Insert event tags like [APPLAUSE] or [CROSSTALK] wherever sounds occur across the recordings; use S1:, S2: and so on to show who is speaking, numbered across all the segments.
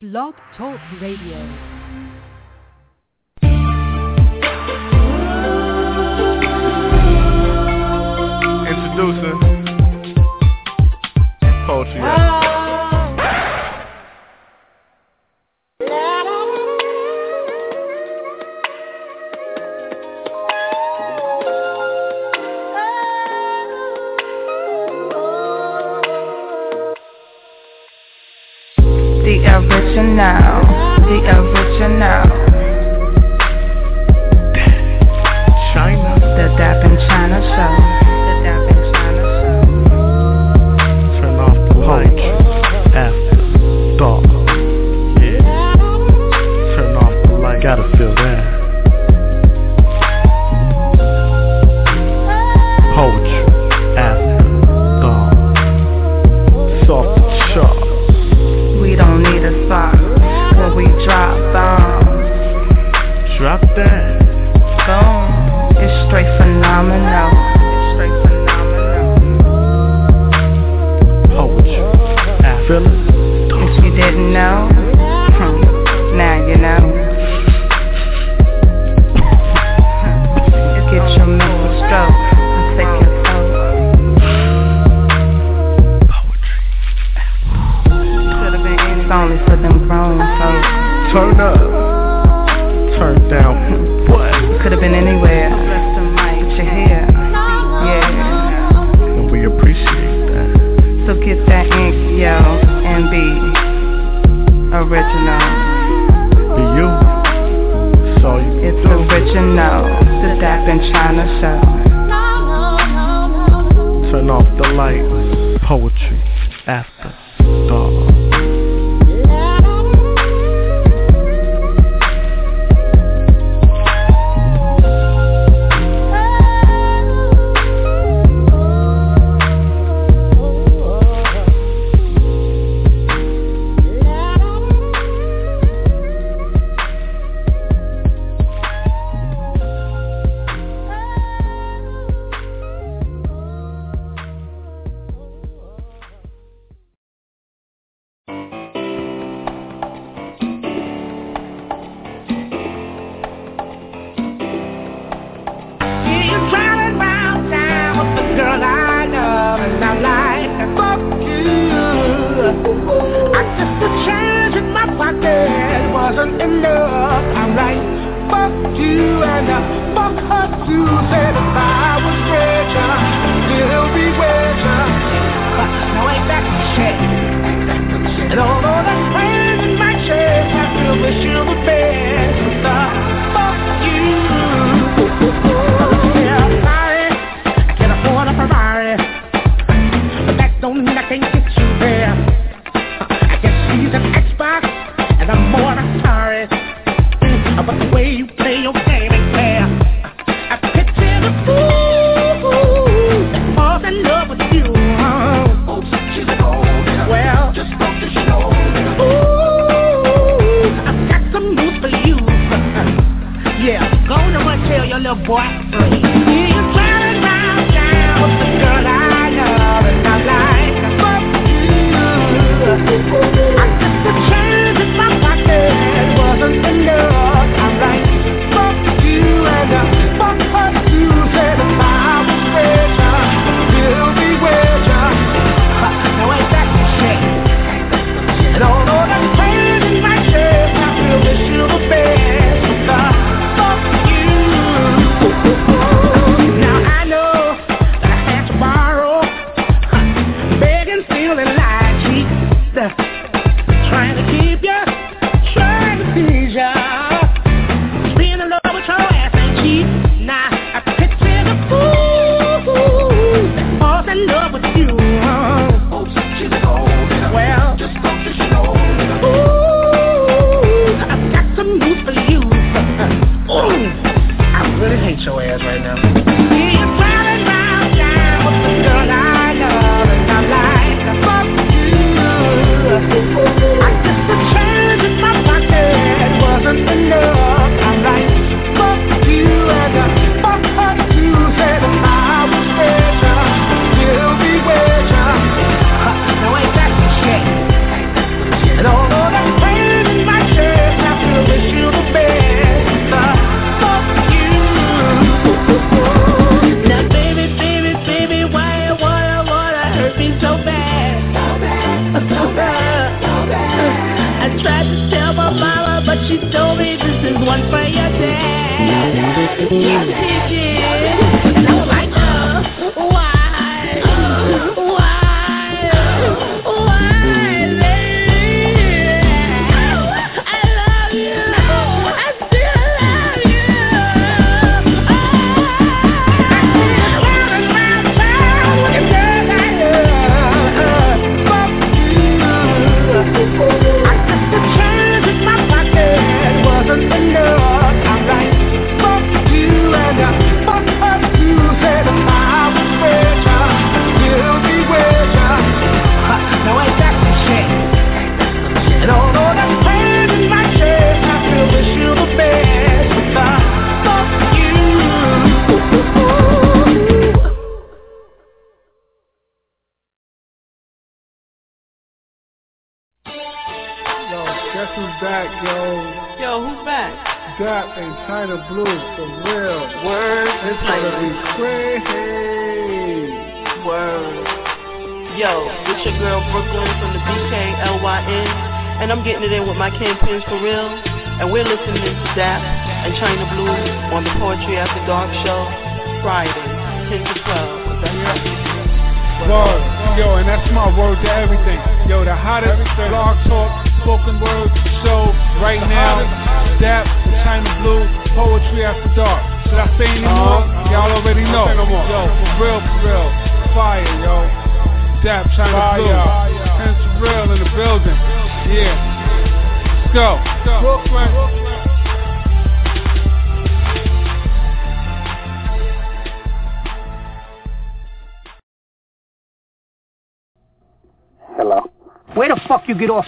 S1: Blog Talk Radio.
S2: Introducing Poetry.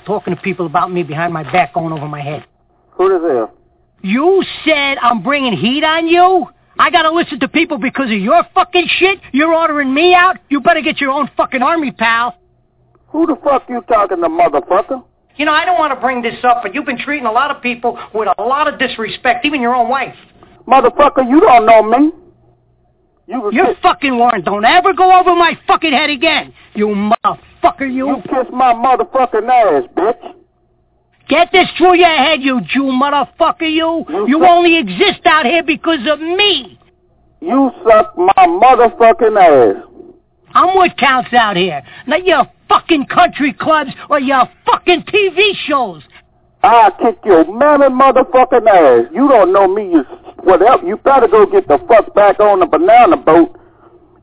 S3: Talking to people about me behind my back going over my head?
S4: Who this?
S3: You said I'm bringing heat on you? I gotta listen to people because of your fucking shit? You're ordering me out? You better get your own fucking army, pal.
S4: Who the fuck you talking to, motherfucker?
S3: You know, I don't want to bring this up, but you've been treating a lot of people with a lot of disrespect, even your own wife.
S4: Motherfucker, you don't know me. You
S3: You're fucking warned. Don't ever go over my fucking head again. You motherfucker, you.
S4: you kiss my motherfucking ass, bitch.
S3: Get this through your head, you Jew motherfucker, you.
S4: You
S3: You only exist out here because of me.
S4: You suck my motherfucking ass.
S3: I'm what counts out here, not your fucking country clubs or your fucking TV shows.
S4: I'll kick your mammy motherfucking ass. You don't know me, you whatever. You better go get the fuck back on the banana boat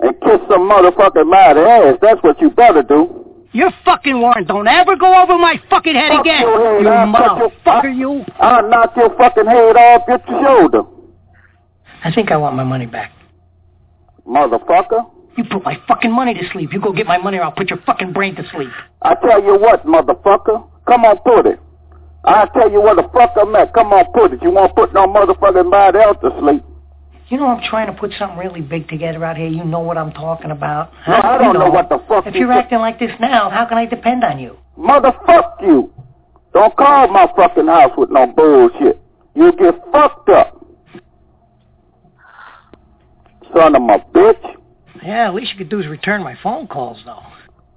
S4: and kiss some motherfucking mighty ass. That's what you better do.
S3: You're fucking warned. Don't ever go over my fucking head
S4: Fuck
S3: again.
S4: your head.
S3: You
S4: I'll
S3: motherfucker, you.
S4: I'll knock your fucking head off your shoulder.
S3: I think I want my money back.
S4: Motherfucker.
S3: You put my fucking money to sleep. You go get my money or I'll put your fucking brain to sleep.
S4: I tell you what, motherfucker. Come on, put it. I tell you what the fuck I'm at. Come on, put it. You won't put no motherfucking body else to sleep.
S3: You know I'm trying to put something really big together out here. You know what I'm talking about.
S4: No? I don't know what the fuck
S3: If
S4: you
S3: you're acting like this now, how can I depend on you?
S4: Motherfuck you. Don't call my fucking house with no bullshit. You'll get fucked up. Son of a bitch.
S3: Yeah, at least you could do is return my phone calls, though.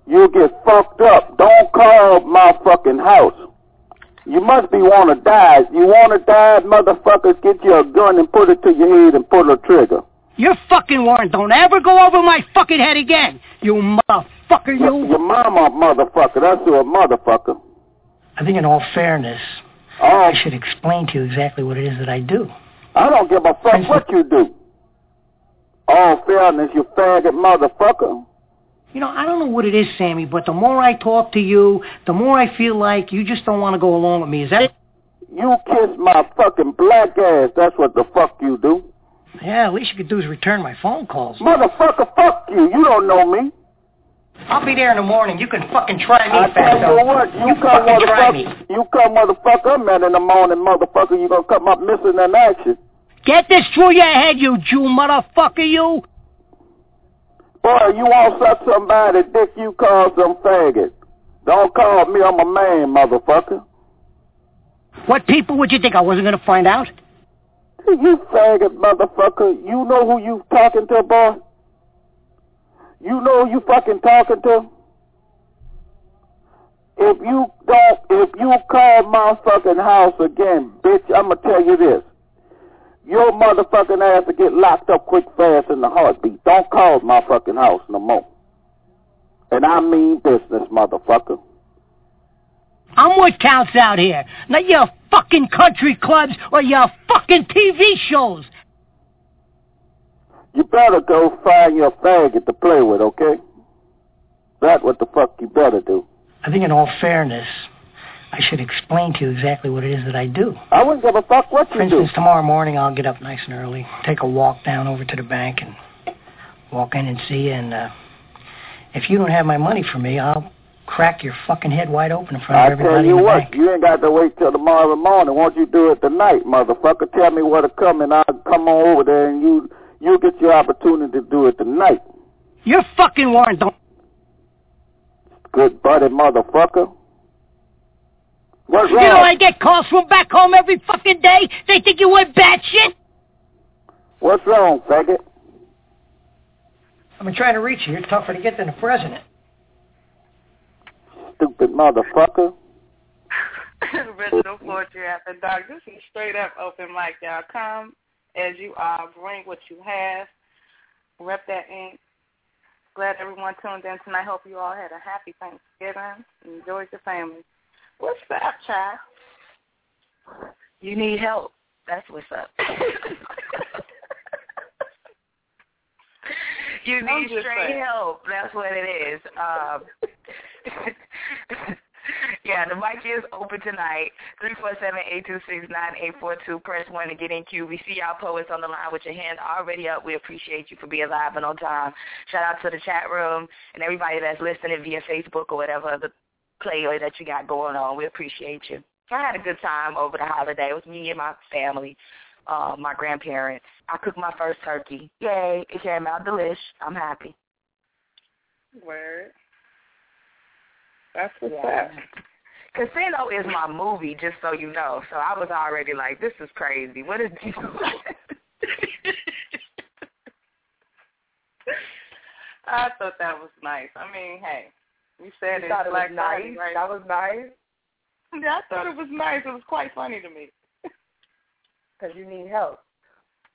S4: You'll get fucked up. Don't call my fucking house. You must be wanna die. You wanna die, motherfuckers, get you a gun and put it to your head and pull the trigger.
S3: You're fucking warned. Don't ever go over my fucking head again. You motherfucker,
S4: Your,
S3: you.
S4: your mama, motherfucker. That's your motherfucker.
S3: I think in all fairness,
S4: Oh,
S3: I should explain to you exactly what it is that I do.
S4: I don't give a fuck what you do. All fairness, you faggot motherfucker.
S3: You know, I don't know what it is, Sammy, but the more I talk to you, the more I feel like you just don't want to go along with me. Is that it?
S4: You kiss my fucking black ass. That's what the fuck you do.
S3: Yeah, at least you could do is return my phone calls.
S4: Motherfucker, fuck you. You don't know me.
S3: I'll be there in the morning. You can fucking try me,
S4: I tell you what, you,
S3: You
S4: come
S3: fucking try me.
S4: motherfucker. You come motherfucker. I'm in the morning, motherfucker. You gonna come up missing in action.
S3: Get this through your head, you Jew motherfucker, you.
S4: Boy, you want suck somebody dick, you call some faggot. Don't call me, I'm a man, motherfucker.
S3: What people would you think I wasn't going to find out?
S4: You faggot motherfucker. You know who you talking to, boy? You know who you fucking talking to? if you don't, if you call my fucking house again, bitch, I'ma tell you this. Your motherfucking ass to get locked up quick, fast in the heartbeat. Don't call my fucking house no more. And I mean business, motherfucker.
S3: I'm what counts out here, not your fucking country clubs or your fucking TV shows.
S4: You better go find your faggot to play with, okay? That's what the fuck you better do.
S3: I think in all fairness, I should explain to you exactly what it is that I do.
S4: I wouldn't give a fuck what
S3: For
S4: you do.
S3: instance, tomorrow morning I'll get up nice and early, take a walk down over to the bank and walk in and see you, and uh, if you don't have my money for me, I'll crack your fucking head wide open in front
S4: I
S3: of everybody
S4: you
S3: in the
S4: what,
S3: bank.
S4: you ain't got to wait till tomorrow morning. Won't you do it tonight, motherfucker? Tell me where to come and I'll come on over there and you you get your opportunity to do it tonight.
S3: You're fucking Warren. Don't.
S4: Good buddy, motherfucker. What's
S3: You know I get calls from back home every fucking day. They think you went batshit.
S4: What's wrong, faggot?
S3: I've been trying to reach you. You're tougher to get than the president.
S4: Stupid motherfucker. [LAUGHS]
S5: Original Poetry After Dark. This is straight up open mic, y'all. Come as you are. Bring what you have. Rep that ink. Glad everyone tuned in tonight. Hope you all had a happy Thanksgiving. Enjoyed your family. What's up, child?
S6: You need help. That's what's up. [LAUGHS] you need straight
S5: saying.
S6: help. That's what it is. Um, [LAUGHS] yeah, the mic is open tonight. Three four seven eight two six nine eight four two. Press one to get in queue. We see y'all poets on the line with your hand already up. We appreciate you for being live and on time. Shout out to the chat room and everybody that's listening via Facebook or whatever the player that you got going on. We appreciate you. I had a good time over the holiday with me and my family, uh, my grandparents. I cooked my first turkey. Yay! It came out delish. I'm happy.
S5: Word. That's what's
S6: Yeah.
S5: up.
S6: Casino is my movie, just so you know. So I was already like, this is crazy. What is this? [LAUGHS]
S5: I thought that was nice. I mean, hey, we said
S6: You
S5: it
S6: thought it was nice?
S5: right?
S6: That was nice? [LAUGHS]
S5: Yeah, I thought it was nice. It was quite funny to me. [LAUGHS]
S6: Because you need help.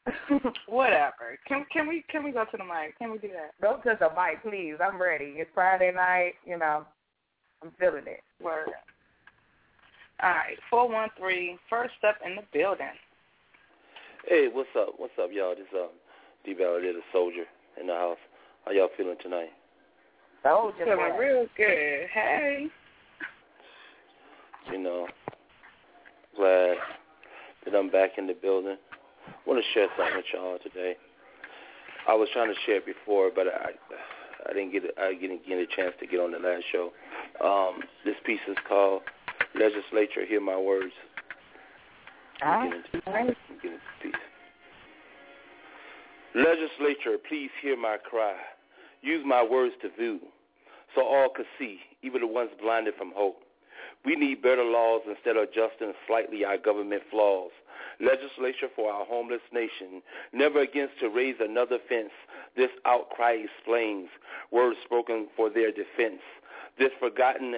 S6: [LAUGHS]
S5: Whatever. Can can we can we go to the mic? Can we do that?
S6: Go to the mic, please. I'm ready. It's Friday night. You know, I'm feeling it.
S5: Word. All right, four one three. First up in the building.
S7: Hey, what's up? What's up, y'all? This um, D Ballard, the soldier in the house. How y'all feeling tonight?
S6: Soldier
S5: Feeling real good. Hey.
S7: You know, glad that I'm back in the building. I want to share something with y'all today. I was trying to share it before, but I I didn't get I didn't get a chance to get on the last show. Um, this piece is called "Legislature, Hear My Words."
S6: Ah,
S7: Let get into, let me get into this piece. Legislature, please hear my cry. Use my words to view, so all could see, even the ones blinded from hope. We need better laws instead of adjusting slightly our government flaws. Legislation for our homeless nation, never again to raise another fence. This outcry explains words spoken for their defense. This forgotten,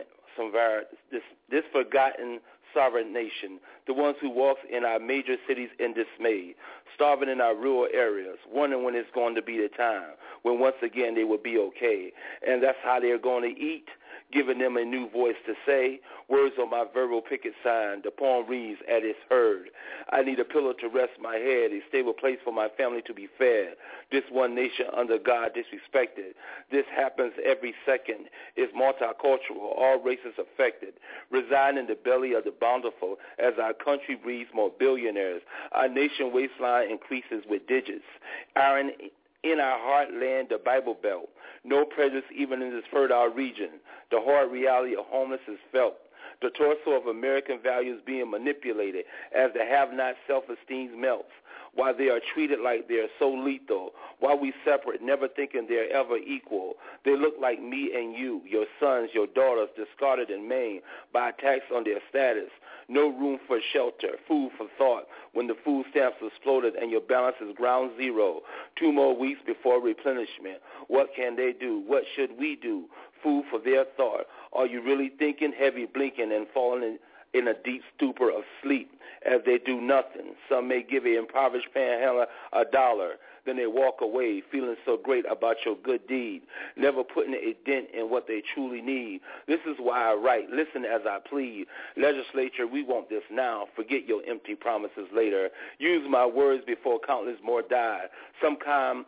S7: this, this forgotten sovereign nation, the ones who walk in our major cities in dismay, starving in our rural areas, wondering when it's going to be the time when once again they will be okay. And that's how they're going to eat giving them a new voice to say. Words on my verbal picket sign. The poem reads, at its heard. I need a pillow to rest my head, a stable place for my family to be fed. This one nation under God disrespected. This happens every second. It's multicultural, all races affected. Reside in the belly of the bountiful as our country breeds more billionaires. Our nation waistline increases with digits. Iron in our heartland, the Bible Belt. No prejudice even in this fertile region. The hard reality of homelessness is felt. The torso of American values being manipulated as the have-not self-esteem melts while they are treated like they're so lethal, while we separate, never thinking they're ever equal. They look like me and you, your sons, your daughters, discarded and maimed by attacks on their status. No room for shelter, food for thought when the food stamps exploded and your balance is ground zero. Two more weeks before replenishment. What can they do? What should we do? Food for their thought. Are you really thinking, heavy blinking, and falling in, in a deep stupor of sleep as they do nothing? Some may give a impoverished panhandler a dollar. Then they walk away feeling so great about your good deed, never putting a dent in what they truly need. This is why I write, listen as I plead. Legislature, we want this now. Forget your empty promises later. Use my words before countless more die. Some kind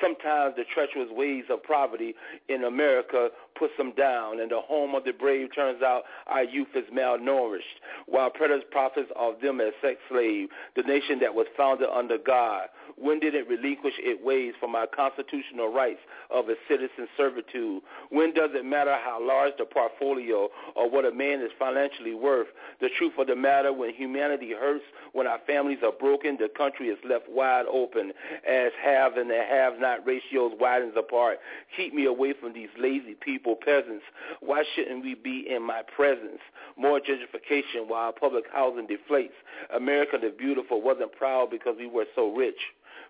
S7: Sometimes the treacherous ways of poverty in America puts them down, and the home of the brave turns out our youth is malnourished, while predators profits of them as sex slaves, the nation that was founded under God. When did it relinquish its ways from our constitutional rights of a citizen servitude? When does it matter how large the portfolio or what a man is financially worth? The truth of the matter, when humanity hurts, when our families are broken, the country is left wide open as have and the have not ratios widens apart. Keep me away from these lazy people, peasants. Why shouldn't we be in my presence? More gentrification while public housing deflates. America the beautiful wasn't proud because we were so rich.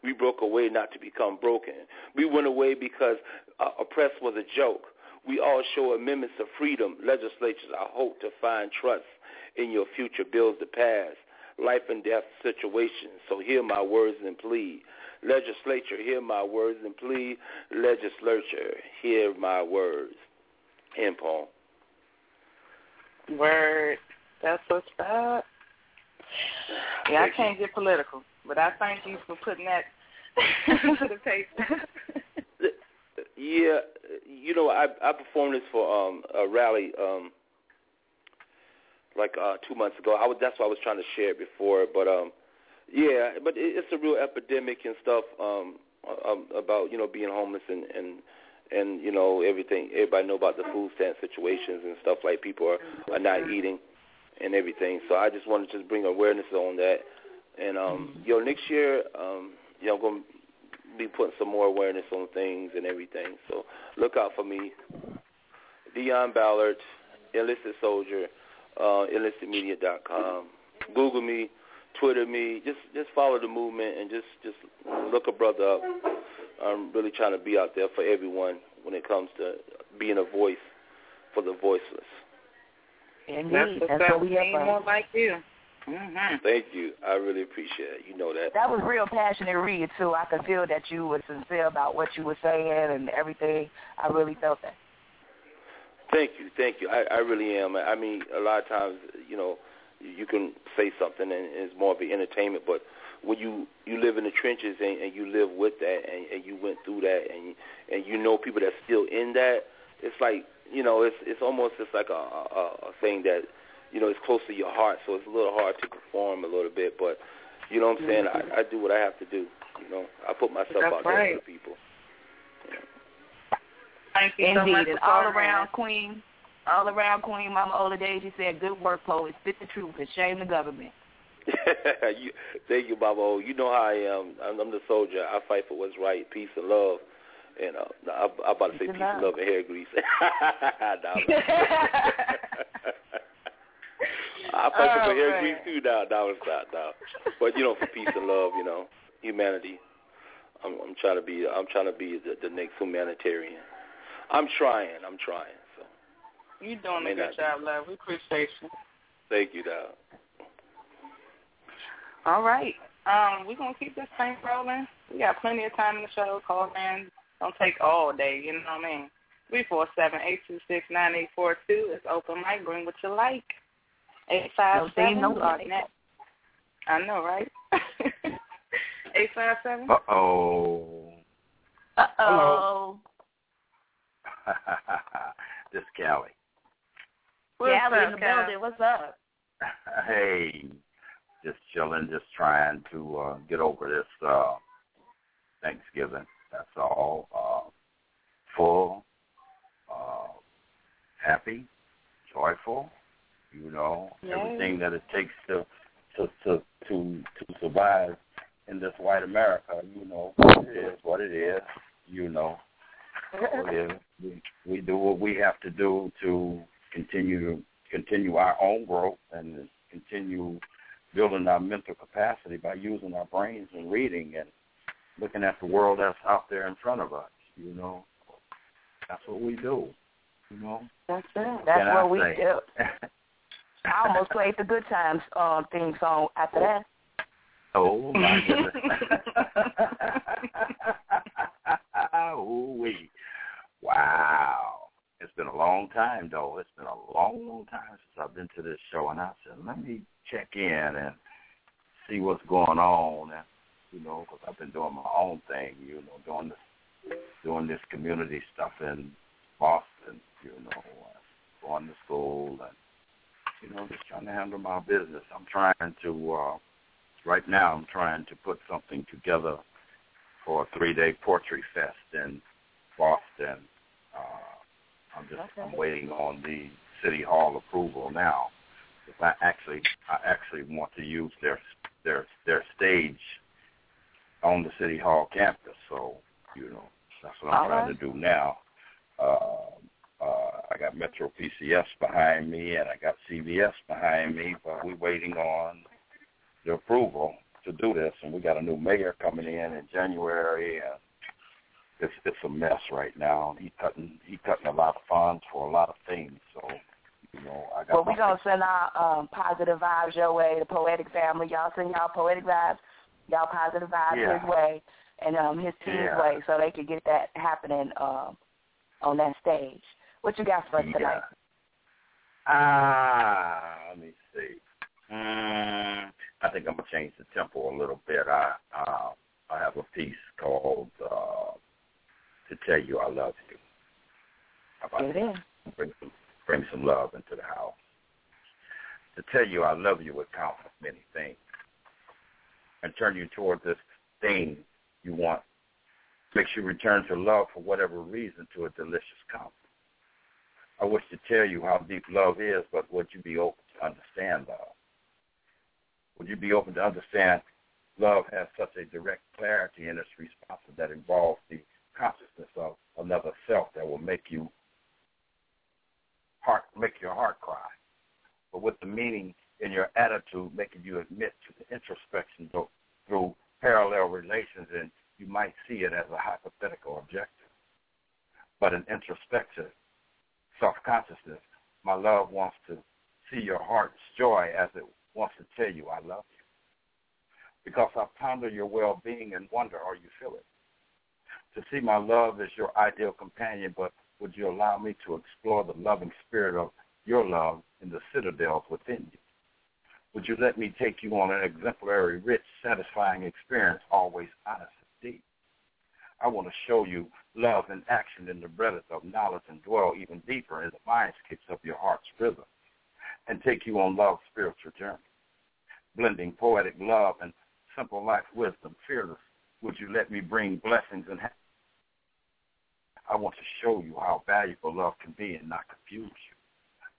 S7: We broke away not to become broken. We went away because uh, oppressed was a joke. We all show amendments of freedom. Legislatures, I hope to find trust in your future bills to pass life and death situations. So hear my words and plead. Legislature, hear my words and plead. Legislature, hear my words. And Paul.
S5: Word. That's what's up. Yeah, I can't get political, but I thank you for putting that [LAUGHS] to the paper.
S7: yeah, you know, I I performed this for um a rally um like uh two months ago. I was that's why I was trying to share it before, but um yeah, but it, it's a real epidemic and stuff um, um about you know being homeless and and and you know everything. Everybody know about the food stamp situations and stuff like people are are not eating and everything. So I just wanted to just bring awareness on that. And um, yo, next year, um, you know, I'm gonna be putting some more awareness on things and everything. So look out for me, Dion Ballard, Enlisted Soldier, uh, enlistedmedia.com. Google me, Twitter me. Just just follow the movement and just just look a brother up. I'm really trying to be out there for everyone when it comes to being a voice for the voiceless.
S6: Indeed.
S5: That's,
S6: That's what we
S5: have more like you.
S7: Mm-hmm. Thank you. I really appreciate it. You know that.
S6: That was real passionate read too. I could feel that you were sincere about what you were saying and everything. I really felt that.
S7: Thank you, thank you. I, I really am. I mean, a lot of times, you know, you can say something and it's more of an entertainment, but when you you live in the trenches and, and you live with that and, and you went through that and and you know people that's still in that, it's like you know, it's it's almost just like a, a, a thing that you know is close to your heart, so it's a little hard to perform a little bit, but you know what I'm saying. Mm-hmm. I, I do what I have to do. You know, I put myself
S5: that's
S7: out
S5: right.
S7: there for people.
S5: Thank you
S6: Indeed,
S5: so much
S6: and all
S5: calling.
S6: around Queen, all around Queen Mama Ola Day, she said, "Good work, poet. Spit the truth and shame the government." [LAUGHS]
S7: you, thank you, Baba. O. You know how I am. I'm, I'm the soldier. I fight for what's right, peace and love. And uh, I, I'm about to say
S6: Peace
S7: peace
S6: and
S7: and
S6: love.
S7: love and hair grease. [LAUGHS] no, [LAUGHS] I fight
S5: Oh,
S7: for hair
S5: man.
S7: grease too. Now, now it's not now. But you know, for peace and love, you know, humanity. I'm, I'm trying to be. I'm trying to be the, the next humanitarian. I'm trying. I'm trying. So
S5: You're doing a good
S7: be.
S5: job, love. We appreciate you.
S7: thank you, Dow.
S5: All right. Um, we're gonna keep this thing rolling. We got plenty of time in the show. Call in. Don't take all day, you know what I mean? Three four seven eight two six nine eight four two. It's open mic. Bring what you like. Eight five
S6: No
S5: seven.
S6: no
S5: we are I know, right? [LAUGHS] Eight five seven.
S8: Uh oh.
S6: Uh oh. [LAUGHS]
S8: this Callie.
S5: What's
S6: Gally in the
S5: Cal?
S6: building. What's up? [LAUGHS]
S8: Hey, just chilling, just trying to uh, get over this uh, Thanksgiving. That's all. Uh, full, uh, happy, joyful. You know
S5: Yay.
S8: everything that it takes to to to to to survive in this white America. You know it is what it is. You know what. [LAUGHS] We we do what we have to do to continue to continue our own growth and continue building our mental capacity by using our brains and reading and looking at the world that's out there in front of us. You know, that's what we do. You know.
S6: That's it. That's
S8: Can I
S6: what we
S8: say?
S6: do. [LAUGHS] I almost played the Good Times um, theme song after that.
S8: Oh my [LAUGHS] goodness. [LAUGHS] oh. Wow. It's been a long time though. It's been a long, long time since I've been to this show, and I said, let me check in and see what's going on, and you know, because I've been doing my own thing, you know, doing this, doing this community stuff in Boston, you know, going to school and you know, just trying to handle my business. I'm trying to. uh right now I'm trying to put something together for a three day poetry fest in Boston. Uh, I'm just
S6: Okay.
S8: I'm waiting on the city hall approval now. If I actually I actually want to use their their their stage on the city hall campus. So you know that's what I'm
S6: All
S8: trying
S6: right.
S8: to do now. Uh, got Metro PCS behind me and I got CVS behind me, but we're waiting on the approval to do this, and we got a new mayor coming in in January, and it's it's a mess right now. He cutting he cutting a lot of funds for a lot of things. So you know, I got
S6: Well, we're going to send our um, positive vibes your way, the Poetic family. Y'all send y'all poetic vibes, y'all positive vibes
S8: Yeah.
S6: his way, and um, his team's
S8: Yeah.
S6: way, so they could get that happening um, on that stage. What you got for us tonight?
S8: Ah, let me see. Mm, I think I'm gonna change the tempo a little bit. I uh, I have a piece called uh, "To Tell You I Love You." How about
S6: Get it in.
S8: bring some bring some love into the house. To tell you I love you would count for many things, and turn you toward this thing you want. Makes you return to love for whatever reason to a delicious comfort. I wish to tell you how deep love is, but would you be open to understand love? Would you be open to understand love has such a direct clarity in its responses that involves the consciousness of another self that will make you heart make your heart cry. But with the meaning in your attitude making you admit to the introspection through, through parallel relations and you might see it as a hypothetical objective. But an introspective self-consciousness, my love wants to see your heart's joy as it wants to tell you I love you. Because I ponder your well-being and wonder, are you feel it? To see my love as your ideal companion, but would you allow me to explore the loving spirit of your love in the citadels within you? Would you let me take you on an exemplary, rich, satisfying experience, always honest and deep? I want to show you love in action in the breadth of knowledge and dwell even deeper in the mindscapes of your heart's rhythm and take you on love's spiritual journey. Blending poetic love and simple life wisdom, fearless, would you let me bring blessings and? I want to show you how valuable love can be and not confuse you,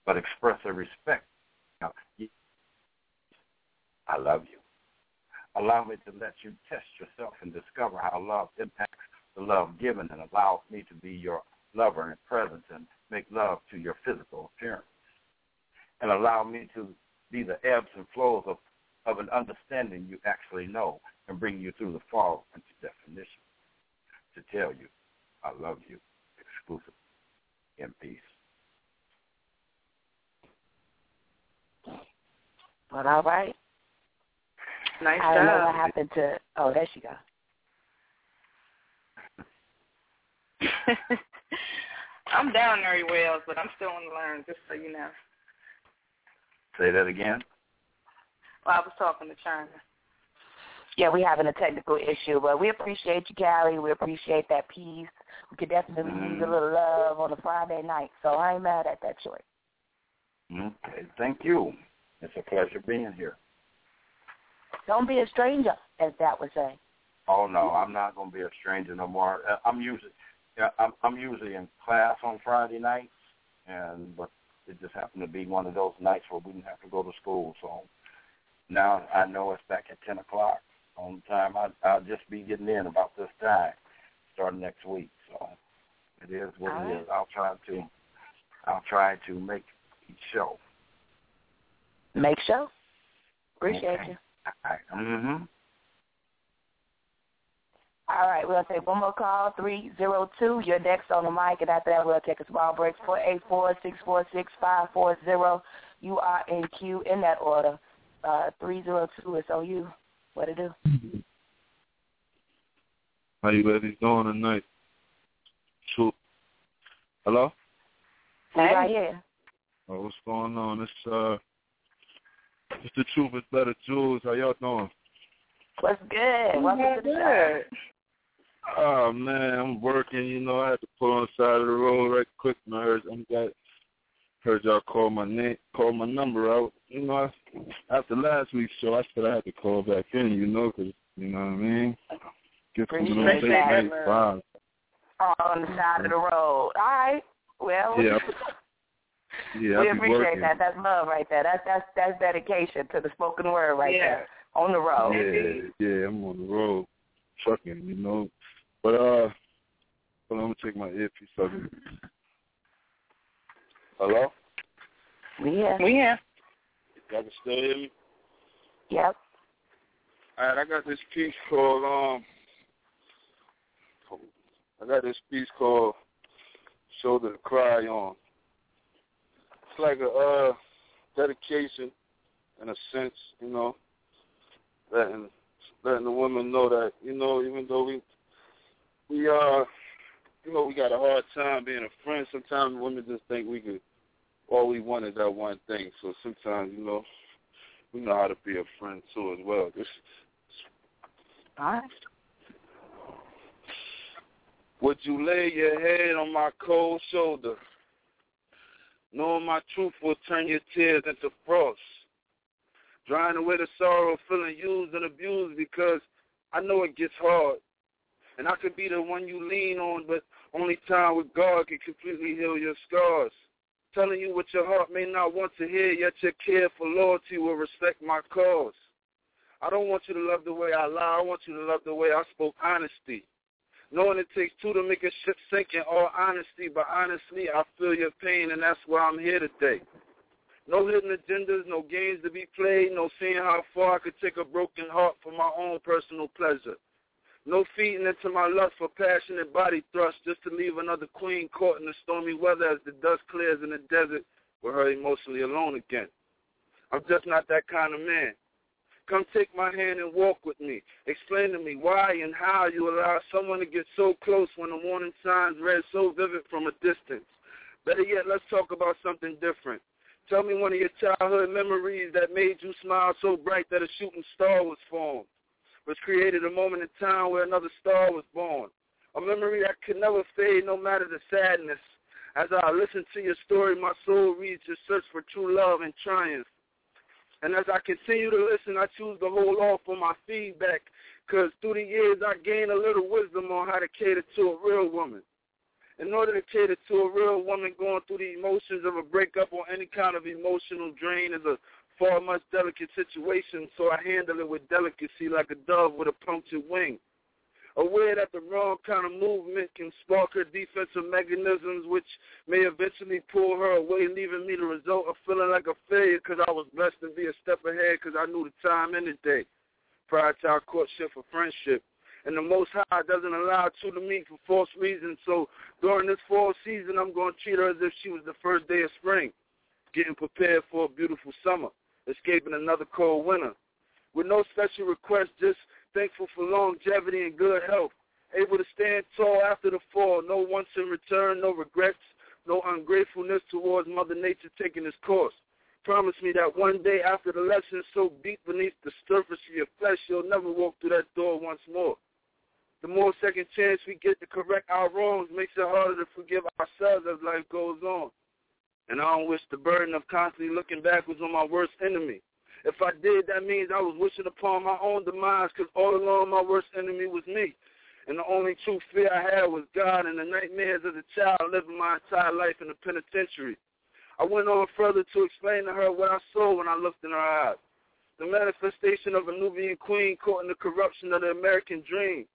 S8: but express a respect. I love you. Allow me to let you test yourself and discover how love impacts the love given and allow me to be your lover and presence and make love to your physical appearance. And allow me to be the ebbs and flows of, of an understanding you actually know and bring you through the fall into definition to tell you I love you exclusively in peace.
S6: But all right.
S5: Nice
S6: I don't know what happened to. Oh, there she go. [LAUGHS]
S5: I'm down Mary Wells, but I'm still on the learn, just so you know.
S8: Say that again.
S5: Well, I was talking to Chyna.
S6: Yeah, we're having a technical issue, but we appreciate you, Callie. We appreciate that peace. We could definitely use a little love on a Friday night, so I ain't mad at that choice.
S8: Okay, thank you. It's a pleasure being here.
S6: Don't be a stranger, as that would say.
S8: Oh no, I'm not going to be a stranger no more. Uh, I'm usually, yeah, I'm, I'm usually in class on Friday nights, and but it just happened to be one of those nights where we didn't have to go to school. So now I know it's back at ten o'clock on time. I, I'll just be getting in about this time, starting next week. So it is what
S6: All
S8: it
S6: right.
S8: is. I'll try to, I'll try to make each show.
S6: Make sure. Appreciate
S8: Okay.
S6: you.
S8: Mm-hmm.
S6: All right, we'll take one more call, 302. You're next on the mic, and after that, we'll take a small break, 484-646-540. You are in queue in that order. Uh, 302 is on you. What to do?
S9: How you ladies doing tonight? True. Hello?
S6: Hey. Right here.
S9: Oh, what's going on? It's uh, it's the truth is better, Jules. How y'all doing?
S6: What's good? Welcome to the show.
S9: Oh man, I'm working. You know, I had to pull on the side of the road right quick. And I heard I'm got heard y'all call my name, call my number out. You know, I, after last week's show, I said I had to call back in. You know, because you know what I mean. Get some little late night vibes.
S6: On the side of the road. All right. Well.
S9: Yeah. [LAUGHS] Yeah,
S6: we
S9: I be
S6: appreciate
S9: working.
S6: that. That's love right there. That's that's that's dedication to the spoken word right
S5: Yeah.
S6: there on the road.
S9: Yeah, yeah, I'm on the road, trucking, you know. But uh, hold on, I'm gonna take my earpiece off. [LAUGHS] Hello,
S6: Yeah.
S5: Yeah.
S9: y'all can still hear me?
S6: Yep.
S9: All right, I got this piece called um, I got this piece called "Shoulder to Cry On." It's like a uh dedication, in a sense, you know, letting letting the women know that you know, even though we we uh, you know, we got a hard time being a friend. Sometimes women just think we could all we want is that one thing. So sometimes, you know, we know how to be a friend too as well. This
S6: All right.
S9: Would you lay your head on my cold shoulder? Knowing my truth will turn your tears into frost. Drying away the sorrow of feeling used and abused because I know it gets hard. And I could be the one you lean on, but only time with God can completely heal your scars. Telling you what your heart may not want to hear, yet your care for loyalty will respect my cause. I don't want you to love the way I lie. I want you to love the way I spoke honesty. Knowing it takes two to make a ship sink in all honesty, but honestly, I feel your pain, and that's why I'm here today. No hidden agendas, no games to be played, no seeing how far I could take a broken heart for my own personal pleasure. No feeding into my lust for passionate body thrust just to leave another queen caught in the stormy weather as the dust clears in the desert with her emotionally alone again. I'm just not that kind of man. Come take my hand and walk with me. Explain to me why and how you allow someone to get so close when the warning signs read so vivid from a distance. Better yet, let's talk about something different. Tell me one of your childhood memories that made you smile so bright that a shooting star was formed, which created a moment in time where another star was born. A memory that could never fade no matter the sadness. As I listen to your story, my soul reads your search for true love and triumph. And as I continue to listen, I choose to hold off on my feedback because through the years I gained a little wisdom on how to cater to a real woman. In order to cater to a real woman going through the emotions of a breakup or any kind of emotional drain is a far much delicate situation, so I handle it with delicacy like a dove with a punctured wing. Aware that the wrong kind of movement can spark her defensive mechanisms, which may eventually pull her away, leaving me the result of feeling like a failure because I was blessed to be a step ahead because I knew the time and the day prior to our courtship for friendship. And the Most High doesn't allow two to meet for false reasons. So during this fall season, I'm going to treat her as if she was the first day of spring, getting prepared for a beautiful summer, escaping another cold winter. With no special request, just thankful for longevity and good health, able to stand tall after the fall, no wants in return, no regrets, no ungratefulness towards Mother Nature taking its course. Promise me that one day after the lesson so deep beneath the surface of your flesh, you'll never walk through that door once more. The more second chance we get to correct our wrongs makes it harder to forgive ourselves as life goes on. And I don't wish the burden of constantly looking backwards on my worst enemy. If I did, that means I was wishing upon my own demise because all along my worst enemy was me. And the only true fear I had was God and the nightmares as a child living my entire life in the penitentiary. I went on further to explain to her what I saw when I looked in her eyes. The manifestation of a Nubian queen caught in the corruption of the American dream.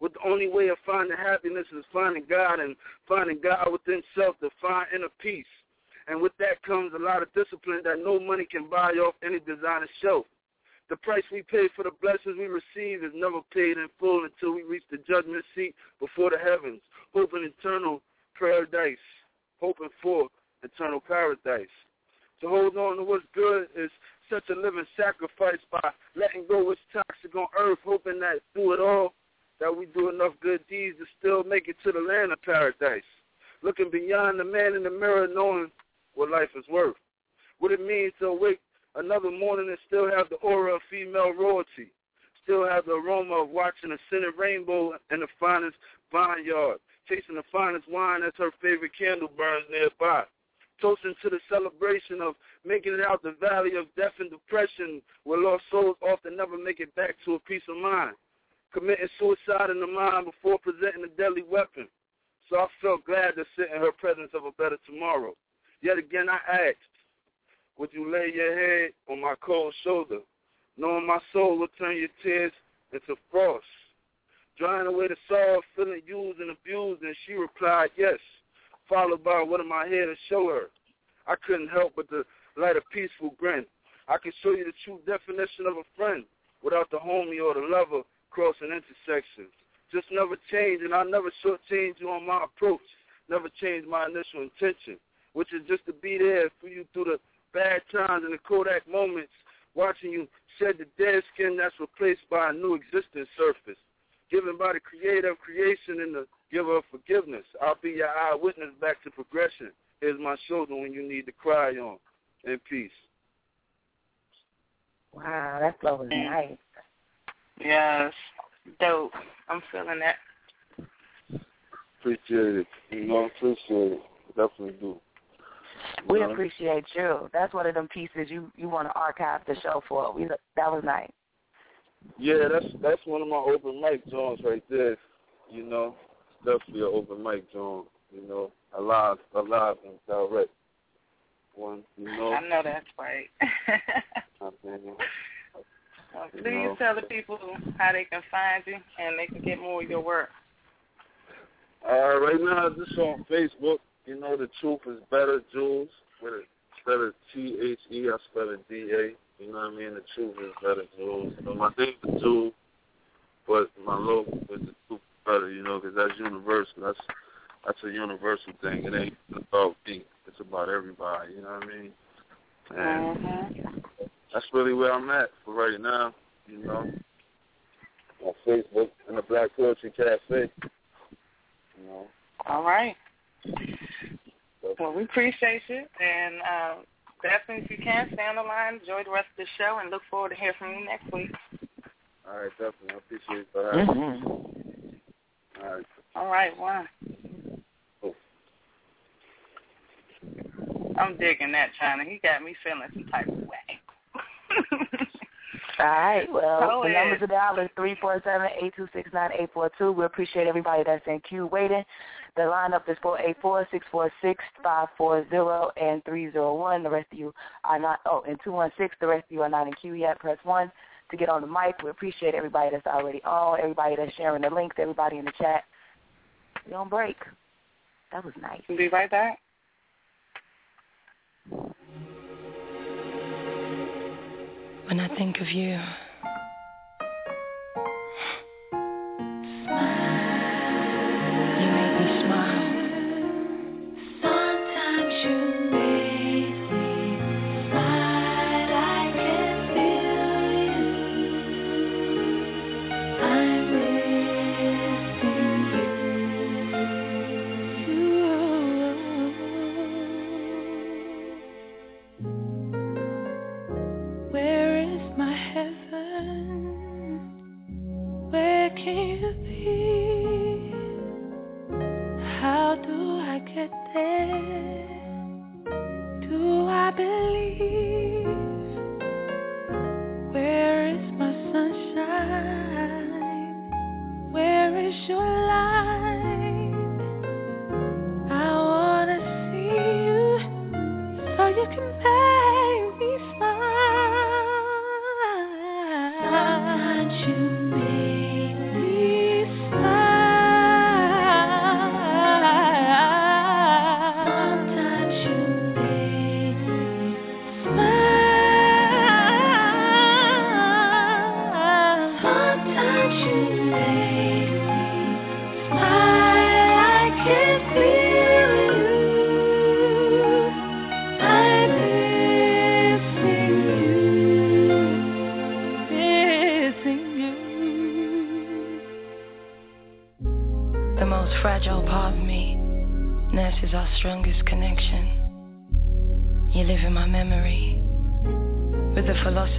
S9: With the only way of finding happiness is finding God and finding God within self to find inner peace. And with that comes a lot of discipline that no money can buy off any designer shelf. The price we pay for the blessings we receive is never paid in full until we reach the judgment seat before the heavens, hoping eternal paradise, hoping for eternal paradise. To hold on to what's good is such a living sacrifice by letting go what's toxic on earth, hoping that through it all that we do enough good deeds to still make it to the land of paradise. Looking beyond the man in the mirror, knowing what life is worth. What it means to awake another morning and still have the aura of female royalty. Still have the aroma of watching a scented rainbow in the finest vineyard. Tasting the finest wine as her favorite candle burns nearby. Toasting to the celebration of making it out the valley of death and depression where lost souls often never make it back to a peace of mind. Committing suicide in the mind before presenting a deadly weapon. So I felt glad to sit in her presence of a better tomorrow. Yet again I asked, would you lay your head on my cold shoulder, knowing my soul will turn your tears into frost? Drying away the sorrow, feeling used and abused, and she replied, yes, followed by what am I here to show her? I couldn't help but to light a peaceful grin. I can show you the true definition of a friend without the homie or the lover crossing intersections. Just never change, and I never shortchange you on my approach. Never change my initial intention, which is just to be there for you through the bad times and the Kodak moments, watching you shed the dead skin that's replaced by a new existing surface, given by the creator of creation and the giver of forgiveness. I'll be your eyewitness back to progression. Here's my shoulder when you need to cry on. In peace.
S6: Wow, that flow was nice.
S5: Yes, dope. I'm feeling that.
S9: Appreciate it. You know, appreciate it. Definitely do.
S6: We
S9: know?
S6: appreciate you. That's one of them pieces you you want to archive the show for. We that was nice.
S9: Yeah, that's that's one of my open mic joints right there. You know, definitely an open mic joint. You know, alive, alive and direct. One, you know.
S5: I know that's right. [LAUGHS]
S9: I mean,
S5: Well,
S9: You
S5: please
S9: know.
S5: tell the people how they can find you and they can get more of your work.
S9: Uh, right now, just on Facebook, you know, the truth is better, Jules. With it, spell it T H E, I spell it D A. You know what I mean? The truth is better, Jules. So my name is Jules, but my logo is the truth is better. You know, because that's universal. That's that's a universal thing. It ain't about me. It's about everybody. You know what I mean? And
S5: Mm-hmm.
S9: that's really where I'm at for right now. You know, on Facebook and the Black Poetry Cafe. You know.
S5: All right. Well, we appreciate you, and uh, definitely, if you can, stay on the line, enjoy the rest of the show, and look forward to hearing from you next week.
S9: All right, definitely. I appreciate it for having me.
S6: Mm-hmm.
S9: All right.
S5: All right, one.
S9: Cool.
S5: I'm digging that, Chyna. He got me feeling some type of way. [LAUGHS]
S6: All right. Well,
S5: Go
S6: the
S5: ahead.
S6: numbers are dialed is three four seven eight two six nine eight four two. We appreciate everybody that's in queue waiting. The lineup is four eight four six four six five four zero and three zero one. The rest of you are not. Oh, and two one six. The rest of you are not in queue yet. Press one to get on the mic. We appreciate everybody that's already on. Everybody that's sharing the links. Everybody in the chat. We on break. That was nice.
S5: Be right back.
S10: When I think of you.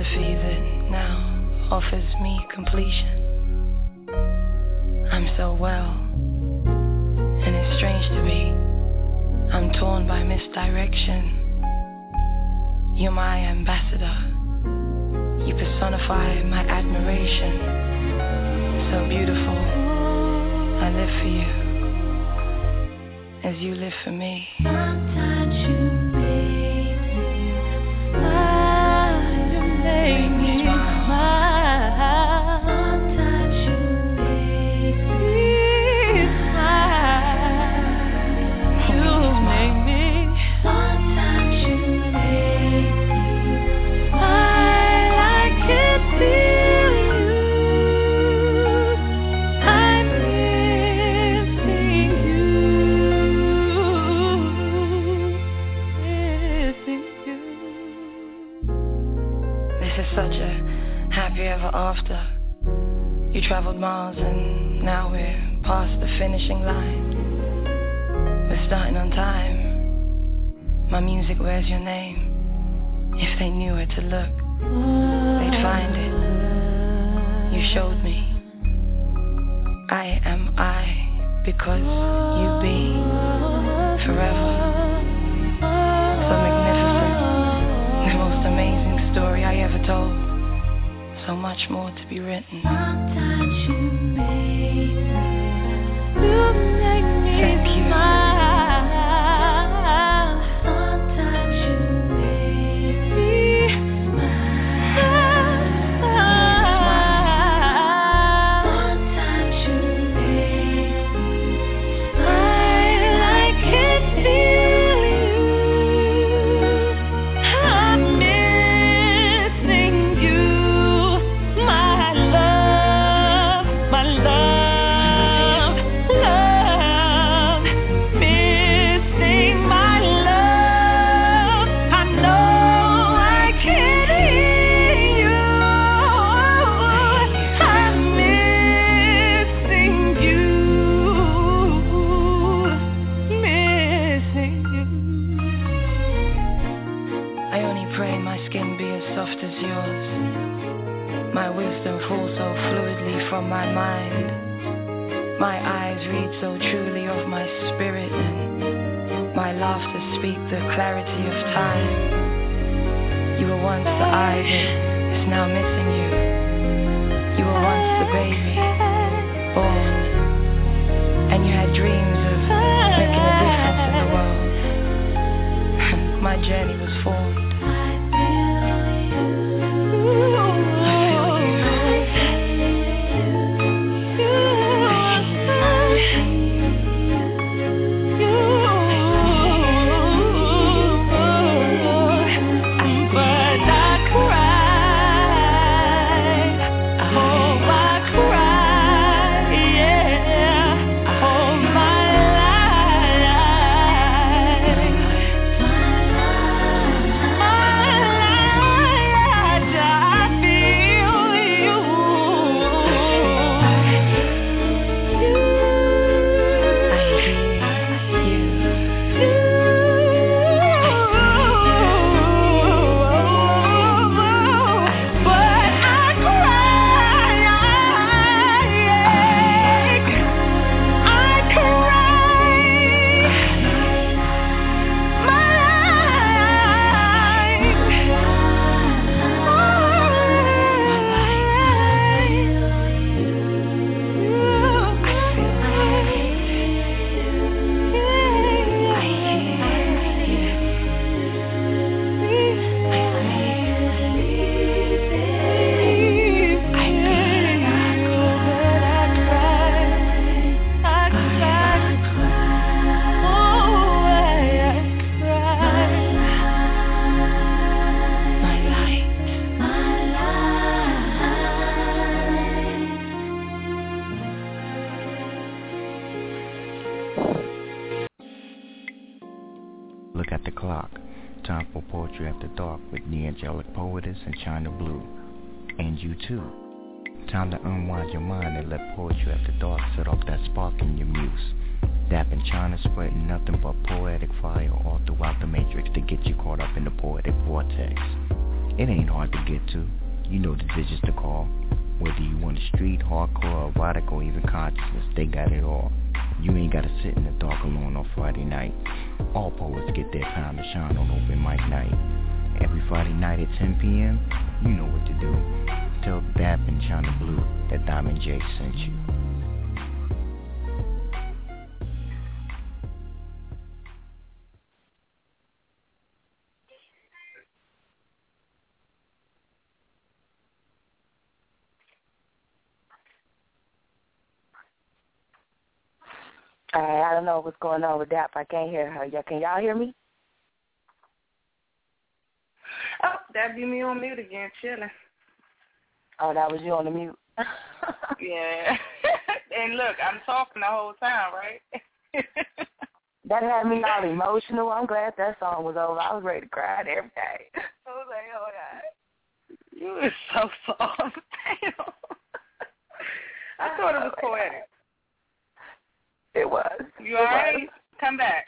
S11: philosophy that now offers me completion. I'm so well, and it's strange to me. I'm torn by misdirection. You're my ambassador. You personify my admiration. So beautiful, I live for you as you live for me.
S12: too. Time to unwind your mind and let poetry after dark set off that spark in your muse. Dapping Chyna spreading nothing but poetic fire all throughout the matrix to get you caught up in the poetic vortex. It ain't hard to get to. You know the digits to call. Whether you want the street, hardcore, erotic, or even consciousness, they got it all. You ain't gotta sit in the dark alone on Friday night. All poets get their time to shine on open mic night. Every Friday night at 10 p.m., you know what to do. Tell Dap and Chyna Blue that Diamond J sent you.
S6: All right, I don't know what's going on with that. I can't hear her. Y'all, can y'all hear me?
S5: Oh, that'd be me on mute again, chilling.
S6: Oh, that was you on the mute. [LAUGHS]
S5: yeah. [LAUGHS] and look, I'm talking the whole time, right? [LAUGHS]
S6: That had me all emotional. I'm glad that song was over. I was ready to cry and everything. I was like, oh God.
S5: You were so soft. Damn. I thought it was poetic.
S6: It was.
S5: You
S6: It
S5: all right? Come back.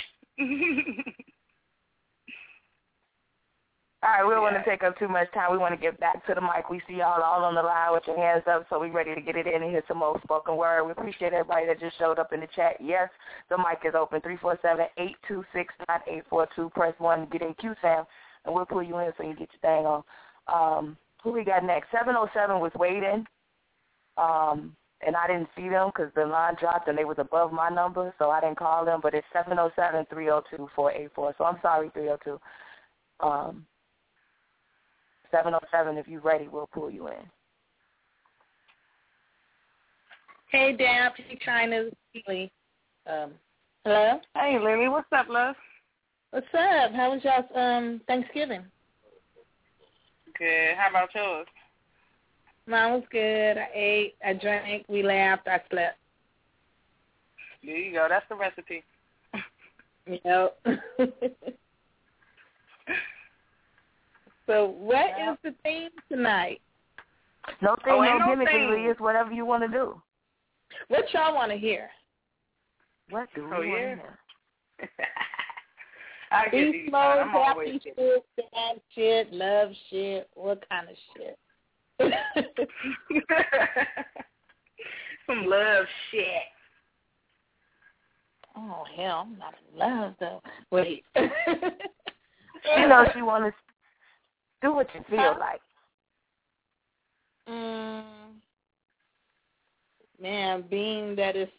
S6: All right, we don't want to take up too much time. We want to get back to the mic. We see y'all all on the line with your hands up, so we're ready to get it in and hear some more spoken word. We appreciate everybody that just showed up in the chat. Yes, the mic is open, three four seven eight two six nine eight four two. Press 1 to get in Sam, and we'll pull you in so you get your thing on. Um, who we got next? 707 was waiting, um, and I didn't see them because the line dropped and they was above my number, so I didn't call them, but it's seven zero seven three zero two four eight four. So I'm sorry, 302. Um, 707, if you're ready, we'll pull you in.
S13: Hey, Dap. Hey, Chyna. Lily. Um, hello?
S5: Hey, Lily. What's up, love?
S13: What's up? How was y'all's um, Thanksgiving?
S5: Good. How about yours?
S13: Mine was good. I ate. I drank. We laughed. I slept.
S5: There you go. That's the recipe.
S13: Yep. [LAUGHS] so what is the theme tonight?
S6: No thing,
S13: Oh,
S6: no
S13: ain't no
S6: gimmick,
S13: thing.
S6: It's whatever you want to do.
S13: What y'all want to hear?
S6: What do
S5: Oh,
S6: we want
S5: yeah.
S6: to hear? [LAUGHS]
S5: I get
S13: Beast
S5: these.
S13: mode,
S5: I'm
S13: happy shit, sad shit, love shit, what kind of shit? [LAUGHS]
S5: Some love shit.
S13: oh hell, I'm not in love though. Wait.
S6: You know she want to do what you feel like.
S13: Mm, man, being that it's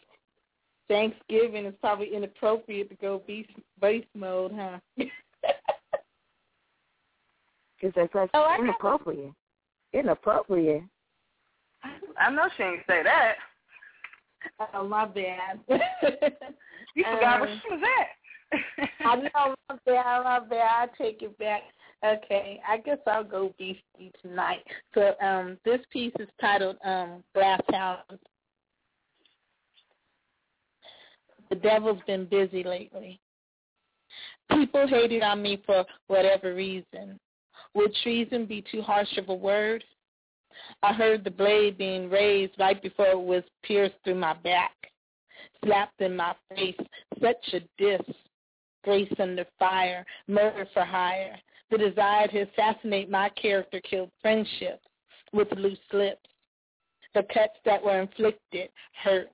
S13: Thanksgiving, it's probably inappropriate to go beast beast mode, huh? [LAUGHS]
S6: Because that's like
S13: Oh, I got-
S6: inappropriate. Inappropriate.
S5: I know she ain't say that.
S13: oh my bad. [LAUGHS]
S5: You forgot where
S13: Um,
S5: she was at. [LAUGHS]
S13: I know my bad, my bad. I take it back. Okay, I guess I'll go beastie tonight. So um, this piece is titled um, Glass House. The devil's been busy lately. People hated on me for whatever reason. Would treason be too harsh of a word? I heard the blade being raised right before it was pierced through my back, slapped in my face. Such a diss. Grace under fire, murder for hire. The desire to assassinate my character killed friendship with loose lips. The cuts that were inflicted hurt.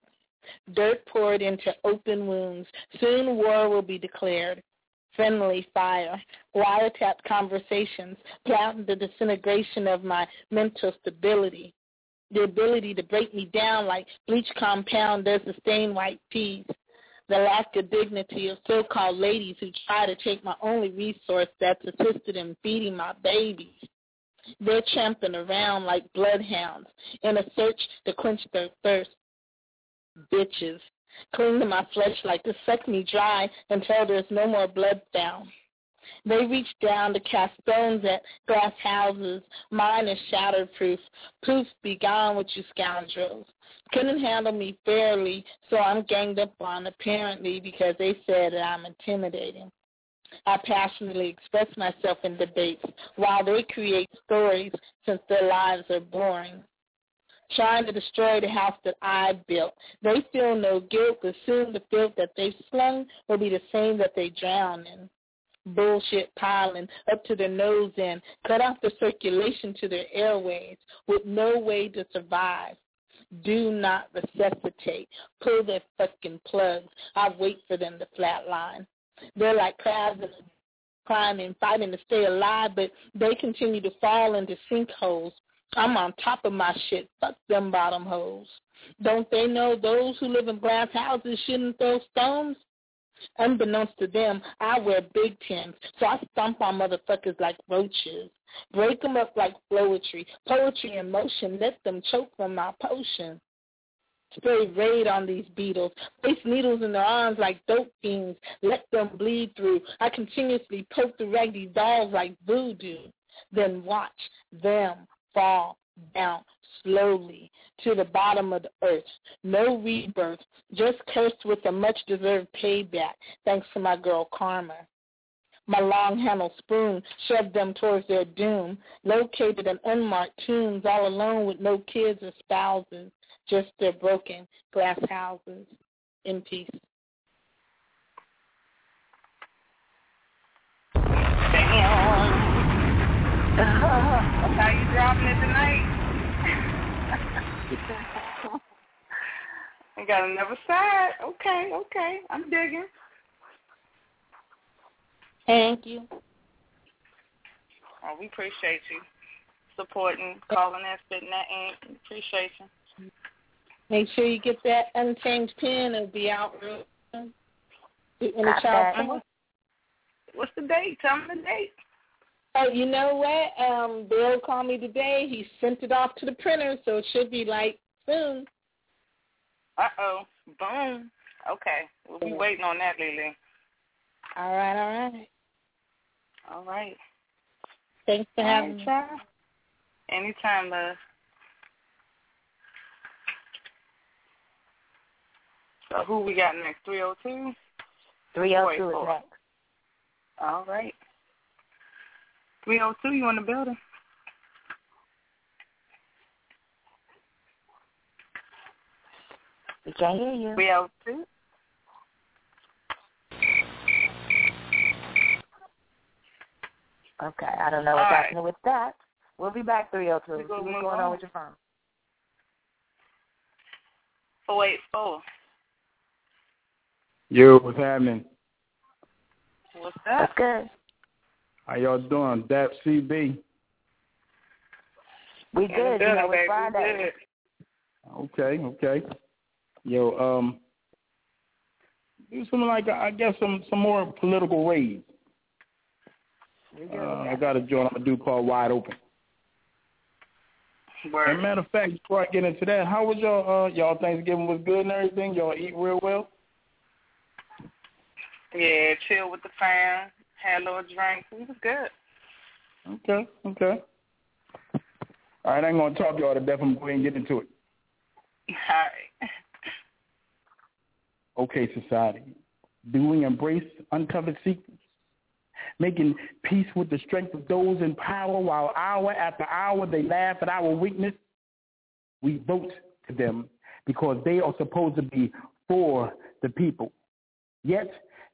S13: Dirt poured into open wounds. Soon war will be declared. Friendly fire, wiretapped conversations, plotting the disintegration of my mental stability. The ability to break me down like bleach compound does the stained white peas. The lack of dignity of so-called ladies who try to take my only resource that's assisted in feeding my babies. They're tramping around like bloodhounds in a search to quench their thirst. Bitches cling to my flesh like to suck me dry until there's no more blood found. They reach down to cast stones at glass houses. Mine is shattered-proof. Proof be gone with you scoundrels. Couldn't handle me fairly, so I'm ganged up on apparently because they said that I'm intimidating. I passionately express myself in debates while they create stories since their lives are boring. trying to destroy the house that I built. They feel no guilt, but soon the filth that they've slung will be the same that they drown in. Bullshit piling up to their nose end, cut off the circulation to their airways with no way to survive. Do not resuscitate. Pull their fucking plugs. I wait for them to flatline. They're like crabs in climbing, fighting to stay alive, but they continue to fall into sinkholes. I'm on top of my shit. Fuck them bottom holes. Don't they know those who live in glass houses shouldn't throw stones? Unbeknownst to them, I wear big pins, so I stomp on motherfuckers like roaches. Break them up like poetry, poetry in motion. Let them choke from my potion. Spray raid on these beetles. Place needles in their arms like dope fiends. Let them bleed through. I continuously poke the raggedy dolls like voodoo. Then watch them fall down slowly to the bottom of the earth. No rebirth, just cursed with a much-deserved payback, thanks to my girl Karma. My long-handled spoon shoved them towards their doom, located in unmarked tombs, all alone with no kids or spouses, just their broken glass houses. In peace.
S5: How you dropping it tonight? [LAUGHS] I got another side. Okay, okay. I'm digging.
S13: Thank you.
S5: Oh, we appreciate you supporting, calling that, spitting that ink. Appreciate you.
S13: Make sure you get that unchanged pen. It'll be out real soon. In the
S5: Got
S13: child
S5: that. What's the date? Tell me the date.
S13: Oh, you know what? Um, Bill called me today. He sent it off to the printer, so it should be like soon.
S5: Uh oh. Boom. Okay. We'll be waiting on that, Lily.
S13: All right, all right.
S5: All right.
S13: Thanks for having
S5: right,
S13: me.
S5: child. Anytime, love. So who we got next? 302?
S6: 302 is next.
S5: All right. 302, you in the building?
S6: We can't hear you.
S5: 302?
S6: Okay, I don't know what's
S5: All right.
S6: happening with that. We'll be back 302. See what's going
S5: on.
S6: on with your phone.
S5: 484.
S14: Yo, what's happening?
S5: What's
S6: That's
S5: up?
S6: good.
S14: How y'all doing? DAP CB.
S6: We
S5: In the
S6: good. You know,
S5: baby.
S6: it's Friday.
S14: Okay, okay. Yo, um, do something like I guess some some more political raids. Uh, I got a joint I'm gonna do called Wide Open.
S5: good. Word.
S14: As a matter of fact, before I get into that, how was y'all uh y'all Thanksgiving was good and everything? Y'all eat real well?
S5: Yeah, chill with the fam, had a little drink. It was good.
S14: Okay, okay. All right, I ain't gonna talk y'all to death. I'm going to go ahead and get into it.
S5: All right. [LAUGHS]
S14: Okay, society. Do we embrace uncovered secrets? Making peace with the strength of those in power while hour after hour they laugh at our weakness? We vote to them because they are supposed to be for the people. Yet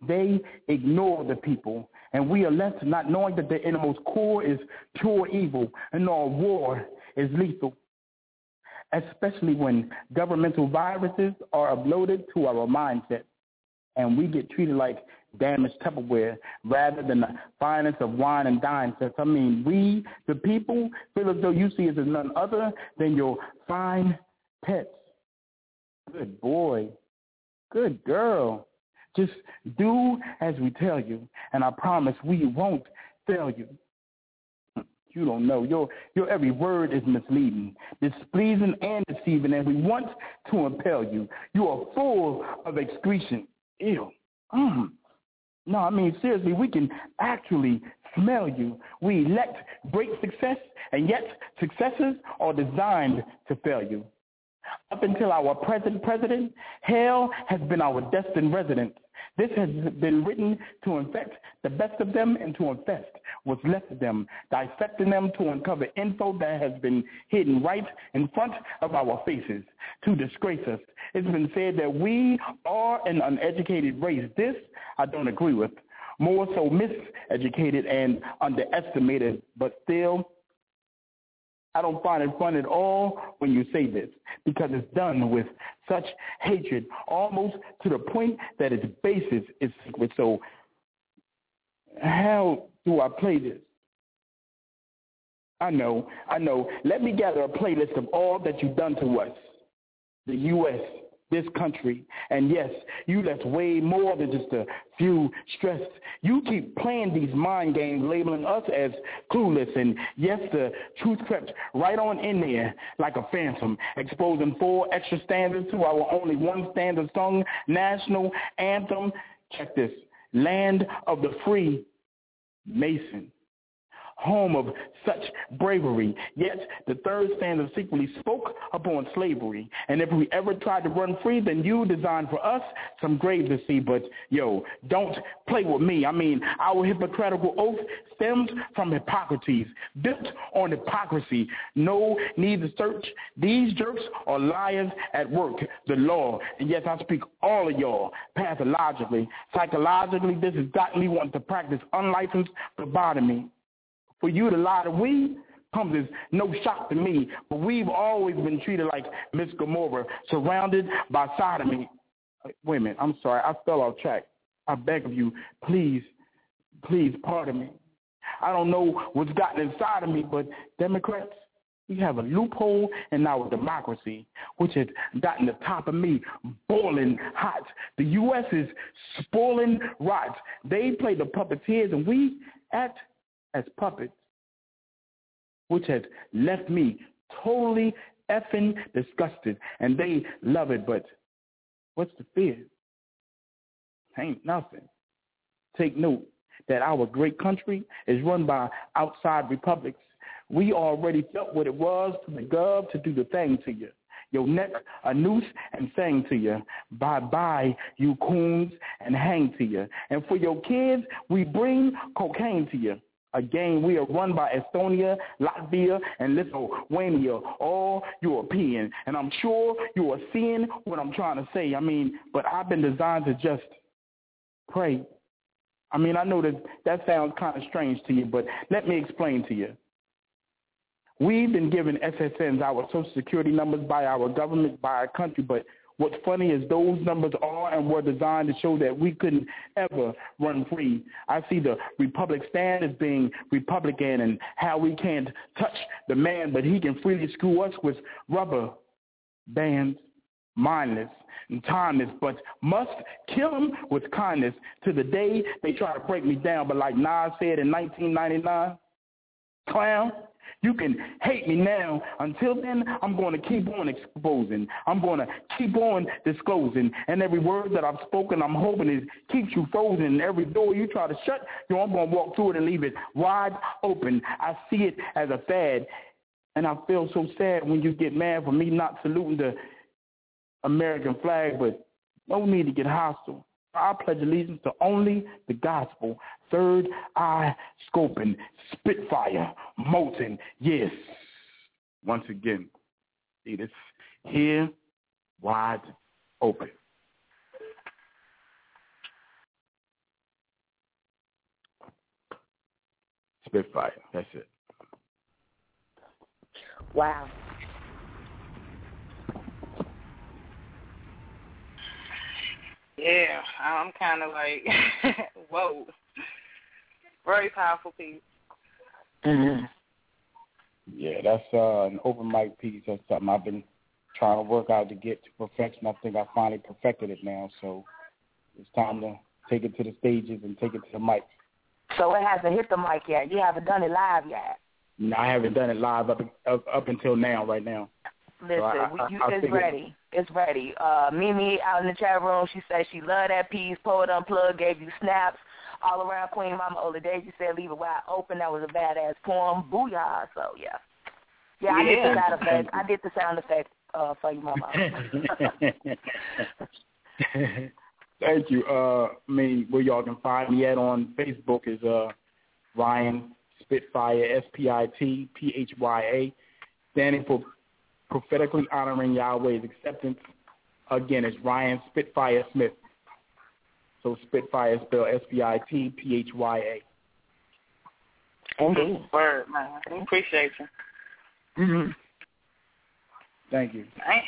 S14: they ignore the people, and we are left not knowing that the innermost core is pure evil and our war is lethal especially when governmental viruses are uploaded to our mindset and we get treated like damaged Tupperware rather than the finest of wine and dine sets. I mean, we, the people, feel as though you see us as none other than your fine pets. Good boy. Good girl. Just do as we tell you, and I promise we won't fail you. You don't know. Your your every word is misleading, displeasing, and deceiving, and we want to impel you. You are full of excretion. Ew. Mm. No, I mean seriously, we can actually smell you. We elect great success, and yet successes are designed to fail you. Up until our present president, hell has been our destined residence. This has been written to infect the best of them and to infest what's left of them, dissecting them to uncover info that has been hidden right in front of our faces to disgrace us. It's been said that we are an uneducated race. This I don't agree with. More so miseducated and underestimated, but still I don't find it fun at all when you say this because it's done with such hatred, almost to the point that its basis is secret. So how do I play this? I know, I know. Let me gather a playlist of all that you've done to us, the U.S., this country. And yes, you left way more than just a few stressed. You keep playing these mind games, labeling us as clueless. And yes, the truth crept right on in there like a phantom, exposing four extra stanzas to our only one stanza sung national anthem. Check this. Land of the free, Mason home of such bravery. Yet the third stanza secretly spoke upon slavery. And if we ever tried to run free, then you designed for us some grave to see. But yo, don't play with me. I mean, our hypocritical oath stems from Hippocrates, built on hypocrisy. No need to search. These jerks are liars at work, the law. And yes, I speak all of y'all pathologically. Psychologically, this has got me wanting to practice unlicensed phlebotomy for you to lie to we comes as no shock to me. But we've always been treated like Miss Gomorrah, surrounded by sodomy. Wait a minute, I'm sorry, I fell off track. I beg of you, please, please pardon me. I don't know what's gotten inside of me, but Democrats, we have a loophole in our democracy, which has gotten the top of me boiling hot. The U.S. is spoiling rot. They play the puppeteers, and we act as puppets, which has left me totally effing disgusted. And they love it, but what's the fear? Ain't nothing. Take note that our great country is run by outside republics. We already felt what it was for the gov to do the thing to you. Your neck a noose and sang to you, bye-bye, you coons, and hang to you. And for your kids, we bring cocaine to you. Again, we are run by Estonia, Latvia, and Lithuania, all European. And I'm sure you are seeing what I'm trying to say. I mean, but I've been designed to just pray. I mean, I know that that sounds kind of strange to you, but let me explain to you. We've been given SSNs, our social security numbers, by our government, by our country, but What's funny is those numbers are and were designed to show that we couldn't ever run free. I see the Republic stand as being Republican and how we can't touch the man, but he can freely screw us with rubber bands, mindless and timeless, but must kill him with kindness to the day they try to break me down. But like Nas said in 1999, clown, you can hate me now. Until then, I'm going to keep on exposing. I'm going to keep on disclosing. And every word that I've spoken, I'm hoping it keeps you frozen. And every door you try to shut, yo, I'm going to walk through it and leave it wide open. I see it as a fad. And I feel so sad when you get mad for me not saluting the American flag, but no need to get hostile. I pledge allegiance to only the gospel. Third eye scoping, spitfire, molten, yes. Once again, it is here, wide open. Spitfire, that's it.
S6: Wow.
S5: Yeah, I'm kind of like, [LAUGHS] whoa. Very powerful piece.
S14: Mm-hmm. Yeah, that's uh, an open mic piece. That's something I've been trying to work out to get to perfection. I think I finally perfected it now. So it's time to take it to the stages and take it to the mic.
S6: So it hasn't hit the mic yet. You haven't done it live yet.
S14: No, I haven't done it live up up, up until now. Right now.
S6: Listen,
S14: So I- I-
S6: you,
S14: I
S6: it's
S14: figured-
S6: ready. It's ready. Uh, Mimi out in the chat room, she said she loved that piece. Poet Unplugged gave you snaps all around Queen Mama Ola Daisy said leave it wide open. That was a badass poem. Booyah. So, yeah. Yeah, I did the sound effects. I did the sound effects uh, for you, Mama. [LAUGHS] [LAUGHS]
S14: Thank you. Uh, I mean, where y'all can find me at on Facebook is uh, Ryan Spitfire, S-P-I-T-P-H-Y-A, standing for prophetically honoring Yahweh's acceptance. Again, it's Ryan Spitfire Smith. So Spitfire is spelled S-P-I-T-P-H-Y-A.
S6: Indeed.
S5: Word, man. We appreciate you.
S14: Mm-hmm. Thank you.
S5: I,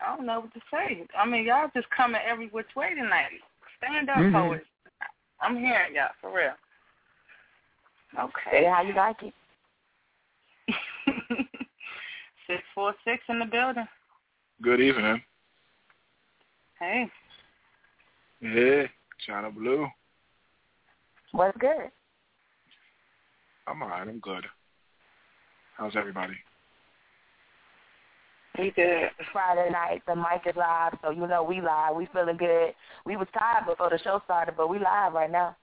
S5: I don't know what to say. I mean, y'all just coming every which way tonight. Stand up,
S14: Mhm.
S5: poets. I'm hearing y'all, for real. Okay.
S6: Say how you like it.
S5: Six four six in the building.
S15: Good evening.
S5: Hey.
S15: Yeah, Chyna Blue.
S6: What's good?
S15: I'm alright. I'm good. How's everybody?
S5: We good.
S6: Friday night. The mic is live, so you know we live. We feeling good. We was tired before the show started, but we live right now.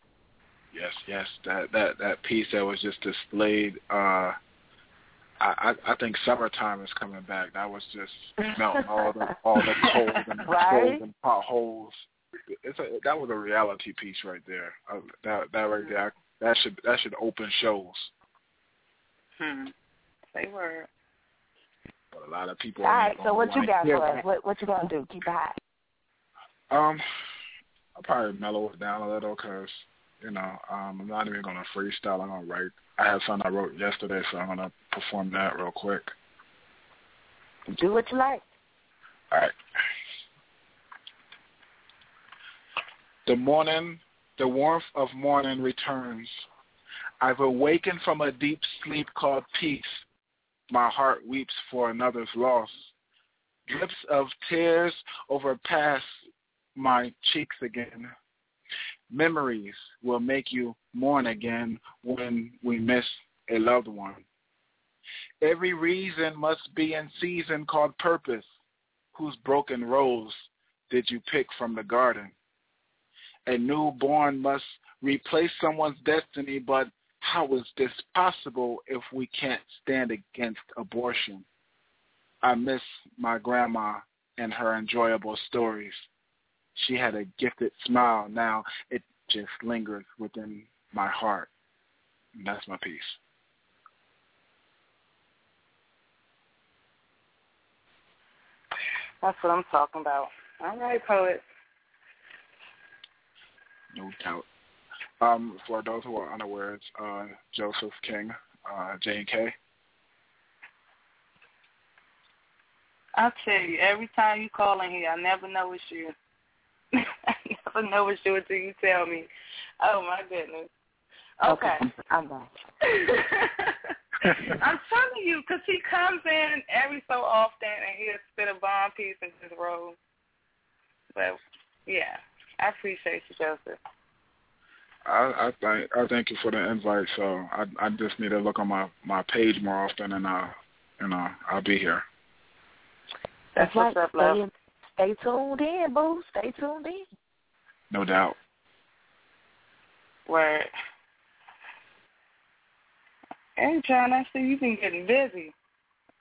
S15: Yes, yes. That that that piece that was just displayed. Uh, I I, I think summertime is coming back. That was just melting [LAUGHS] all the all the cold and the
S6: Right?
S15: cold and potholes. It's a that was a reality piece right there. Uh, that that right there. That should that should open shows.
S5: Hmm. They were.
S15: But a lot of people.
S6: All right. So what you got
S15: hear
S6: for us? What what you gonna do? Keep it hot.
S15: Um, I'll probably mellow it down a little because, you know, um, I'm not even going to freestyle. I'm going to write. I have something I wrote yesterday, so I'm going to perform that real quick.
S6: Do what you like.
S15: All right. The morning, the warmth of morning returns. I've awakened from a deep sleep called peace. My heart weeps for another's loss. Drips of tears overpass my cheeks again. Memories will make you mourn again when we miss a loved one. Every reason must be in season called purpose. Whose broken rose did you pick from the garden? A newborn must replace someone's destiny, but how is this possible if we can't stand against abortion? I miss my grandma and her enjoyable stories. She had a gifted smile. Now it just lingers within my heart. And that's my peace.
S5: That's what I'm talking about. All right, poet.
S15: No doubt. Um, for those who are unaware, it's uh, Joseph King, uh, J&K.
S5: I'll tell you, every time you call in here, I never know it's you. [LAUGHS] I never know it's you until you tell me. Oh, my goodness. Okay.
S6: I'm back. [LAUGHS]
S5: I'm telling you, because he comes in every so often and he'll spit a bomb piece and just roll. But, yeah, I appreciate you, Joseph.
S15: I, I thank I thank you for the invite. So I I just need to look on my my page more often, and uh, you know, I'll be here.
S5: That's what's up,
S6: Stay,
S5: love.
S6: in- stay tuned in, boo. Stay tuned in.
S15: No doubt.
S5: Word. Hey, John, I see you've been getting busy.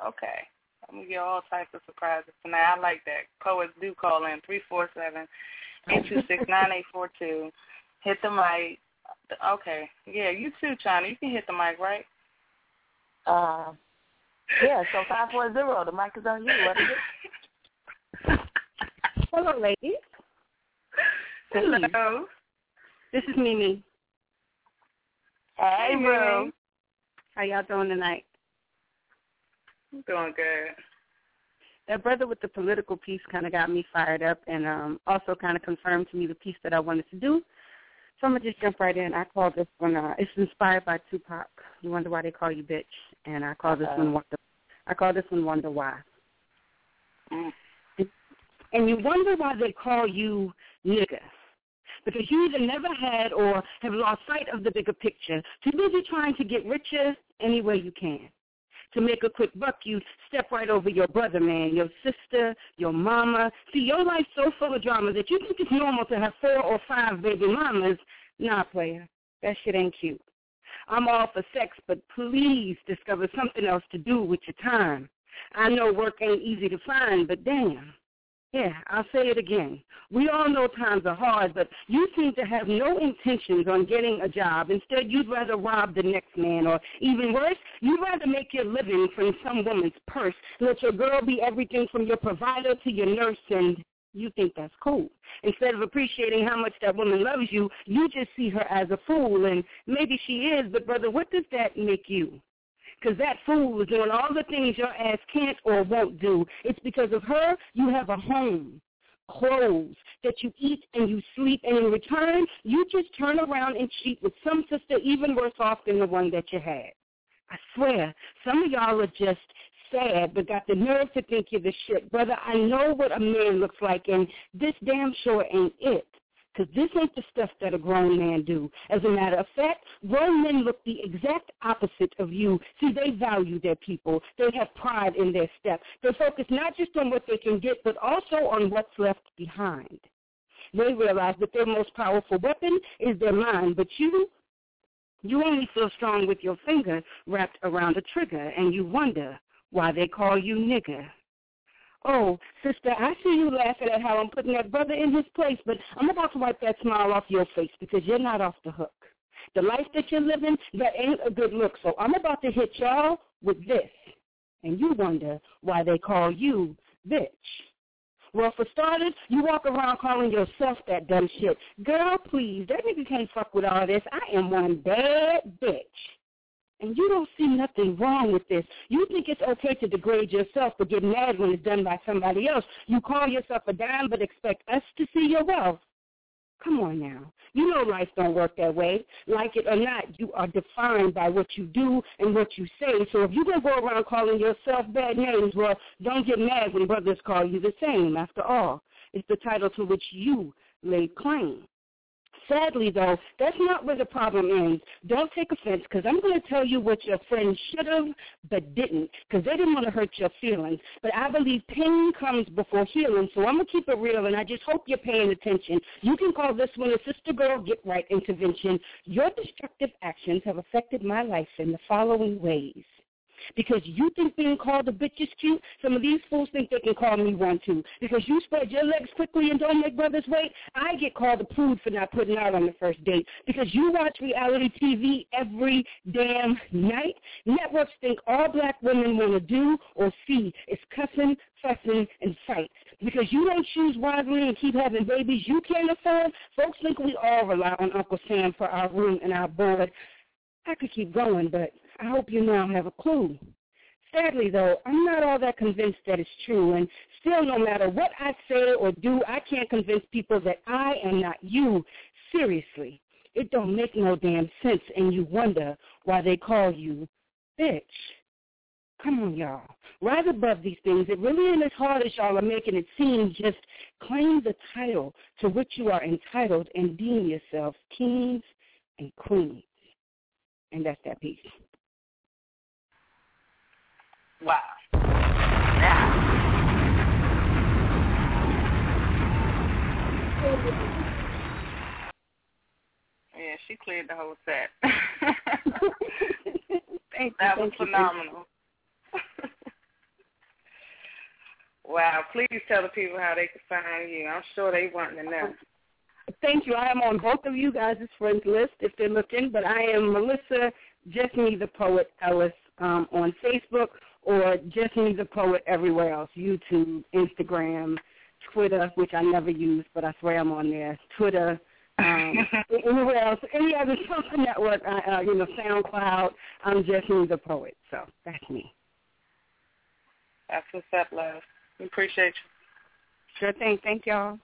S5: Okay. I'm going to get all types of surprises tonight. I like that. Poets do call in, 347-826-9842. Hit the mic. Okay. Yeah, you too, Chyna. You can hit the mic, right?
S6: Uh, yeah, so 540, the mic is on you. What is it? [LAUGHS]
S16: Hello, ladies.
S5: Hello.
S16: This is Mimi.
S6: Hey,
S5: bro.
S16: How y'all doing tonight?
S5: I'm doing good.
S16: That brother with the political piece kind of got me fired up and um also kind of confirmed to me the piece that I wanted to do. So I'm going to just jump right in. I call this one, uh, it's inspired by Tupac. You wonder why they call you bitch. And I call this one Wonder, I call this one Wonder Why.
S5: Mm.
S16: And you wonder why they call you nigga. Because you either never had or have lost sight of the bigger picture. Too busy trying to get richer any way you can. To make a quick buck, you step right over your brother, man, your sister, your mama. See, your life's so full of drama that you think it's normal to have four or five baby mamas. Nah, player, that shit ain't cute. I'm all for sex, but please discover something else to do with your time. I know work ain't easy to find, but damn. Yeah, I'll say it again. We all know times are hard, but you seem to have no intentions on getting a job. Instead, you'd rather rob the next man, or even worse, you'd rather make your living from some woman's purse. Let your girl be everything from your provider to your nurse, and you think that's cool. Instead of appreciating how much that woman loves you, you just see her as a fool, and maybe she is, but brother, what does that make you? Because that fool is doing all the things your ass can't or won't do. It's because of her you have a home, clothes, that you eat and you sleep, and in return, you just turn around and cheat with some sister even worse off than the one that you had. I swear, some of y'all are just sad, but got the nerve to think you're the shit. Brother, I know what a man looks like, and this damn sure ain't it. Because this ain't the stuff that a grown man do. As a matter of fact, grown men look the exact opposite of you. See, they value their people. They have pride in their step. They focus not just on what they can get, but also on what's left behind. They realize that their most powerful weapon is their mind, but you, you only feel strong with your finger wrapped around a trigger, and you wonder why they call you nigger. Oh, sister, I see you laughing at how I'm putting that brother in his place, but I'm about to wipe that smile off your face because you're not off the hook. The life that you're living, that ain't a good look. So I'm about to hit y'all with this. And you wonder why they call you bitch. Well, for starters, you walk around calling yourself that dumb shit. Girl, please, that nigga can't fuck with all this. I am one bad bitch. And you don't see nothing wrong with this. You think it's okay to degrade yourself but get mad when it's done by somebody else. You call yourself a dime but expect us to see your wealth. Come on now. You know life don't work that way. Like it or not, you are defined by what you do and what you say. So if you're going to go around calling yourself bad names, well, don't get mad when brothers call you the same. After all, it's the title to which you laid claim. Sadly, though, that's not where the problem ends. Don't take offense, because I'm going to tell you what your friend should have but didn't, because they didn't want to hurt your feelings. But I believe pain comes before healing, so I'm going to keep it real, and I just hope you're paying attention. You can call this one a sister girl get right intervention. Your destructive actions have affected my life in the following ways because you think being called a bitch is cute. Some of these fools think they can call me one too. Because you spread your legs quickly and don't make brothers wait, I get called a prude for not putting out on the first date. Because you watch reality TV every damn night, networks think all black women want to do or see is cussing, fussing, and fight. Because you don't choose wisely and keep having babies you can't afford, folks think we all rely on Uncle Sam for our room and our board. I could keep going, but I hope you now have a clue. Sadly, though, I'm not all that convinced that it's true, and still, no matter what I say or do, I can't convince people that I am not you. Seriously, it don't make no damn sense, and you wonder why they call you bitch. Come on, y'all. Rise above these things. It really ain't as hard as y'all are making it seem. Just claim the title to which you are entitled and deem yourselves kings and queens. And that's that piece.
S5: Wow. Now. Yeah, she cleared the whole set. [LAUGHS]
S16: Thank
S5: that was phenomenal. [LAUGHS] wow. Please tell the people how they can find you. I'm sure they want to know.
S16: Thank you. I am on both of you guys' friends list if they're looking, but I am Melissa Jessney the Poet Ellis um, on Facebook or Jessney the Poet everywhere else, YouTube, Instagram, Twitter, which I never use, but I swear I'm on there, Twitter, um, [LAUGHS] anywhere else, any other social network, uh, uh, you know, SoundCloud, I'm Jessney the Poet. So that's me.
S5: That's what's up, love. We appreciate you.
S16: Sure thing. Thank y'all.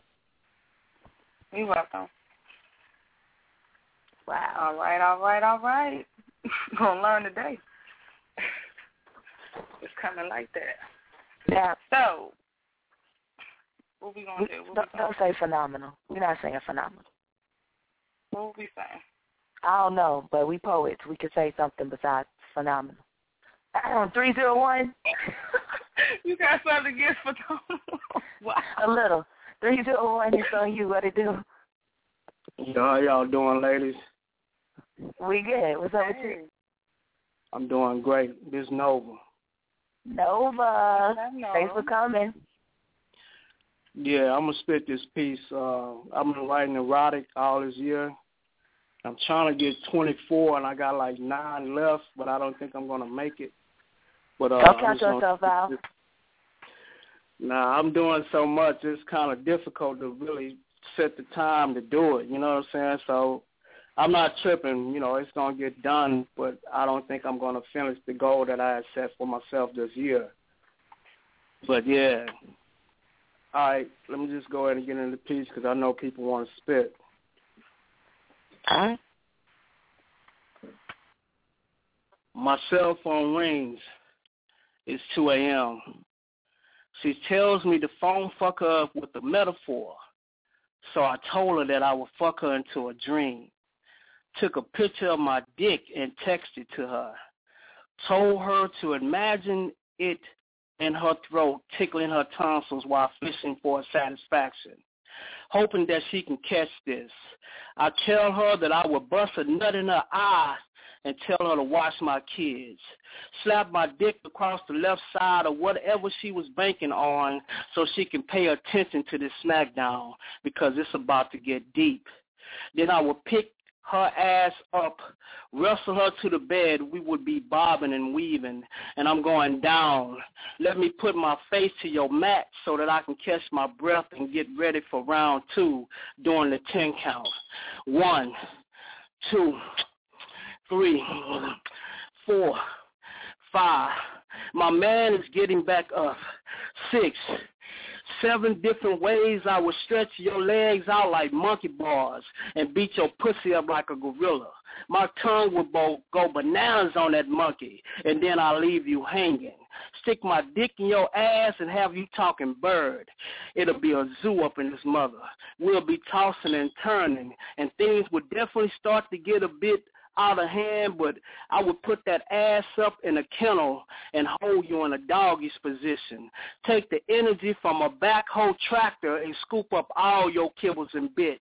S5: You're welcome. Wow. All right, all right, all right. [LAUGHS] Gonna learn today. It's coming like that.
S6: Yeah.
S5: So, what we gonna do? What
S6: Don't,
S5: gonna,
S6: don't say phenomenal. We're not saying phenomenal.
S5: what we saying?
S6: I don't know, but we poets. We could say something besides phenomenal. I don't. Three zero one. [LAUGHS]
S5: you got something against phenomenal? [LAUGHS] wow.
S6: A little. Three zero one is on you. What it do?
S17: Yo, how y'all doing, ladies?
S6: We good. What's up with you?
S17: I'm doing great. This Nova.
S6: Nova. Thanks for coming.
S17: Yeah, I'm gonna spit this piece. Uh, I've been writing erotic all this year. I'm trying to get 24, and I got like nine left, but I don't think I'm gonna make it. But uh,
S6: Don't
S17: I'm
S6: count
S17: just gonna-
S6: yourself out.
S17: Nah, I'm doing so much. It's kind of difficult to really set the time to do it. You know what I'm saying? So I'm not tripping. You know, it's gonna get done, but I don't think I'm gonna finish the goal that I had set for myself this year. But yeah. All right, let me just go ahead and get into the piece because I know people want to spit.
S6: All right.
S17: My cell phone rings. It's 2 a.m. She tells me to phone fuck her up with a metaphor. So I told her that I would fuck her into a dream. Took a picture of my dick and texted to her. Told her to imagine it in her throat, tickling her tonsils while fishing for satisfaction. Hoping that she can catch this. I tell her that I will bust a nut in her eye and tell her to watch my kids. Slap my dick across the left side of whatever she was banking on so she can pay attention to this smackdown because it's about to get deep. Then I will pick her ass up, wrestle her to the bed. We would be bobbing and weaving, and I'm going down. Let me put my face to your mat so that I can catch my breath and get ready for round two during the 10 count. One, two, three, four, five. My man is getting back up. Six, seven different ways I would stretch your legs out like monkey bars and beat your pussy up like a gorilla. My tongue would bo- go bananas on that monkey, and then I'll leave you hanging. Stick my dick in your ass and have you talking bird. It'll be a zoo up in this mother. We'll be tossing and turning, and things will definitely start to get a bit out of hand, but I would put that ass up in a kennel and hold you in a doggy's position. Take the energy from a backhoe tractor and scoop up all your kibbles and bits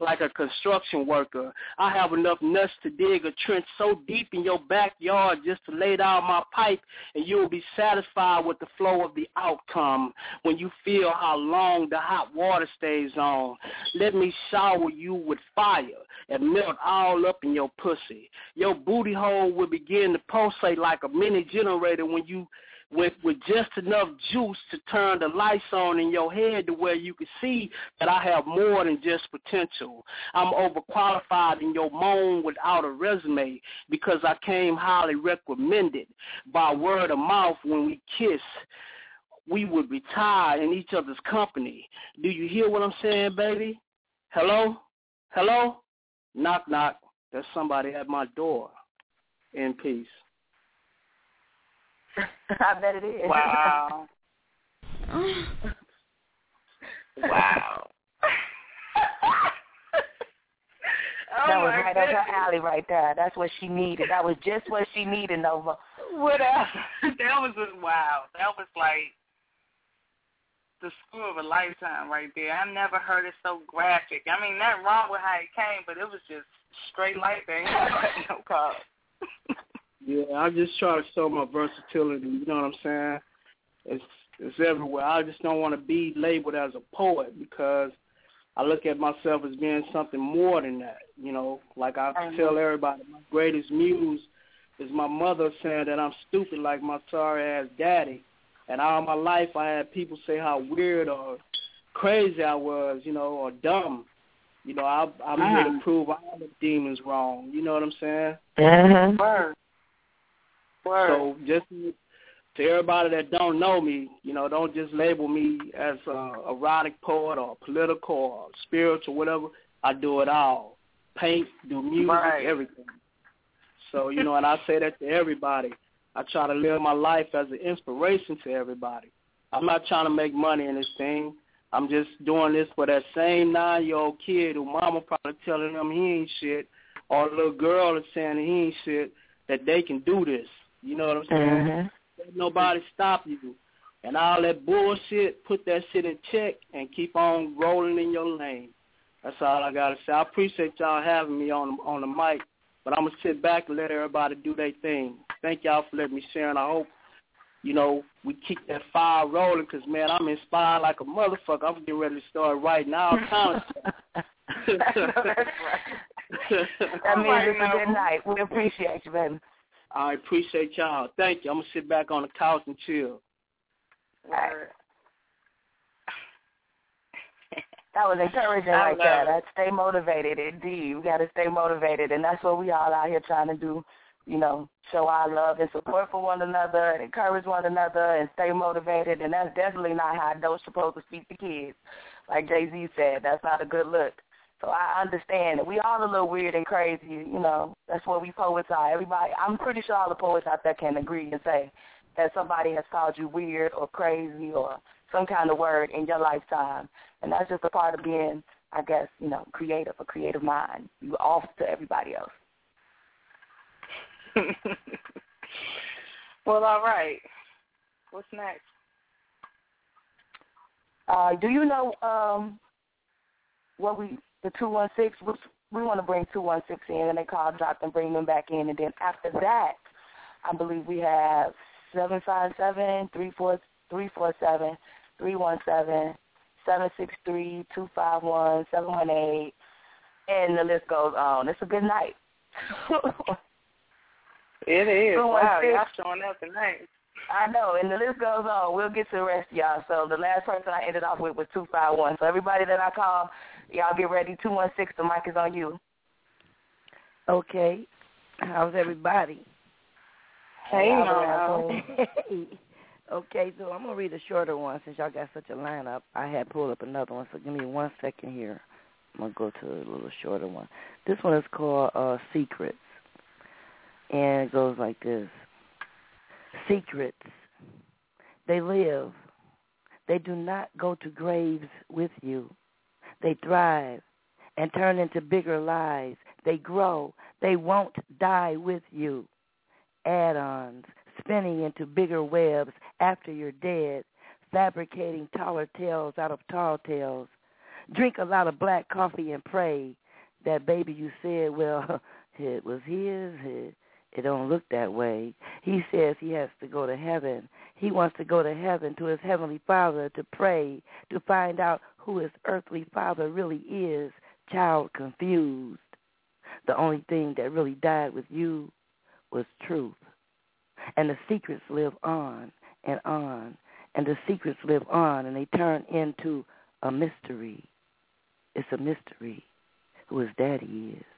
S17: like a construction worker. I have enough nuts to dig a trench so deep in your backyard just to lay down my pipe and you will be satisfied with the flow of the outcome when you feel how long the hot water stays on. Let me shower you with fire and melt all up in your pussy. Your booty hole will begin to pulsate like a mini generator when you with with just enough juice to turn the lights on in your head to where you can see that I have more than just potential. I'm overqualified in your moan without a resume because I came highly recommended by word of mouth when we kiss. We would retire in each other's company. Do you hear what I'm saying, baby? Hello? Hello? Knock, knock. There's somebody at my door. In peace. [LAUGHS]
S6: I bet it is.
S5: Wow. [LAUGHS]
S6: wow. [LAUGHS]
S5: Oh
S6: that was
S5: my
S6: right up her alley right there. That's what she needed. That was just what she needed, Nova.
S5: Whatever. That was just wow. That was like the school of a lifetime right there. I never heard it so graphic. I mean, nothing wrong with how it came, but it was just straight that. Ain't [LAUGHS] [LAUGHS] no- no.
S17: Yeah, I just try to show my versatility. You know what I'm saying? It's it's everywhere. I just don't want to be labeled as a poet because I look at myself as being something more than that. You know, like I
S5: know.
S17: tell everybody, my greatest muse is my mother saying that I'm stupid like my sorry ass daddy. And all my life I had people say how weird or crazy I was, you know, or dumb. You know, I, I'm here to
S5: Uh-huh.
S17: prove all the demons wrong. You know what I'm saying?
S6: Mm-hmm.
S5: Word. Word.
S17: So just to everybody that don't know me, you know, don't just label me as a erotic poet or political or spiritual, whatever. I do it all. Paint, do music,
S5: Right.
S17: everything. So, you know, and I say that to everybody. I try to live my life as an inspiration to everybody. I'm not trying to make money in this thing. I'm just doing this for that same nine year old kid who mama probably telling him he ain't shit or the little girl is saying he ain't shit, that they can do this. You know what I'm saying?
S6: Mhm.
S17: Let nobody stop you. And all that bullshit, put that shit in check and keep on rolling in your lane. That's all I gotta say. I appreciate y'all having me on on the mic, But I'm gonna sit back and let everybody do their thing. Thank y'all for letting me share, and I hope you know we keep that fire rolling. Cause man, I'm inspired like a motherfucker. I'm getting ready to start writing all kinds of [LAUGHS] stuff.
S6: That means it's a good night. We appreciate you, baby.
S17: I appreciate y'all. Thank you. I'm gonna sit back on the couch and chill. [LAUGHS]
S6: That was encouraging
S17: I
S6: right
S17: love
S6: there.
S17: it.
S6: That stay motivated, indeed. We got to stay motivated, and that's what we all out here trying to do. You know, show our love and support for one another, and encourage one another, and stay motivated. And that's definitely not how those supposed to speak to kids. Like Jay Z said, that's not a good look. So I understand that we all a little weird and crazy. You know, that's what we poets are. Everybody, I'm pretty sure all the poets out there can agree and say that somebody has called you weird or crazy or some kind of word in your lifetime. And that's just a part of being, I guess, you know, creative, a creative mind. You off to everybody else. [LAUGHS]
S5: well, all right. What's next?
S6: Uh, do you know um, what we the two one six? We want to bring two one six in, and they call, drop, and bring them back in, and then after that, I believe we have seven five seven three four three four seven three one seven seven six three two five one seven one eight, and the list goes on. It's a good night. [LAUGHS]
S5: It is.
S6: Two
S5: Wow, y'all showing up tonight.
S6: I know, and the list goes on. We'll get to the rest, y'all. So the last person I ended off with was two five one. So everybody that I call, y'all get ready. Two one six. The mic is on you.
S18: Okay. How's everybody?
S5: Hey,
S18: Y'all
S5: Mama.
S18: around. Hey. Okay, so I'm gonna read a shorter one since y'all got such a lineup. I had pulled up another one, so give me one second here. I'm gonna go to a little shorter one. This one is called uh Secrets. And it goes like this. Secrets. They live. They do not go to graves with you. They thrive and turn into bigger lies. They grow. They won't die with you. Add-ons, spinning into bigger webs after you're dead, fabricating taller tales out of tall tales. Drink a lot of black coffee and pray. That baby you said, well, [LAUGHS] it was his. It, it don't look that way. He says he has to go to heaven. He wants to go to heaven to his heavenly father to pray, to find out who his earthly father really is. Child confused. The only thing that really died with you was truth. And the secrets live on and on. And the secrets live on and they turn into a mystery. It's a mystery who his daddy is.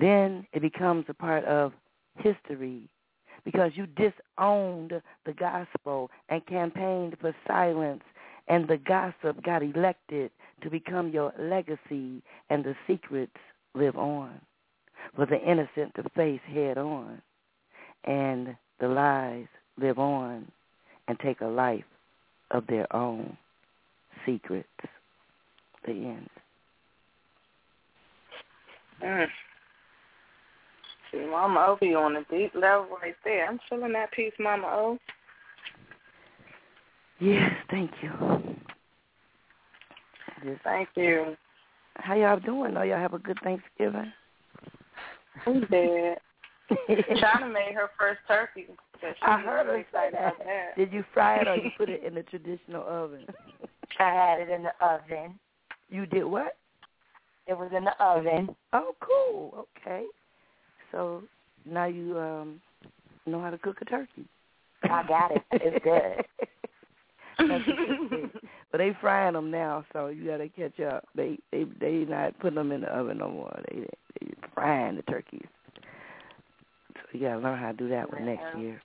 S18: Then it becomes a part of history because you disowned the gospel and campaigned for silence and the gossip got elected to become your legacy and the secrets live on for the innocent to face head on and the lies live on and take a life of their own secrets. The end.
S5: Mm. See, Mama O be on a deep level right there. I'm feeling that piece, Mama O.
S18: Yes, thank you. Just,
S5: Thank you.
S18: how y'all doing? Know y'all have a good Thanksgiving?
S5: We did. Chyna made her first turkey. [LAUGHS]
S18: I heard her say
S5: excited
S18: that.
S5: about that.
S18: Did you fry it or you put it [LAUGHS] in the traditional oven?
S6: I had it in the oven.
S18: You did what?
S6: It was in the oven.
S18: Oh, cool. Okay. So now you um know how to cook a turkey.
S6: I got it. It's good.
S18: That's a good thing. But they frying them now, so you gotta catch up. They they they not putting them in the oven no more. They they frying the turkeys. So you gotta learn how to do that one next year.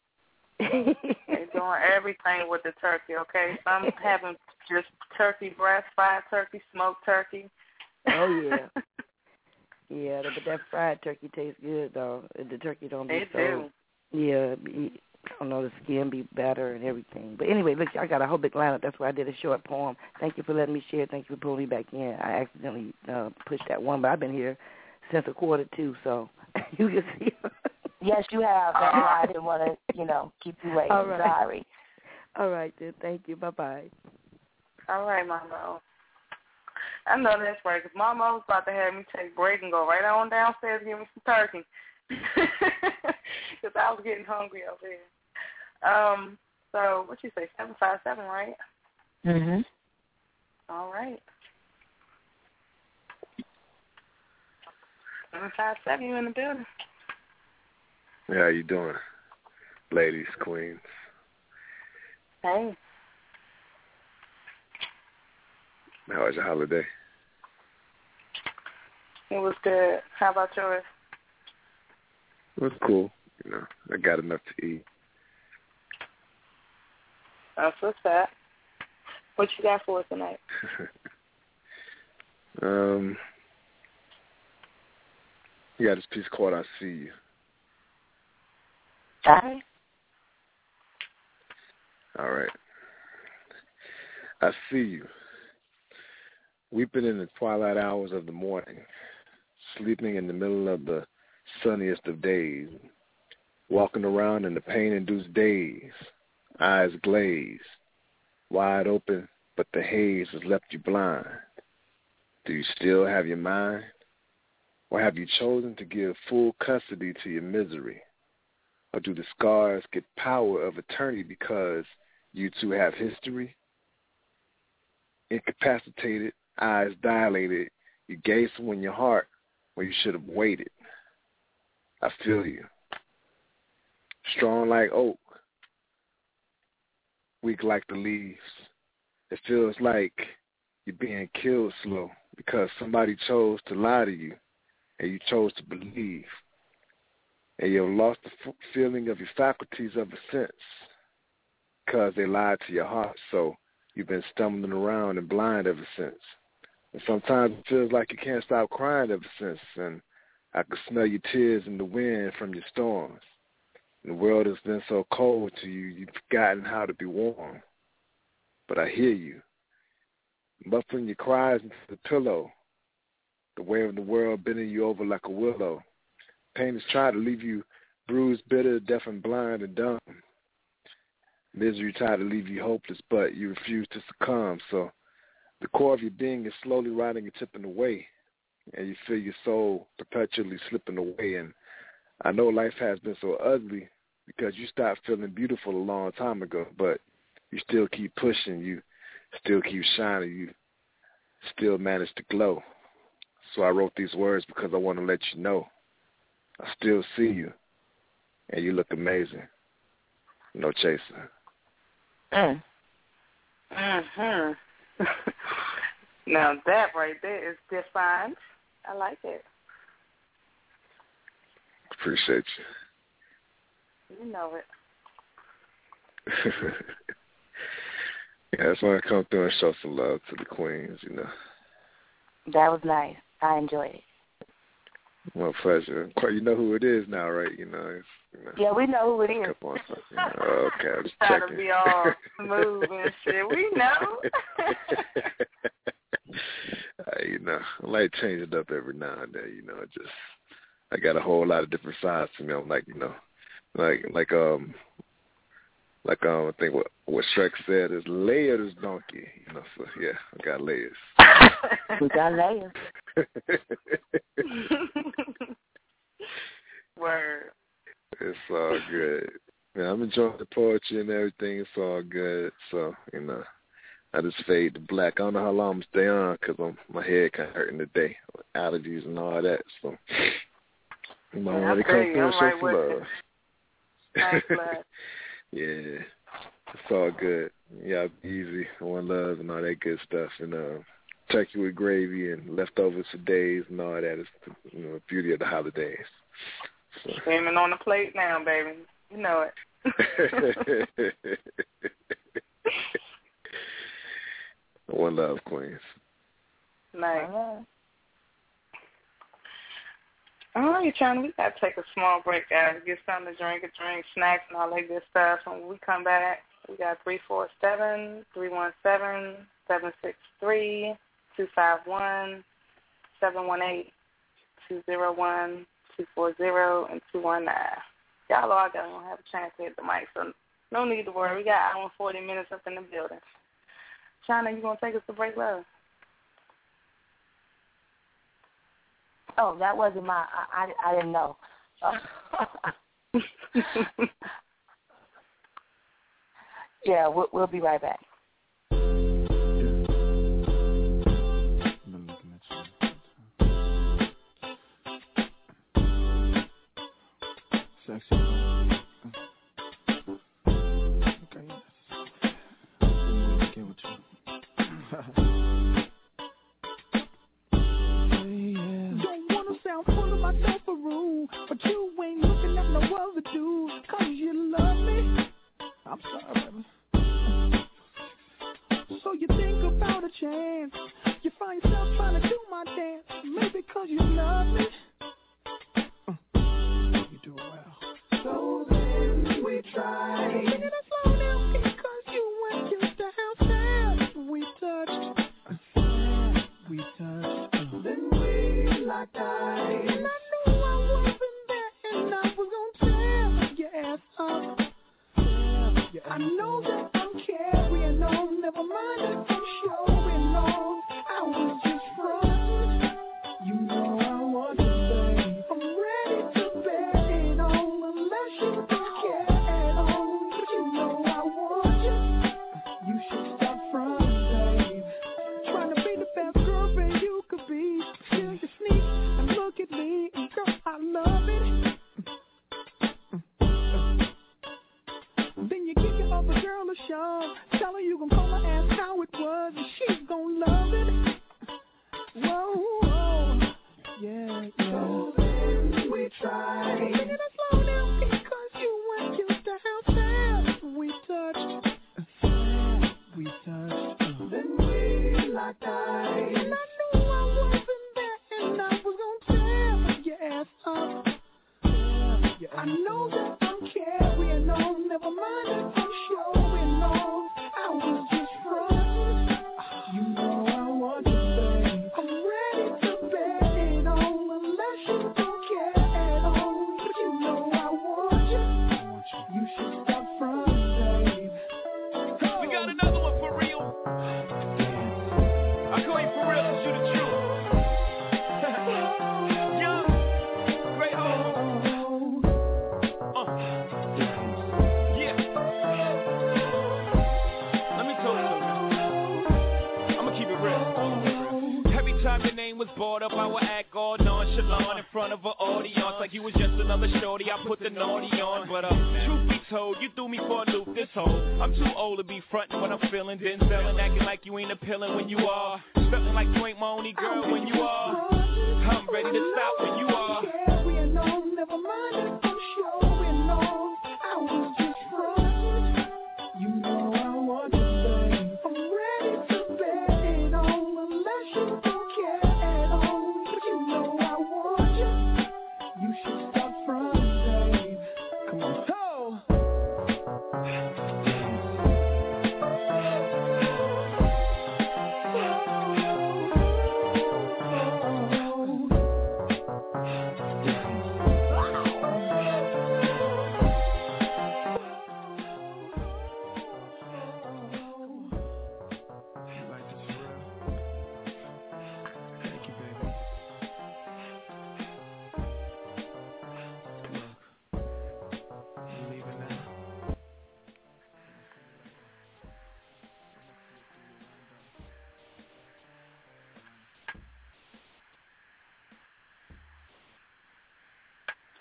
S5: They're doing everything with the turkey, okay? Some [LAUGHS] having just turkey breast, fried turkey, smoked turkey.
S18: Oh yeah. [LAUGHS] Yeah, but that fried turkey tastes good though. The turkey don't be
S5: They
S18: so.
S5: do.
S18: Yeah, I don't know the skin be better and everything. But anyway, look, I got a whole big lineup. That's why I did a short poem. Thank you for letting me share. Thank you for pulling me back in. I accidentally uh, pushed that one, but I've been here since a quarter two, so [LAUGHS] you can see.
S6: Yes, you have. That's why I didn't want to, you know, keep you waiting.
S18: All right.
S6: Sorry.
S18: All right then. Thank you. Bye bye.
S5: All right, Mama O. I know that's right, because Mama was about to have me take break and go right on downstairs and give me some turkey. [LAUGHS] Because I was getting hungry over here. Um, so, what you say, 757, right?
S18: Mhm.
S5: All right. 757, you in the building.
S19: Yeah, How you doing, ladies, queens?
S5: Hey.
S19: How was your holiday?
S5: It was good. How about yours?
S19: It was cool. You know, I got enough to eat.
S5: That's what's that. What you got for us tonight? [LAUGHS]
S19: um, you got this piece called "I See You."
S5: Hi.
S19: All right. I see you. Weeping in the twilight hours of the morning, sleeping in the middle of the sunniest of days, walking around in the pain-induced days, eyes glazed, wide open, but the haze has left you blind. Do you still have your mind? Or have you chosen to give full custody to your misery? Or do the scars get power of attorney because you two have history? Incapacitated, eyes dilated, you gave someone your heart where you should have waited. I feel you. Strong like oak, weak like the leaves. It feels like you're being killed slow because somebody chose to lie to you and you chose to believe. And you've lost the feeling of your faculties ever since because they lied to your heart. So you've been stumbling around and blind ever since. And sometimes it feels like you can't stop crying ever since. And I can smell your tears in the wind from your storms. And the world has been so cold to you, you've forgotten how to be warm. But I hear you, muffling your cries into the pillow, the weight of the world bending you over like a willow. Pain has tried to leave you bruised, bitter, deaf and blind and dumb. Misery tried to leave you hopeless, but you refuse to succumb. So the core of your being is slowly rotting and tipping away, and you feel your soul perpetually slipping away. And I know life has been so ugly because you stopped feeling beautiful a long time ago, but you still keep pushing. You still keep shining. You still manage to glow. So I wrote these words because I want to let you know I still see you, and you look amazing. No chaser.
S5: Mm. hmm [LAUGHS] now that right there is defined. I like it.
S19: Appreciate
S5: You You know it. [LAUGHS]
S19: yeah, that's why I come through and show some love to the queens, you know.
S6: That was nice. I enjoyed it.
S19: My pleasure. You know who it is now, right? You know. It's, you know
S6: Yeah, we know who it is.
S19: Come on, you know. Okay, I'm just
S5: Trying
S19: checking.
S5: to be all [LAUGHS] smooth and shit. We know. [LAUGHS]
S19: uh, you know, I like change it up every now and then. You know, it just I got a whole lot of different sides to me. I'm like, you know, like like um like um I think what what Shrek said is layers donkey. You know, so yeah, I got layers. [LAUGHS]
S6: We got layers.
S5: Word.
S19: It's all good. Yeah, I'm enjoying the poetry and everything. It's all good. So, you know, I just fade to black. I don't know how long I'm stay on because I'm my head kind of hurting today. Allergies and all that. So, you might
S5: Yeah,
S19: want to
S5: I feel
S19: come through show some love.
S5: you. Love. [LAUGHS]
S19: yeah. It's all good. Yeah, easy. One love and all that good stuff. And uh, turkey with gravy and leftovers for days and all that is the you know, beauty of the holidays. So.
S5: Screaming on the plate now, baby. You know it. [LAUGHS]
S19: One love, Queens.
S5: Nice. All right, Chyna, we got to take a small break, guys. Get something to drink, a drink, snacks, and all that good stuff. When we come back, we got three four seven three one seven seven six three two five one seven one eight two zero one 240 and 219. Y'all all don't have a chance to hit the mic, so no need to worry. We got hour and 40 minutes up in the building. Chyna, you going to take us to break love?
S6: Oh, that wasn't my, I, I, I didn't know. [LAUGHS] [LAUGHS] yeah, we'll, we'll be right back.
S20: sexy. Okay. Get with you. [LAUGHS]
S21: myself a rule, but you ain't looking at no other dude, cause you love me.
S20: I'm sorry, baby.
S21: So you think about a chance. You find yourself trying to do my dance. Maybe cause you love me. try.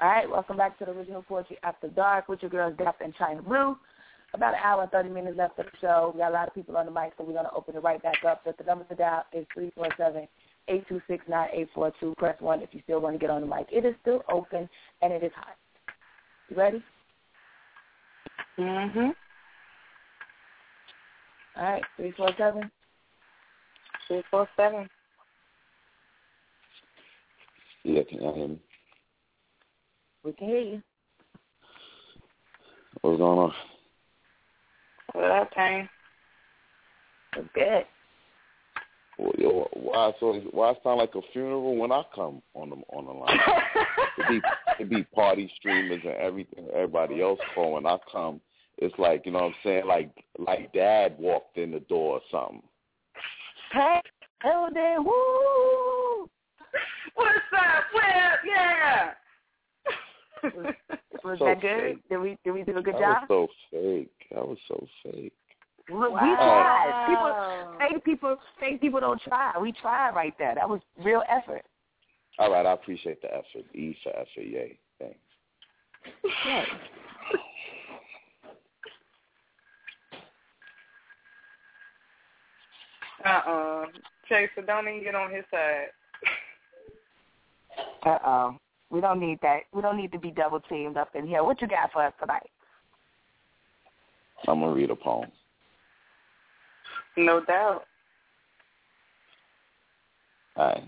S21: All
S6: right, welcome back to the original Poetry After Dark with your girls Dap and Chyna Blue. About an hour and 30 minutes left of the show. We got a lot of people on the mic, so we're going to open it right back up. But the number to dial is three four seven eight two six nine eight four two. Press 1 if you still want to get on the mic. It is still open, and it is hot. You ready?
S5: Mhm.
S6: All right, 347.
S5: 347.
S22: Yeah, can you hear me?
S6: We can hear you.
S22: What's going on?
S5: Well, okay.
S6: We're good.
S22: Well, yo, why so? Why it sound like a funeral when I come on the on the line? it be [LAUGHS] it be party streamers and everything. Everybody else call when I come. It's like you know what I'm saying. Like like Dad walked in the door or something.
S6: Hey, Elden, woo!
S5: What's up, Web? Yeah. [LAUGHS]
S6: Was
S22: So
S6: that good?
S22: fake.
S6: Did we did we do a good
S22: that
S6: job?
S22: was so fake. That was so fake.
S6: We, we tried. People, fake people, fake people don't try. We tried right there. That was real effort.
S22: All right, I appreciate the effort. E for effort, yay. Thanks.
S6: Yeah.
S5: Uh-uh. Chaser, don't even get on his side.
S6: Uh oh. We don't need that. We don't need to be double teamed up in here. What you got for us tonight?
S22: I'm gonna read a poem.
S5: No doubt.
S22: All right.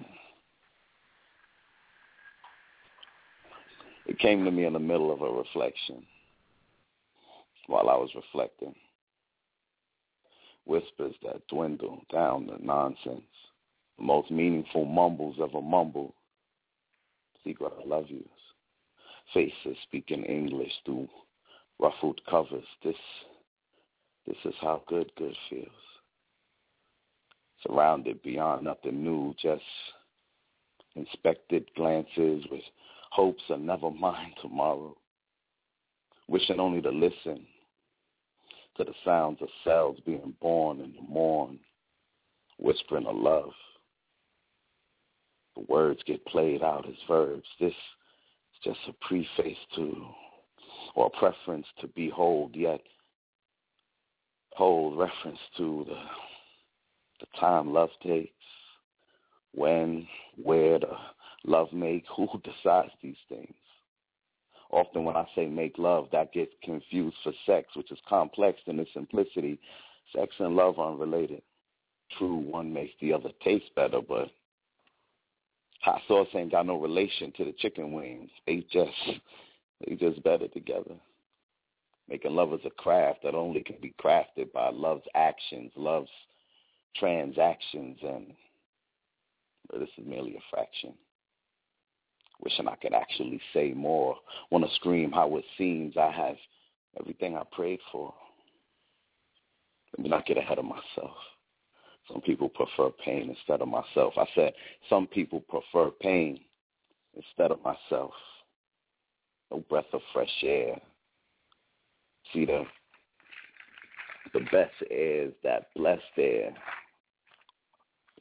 S22: It came to me in the middle of a reflection while I was reflecting. Whispers that dwindle down to nonsense. The most meaningful mumbles of a mumble. I love yous. Faces speaking English through ruffled covers. This this is how good good feels. Surrounded beyond nothing new, just inspected glances with hopes of never mind tomorrow. Wishing only to listen to the sounds of cells being born in the morn, whispering of love. The words get played out as verbs. This is just a preface to, or preference to behold, yet hold reference to the the time love takes, when, where the love make, who [LAUGHS] decides these things. Often when I say make love, that gets confused for sex, which is complex in its simplicity. Sex and love are unrelated. True, one makes the other taste better, but hot sauce ain't got no relation to the chicken wings. They just they just better together. Making love is a craft that only can be crafted by love's actions, love's transactions, and this is merely a fraction. Wishing I could actually say more. Want to scream how it seems I have everything I prayed for. Let me not get ahead of myself. Some people prefer pain instead of myself. I said some people prefer pain instead of myself. No breath of fresh air. See the the best air is that blessed air.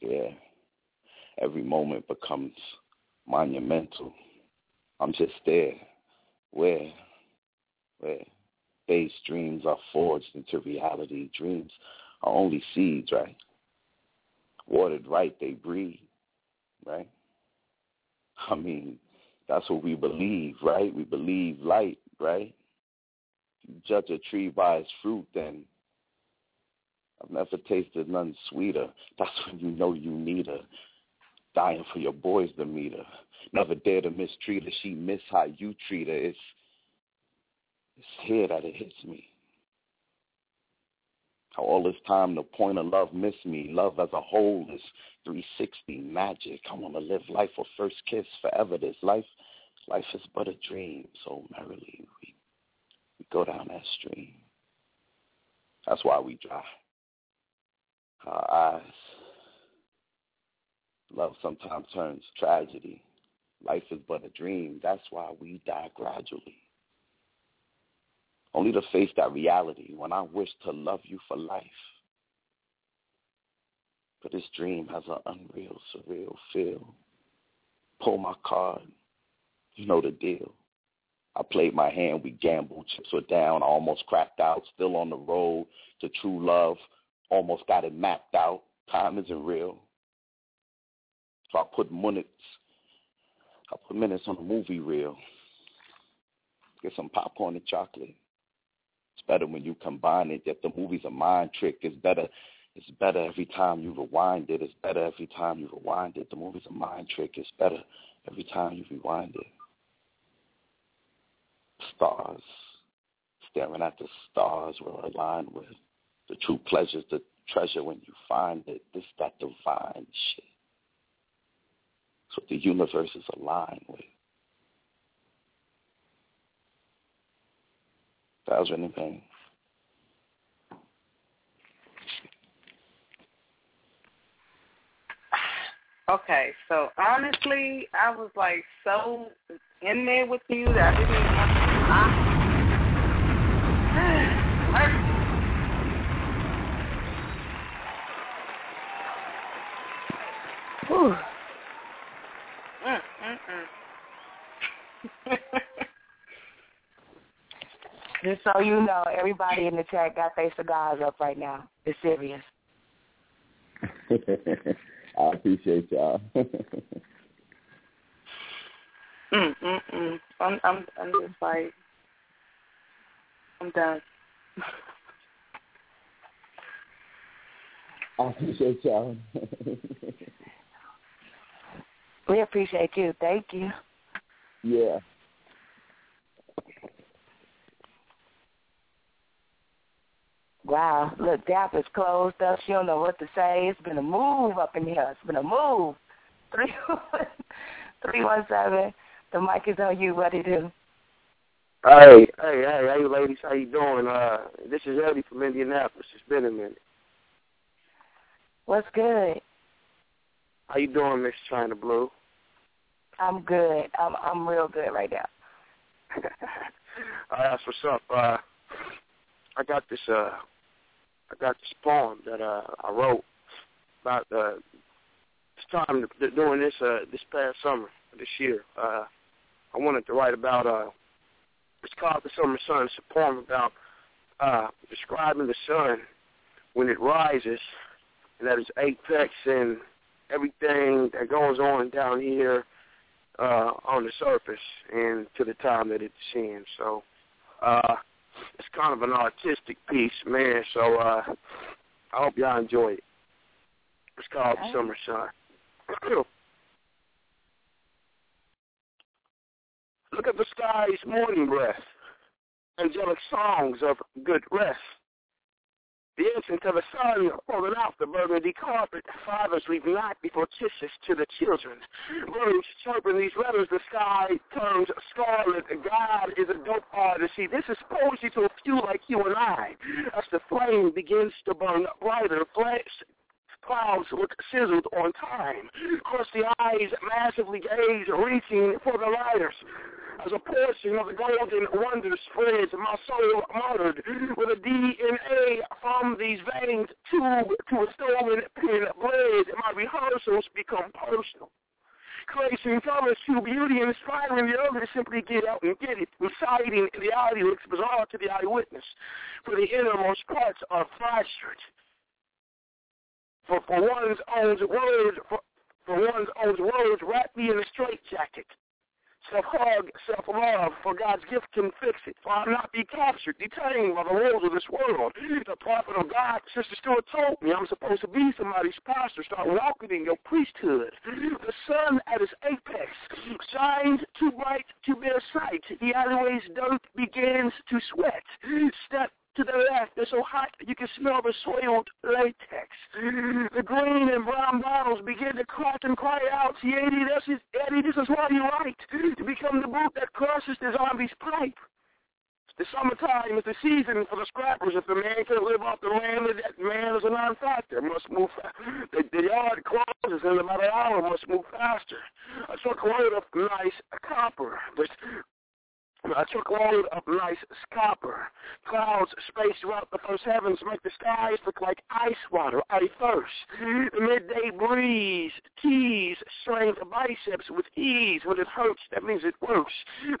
S22: Yeah. Every moment becomes monumental. I'm just there. Where? Where? Base dreams are forged into reality. Dreams are only seeds, right? Watered right, they breathe, right? I mean, that's what we believe, right? We believe light, right? If you judge a tree by its fruit, then I've never tasted none sweeter. [LAUGHS] That's when you know you need her. Dying for your boys to meet her. Never dare to mistreat her. She miss how you treat her. It's it's here that it hits me. How all this time the point of love missed me. Love as a whole is 360 magic. I want to live life a first kiss forever. This life, life is but a dream. So merrily we we go down that stream. That's why we dry our eyes. Love sometimes turns tragedy. Life is but a dream. That's why we die gradually. Only to face that reality when I wish to love you for life. But this dream has an unreal, surreal feel. Pull my card. You know the deal. I played my hand. We gambled. Chips were down. I almost cracked out. Still on the road to true love almost got it mapped out. Time isn't real. So I put minutes I put minutes on a movie reel. Get some popcorn and chocolate. Better when you combine it. If the movie's a mind trick, it's better it's better every time you rewind it. It's better every time you rewind it. The movie's a mind trick. It's better every time you rewind it. Stars. Staring at the stars we're aligned with the true pleasures, the treasure when you find it. This that divine shit. It's what the universe is aligned with. Was really pain.
S5: Okay, so honestly, I was like so in there with you that I didn't want to. Whew. Mm, mm, mm.
S6: Just so you know, everybody in the chat got their cigars up right now. It's serious. [LAUGHS]
S22: I appreciate y'all. [LAUGHS]
S5: mm, mm, mm. I'm, I'm, I'm just like, I'm done. [LAUGHS]
S22: I appreciate y'all.
S6: we appreciate you. Thank you.
S22: Yeah.
S6: Wow, look, Dap is closed up. She don't know what to say. It's been a move up in here. It's been a move. Three [LAUGHS] three one seven. The mic is on you. What do you do?
S23: Hey, hey, hey, hey, ladies, how you doing? Uh, this is Eddie from Indianapolis. It's been a minute.
S6: What's good?
S23: How you doing, Miss Chyna Blue?
S6: I'm good. I'm I'm real good right now.
S23: uh, that's what's up. Uh, I got this uh I got this poem that uh, I wrote about uh, this time doing this uh, this past summer this year. Uh, I wanted to write about uh, it's called the Summer Sun. It's a poem about uh, describing the sun when it rises and at its apex and everything that goes on down here uh, on the surface and to the time that it descends. So uh, it's kind of an artistic piece, man. So uh, I hope y'all enjoy it. It's called
S6: Okay.
S23: Summer Sun. [CLEARS THROAT] Look at the sky's morning breath, angelic songs of good rest. The entrance of the sun rolling off the burgundy carpet. Fathers leave not before kisses to the children. Birds chirping these letters, the sky turns scarlet. God is a dope artist. See, this is poetry to a few like you and I. As the flame begins to burn brighter, flash, clouds look sizzled on time. The eyes, massively gaze, reaching for the lighters. As a portion of the golden wonder spreads, my soul muttered with a DNA from these veins tube to a stolen pen blade. My rehearsals become personal. Creating colors to beauty inspiring the other to simply get out and get it. Reciting the audio looks bizarre to the eyewitness, for the innermost parts are fractured for, for one's own words, for, for one's own words, wrap me in a straitjacket. Self-hug, self-love, for God's gift can fix it. For I'll not be captured, detained by the rules of this world. The prophet of God, Sister Stewart told me I'm supposed to be somebody's pastor, start walking in your priesthood. The sun at its apex shines too bright to bear sight. The alleyway's dirt begins to sweat. Step to the. They're so hot you can smell the soiled latex. The green and brown bottles begin to crack and cry out, Eddie, this is, Eddie, this is what you write, to become the boot that crushes the zombie's pipe. The summertime is the season for the scrappers. If the man can't live off the land, that man is a non-factor. Must move. Fa- the, the yard closes in about an hour. Must move faster. A truckload of nice copper, but a truckload of nice copper. Clouds spaced throughout the first heavens make the skies look like ice water. I thirst. The midday breeze tease the biceps with ease. When it hurts, that means it works.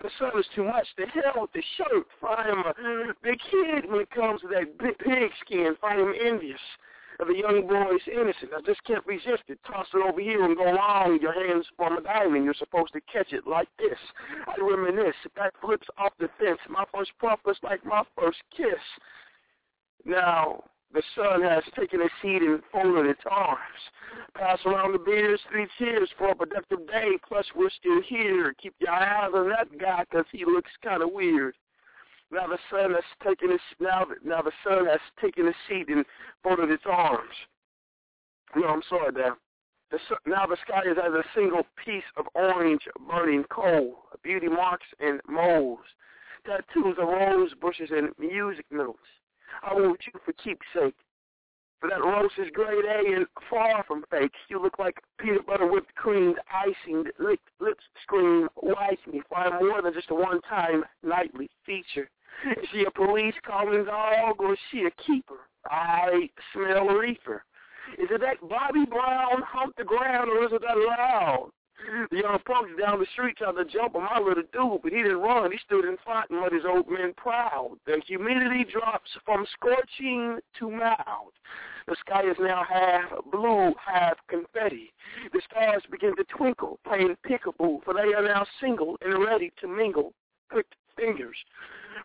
S23: The sun is too much. The hell with the shirt. I am a big kid when it comes to that big pig skin. I am envious of a young boy's innocence. I just can't resist it. Toss it over here and go along. Your hands form a diamond. You're supposed to catch it like this. I reminisce. Back flips off the fence. My first puff was like my first kiss. Now, the sun has taken a seat and folded its arms. Pass around the beers, three cheers for a productive day. Plus, we're still here. Keep your eyes on that guy because he looks kind of weird. Now the sun has taken its now now the sun has taken a seat and folded its arms. No, I'm sorry, Dan. The now the sky is as a single piece of orange burning coal, beauty marks and moles, tattoos of rose bushes and music notes. I want you for keepsake. For that roast is grade A and far from fake. You look like peanut butter whipped cream, icing, lip, lips scream, wife me. For I'm more than just a one-time nightly feature. Is [LAUGHS] she a police calling dog or is she a keeper? I smell a reefer. Is it that Bobby Brown humped the ground or is it that loud? The young punks down the street tried to jump on my little dude, but he didn't run. He stood in front and let his old men proud. The humidity drops from scorching to mild. The sky is now half blue, half confetti. The stars begin to twinkle, playing peekaboo, for they are now single and ready to mingle. Clicked fingers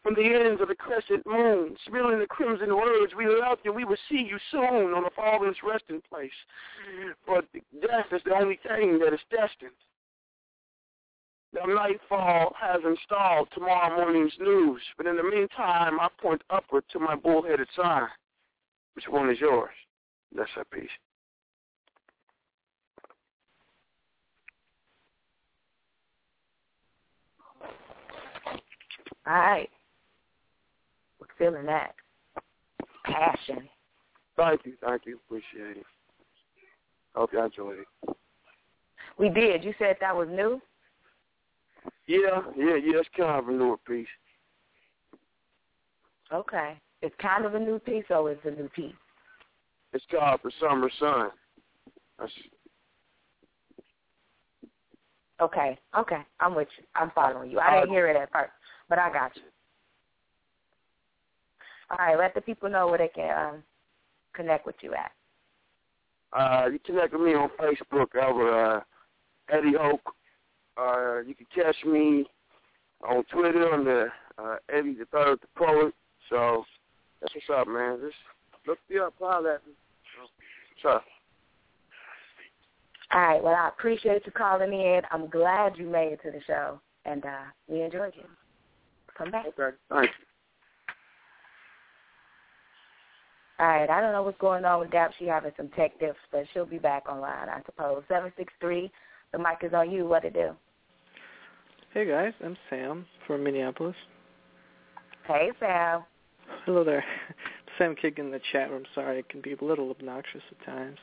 S23: from the ends of the crescent moon, spilling the crimson words, we love you, we will see you soon on the father's resting place. But death is the only thing that is destined. The nightfall has installed tomorrow morning's news, but in the meantime, I point upward to my bullheaded sign. Which one is yours? That's our piece.
S6: All right. Feeling that. Passion.
S23: Thank you, thank you. Appreciate it. Hope you enjoyed it.
S6: We did. You said that was new?
S23: Yeah, yeah, yeah. It's kind of a newer piece.
S6: Okay. It's kind of a new piece or it's a new piece?
S23: It's called For Summer Sun. That's,
S6: Okay. Okay. I'm with you. I'm following you. I didn't hear it at first, but I got you. All right. Let the people know where they can um, connect with you at.
S23: uh, you connect with me on Facebook over uh, Eddie Hoke. Uh, you can catch me on Twitter under uh, Eddie the Third the Poet. So that's what's up, man. Just look me up, holler at me. What's up?
S6: All right. Well, I appreciate you calling in. I'm glad you made it to the show, and uh, we enjoyed you. Come back.
S23: Okay. Thanks.
S6: All right. I don't know what's going on with Dap. She having some tech dips, but she'll be back online, I suppose. Seven six three. The mic is on you. What to do?
S24: Hey guys, I'm Sam from Minneapolis.
S6: Hey, Sam.
S24: Hello there. [LAUGHS] Sam Kick in the chat room. Sorry, it can be a little obnoxious at times.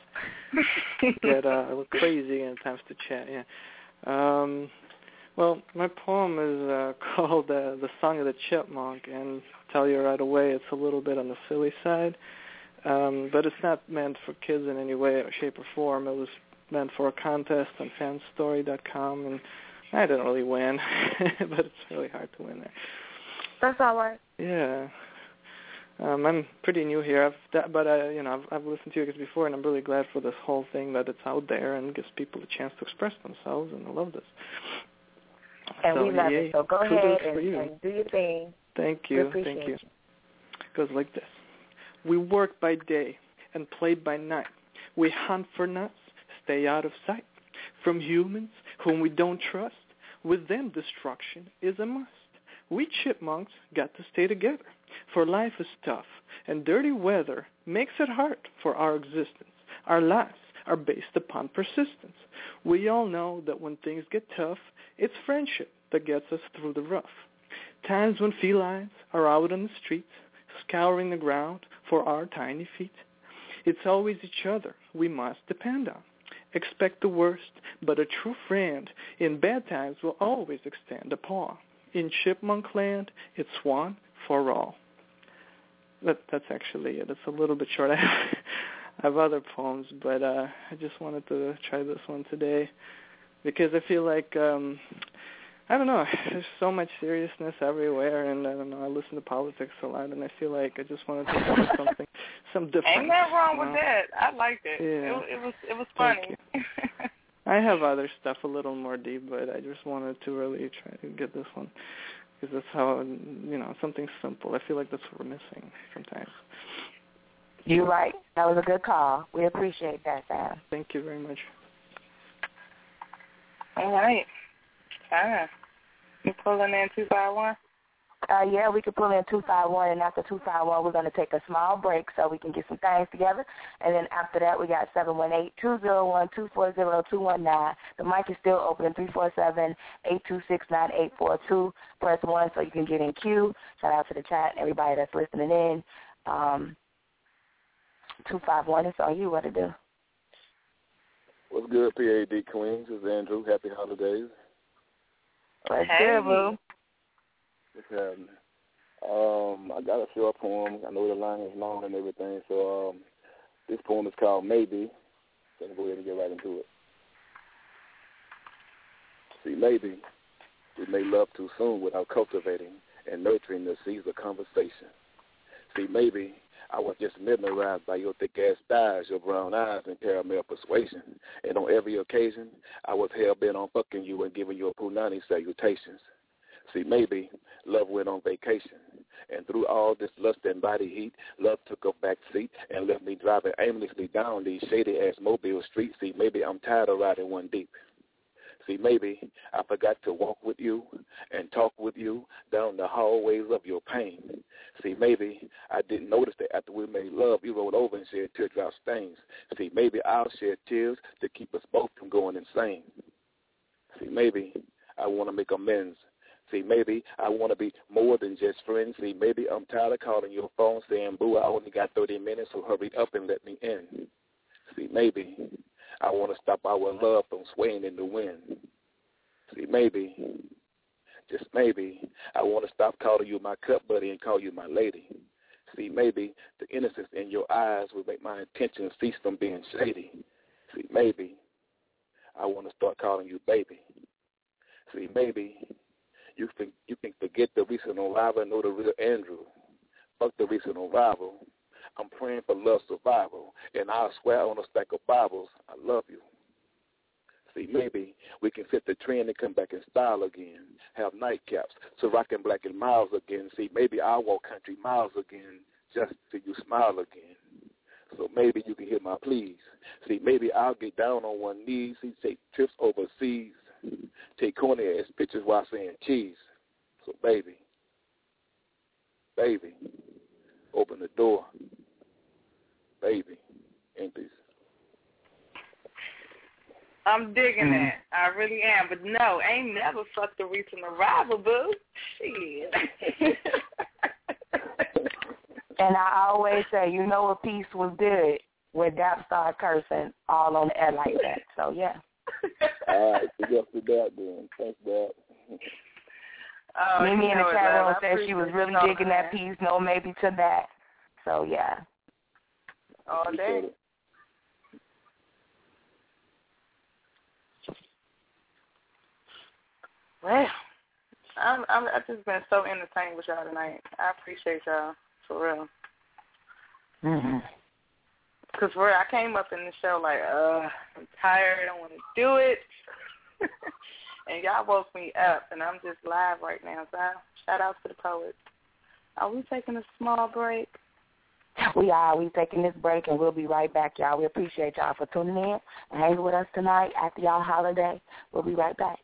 S24: Get uh, a little [LAUGHS] crazy at times to chat. Yeah. Um, well, my poem is uh, [LAUGHS] called uh, "The Song of the Chipmunk," and I'll tell you right away, it's a little bit on the silly side. Um, but it's not meant for kids in any way, shape, or form. It was meant for a contest on fanstory.com, and I didn't really win, [LAUGHS] but it's really hard to win there.
S6: That's all right.
S24: Yeah. Um, I'm pretty new here, I've, that, but I, you know, I've, I've listened to you guys before, and I'm really glad for this whole thing that it's out there and gives people a chance to express themselves, and I love this.
S6: And
S24: so,
S6: we love
S24: yay.
S6: it. So go ahead and, and do your thing.
S24: Thank you. Thank you.
S6: you.
S24: Goes like this. We work by day and play by night. We hunt for nuts, stay out of sight. From humans whom we don't trust, with them destruction is a must. We chipmunks got to stay together, for life is tough, and dirty weather makes it hard for our existence. Our lives are based upon persistence. We all know that when things get tough, it's friendship that gets us through the rough. Times when felines are out on the streets, scouring the ground for our tiny feet. It's always each other we must depend on. Expect the worst, but a true friend in bad times will always extend a paw. In chipmunk land, it's one for all. That, that's actually it. It's a little bit short. [LAUGHS] I have, I have other poems, but uh, I just wanted to try this one today because I feel like um, I don't know. [LAUGHS] There's so much seriousness everywhere, and I don't know. I listen to politics a lot, and I feel like I just wanted to do [LAUGHS] something, some different.
S5: Ain't nothing wrong
S24: you
S5: with
S24: know?
S5: that. I liked it.
S24: Yeah.
S5: It, it was it was
S24: Thank
S5: funny. [LAUGHS]
S24: I have other stuff a little more deep, but I just wanted to really try to get this one because that's how you know something simple. I feel like that's what we're missing sometimes.
S6: You're right. That was a good call. We appreciate that, Sam.
S24: Thank you very much.
S5: All right. Fine. You pulling in two five one?
S6: Uh, yeah, we could pull in 251, and after 251, we're going to take a small break so we can get some things together. And then after that, we got 718-201-240-219. The mic is still open at 347-826-9842. Press 1 so you can get in queue. Shout out to the chat and everybody that's listening in. Um,
S11: two five one. It's on you. What to do?
S25: What's good, PAD Queens? It's Andrew. Happy holidays.
S11: What's
S25: hey.
S11: good.
S25: What's happening? Um, I got a short poem. I know the line is long and everything, so um, this poem is called Maybe. So I'm go ahead and get right into it. See, maybe we may love too soon without cultivating and nurturing the seeds of conversation. See, maybe I was just mesmerized by your thick-ass thighs, your brown eyes, and caramel persuasion. And on every occasion, I was hell-bent on fucking you and giving you a punani salutations. See, maybe love went on vacation. And through all this lust and body heat, love took a back seat and left me driving aimlessly down these shady-ass Mobile streets. See, maybe I'm tired of riding one deep. See, maybe I forgot to walk with you and talk with you down the hallways of your pain. See, maybe I didn't notice that after we made love, you rolled over and shed teardrop stains. See, maybe I'll shed tears to keep us both from going insane. See, maybe I want to make amends. See, maybe I want to be more than just friends. See, maybe I'm tired of calling your phone saying, boo, I only got 30 minutes, so hurry up and let me in. See, maybe I want to stop our love from swaying in the wind. See, maybe, just maybe, I want to stop calling you my cup buddy and call you my lady. See, maybe the innocence in your eyes will make my intentions cease from being shady. See, maybe I want to start calling you baby. See, maybe you think you can forget the recent arrival and know the real Andrew. Fuck the recent arrival. I'm praying for love survival, and I'll swear on a stack of Bibles, I love you. See, maybe we can fit the trend and come back in style again. Have nightcaps, so rockin' Black and Milds again. See, maybe I'll walk country miles again just till you smile again. So maybe you can hear my pleas. See, maybe I'll get down on one knee. See, take trips overseas. Take corny ass pictures while saying cheese. So baby, baby, open the door. Baby, ain't this?
S5: I'm digging
S11: Mm-hmm.
S5: that. I really am. But no, ain't never fucked the recent arrival, boo. Shit. [LAUGHS]
S11: And I always say, you know, a piece was good when Dap started cursing all on the air like that. So yeah.
S25: All right, big up to that then. Thanks, Dad.
S5: Oh,
S11: Mimi in the
S5: know it,
S11: chat room said she was really digging that piece. No, maybe to that. So yeah.
S5: All day. Well, I'm, I'm, I've just been so entertained with y'all tonight. I appreciate y'all, for real. Because for real, I came up in the show like, uh, I'm tired, I don't want to do it. [LAUGHS] and y'all woke me up, and I'm just live right now. So shout out to the poets. Are we taking a small break? [LAUGHS]
S11: We are. We taking this break, and we'll be right back, y'all. We appreciate y'all for tuning in and hanging with us tonight after y'all holiday. We'll be right back.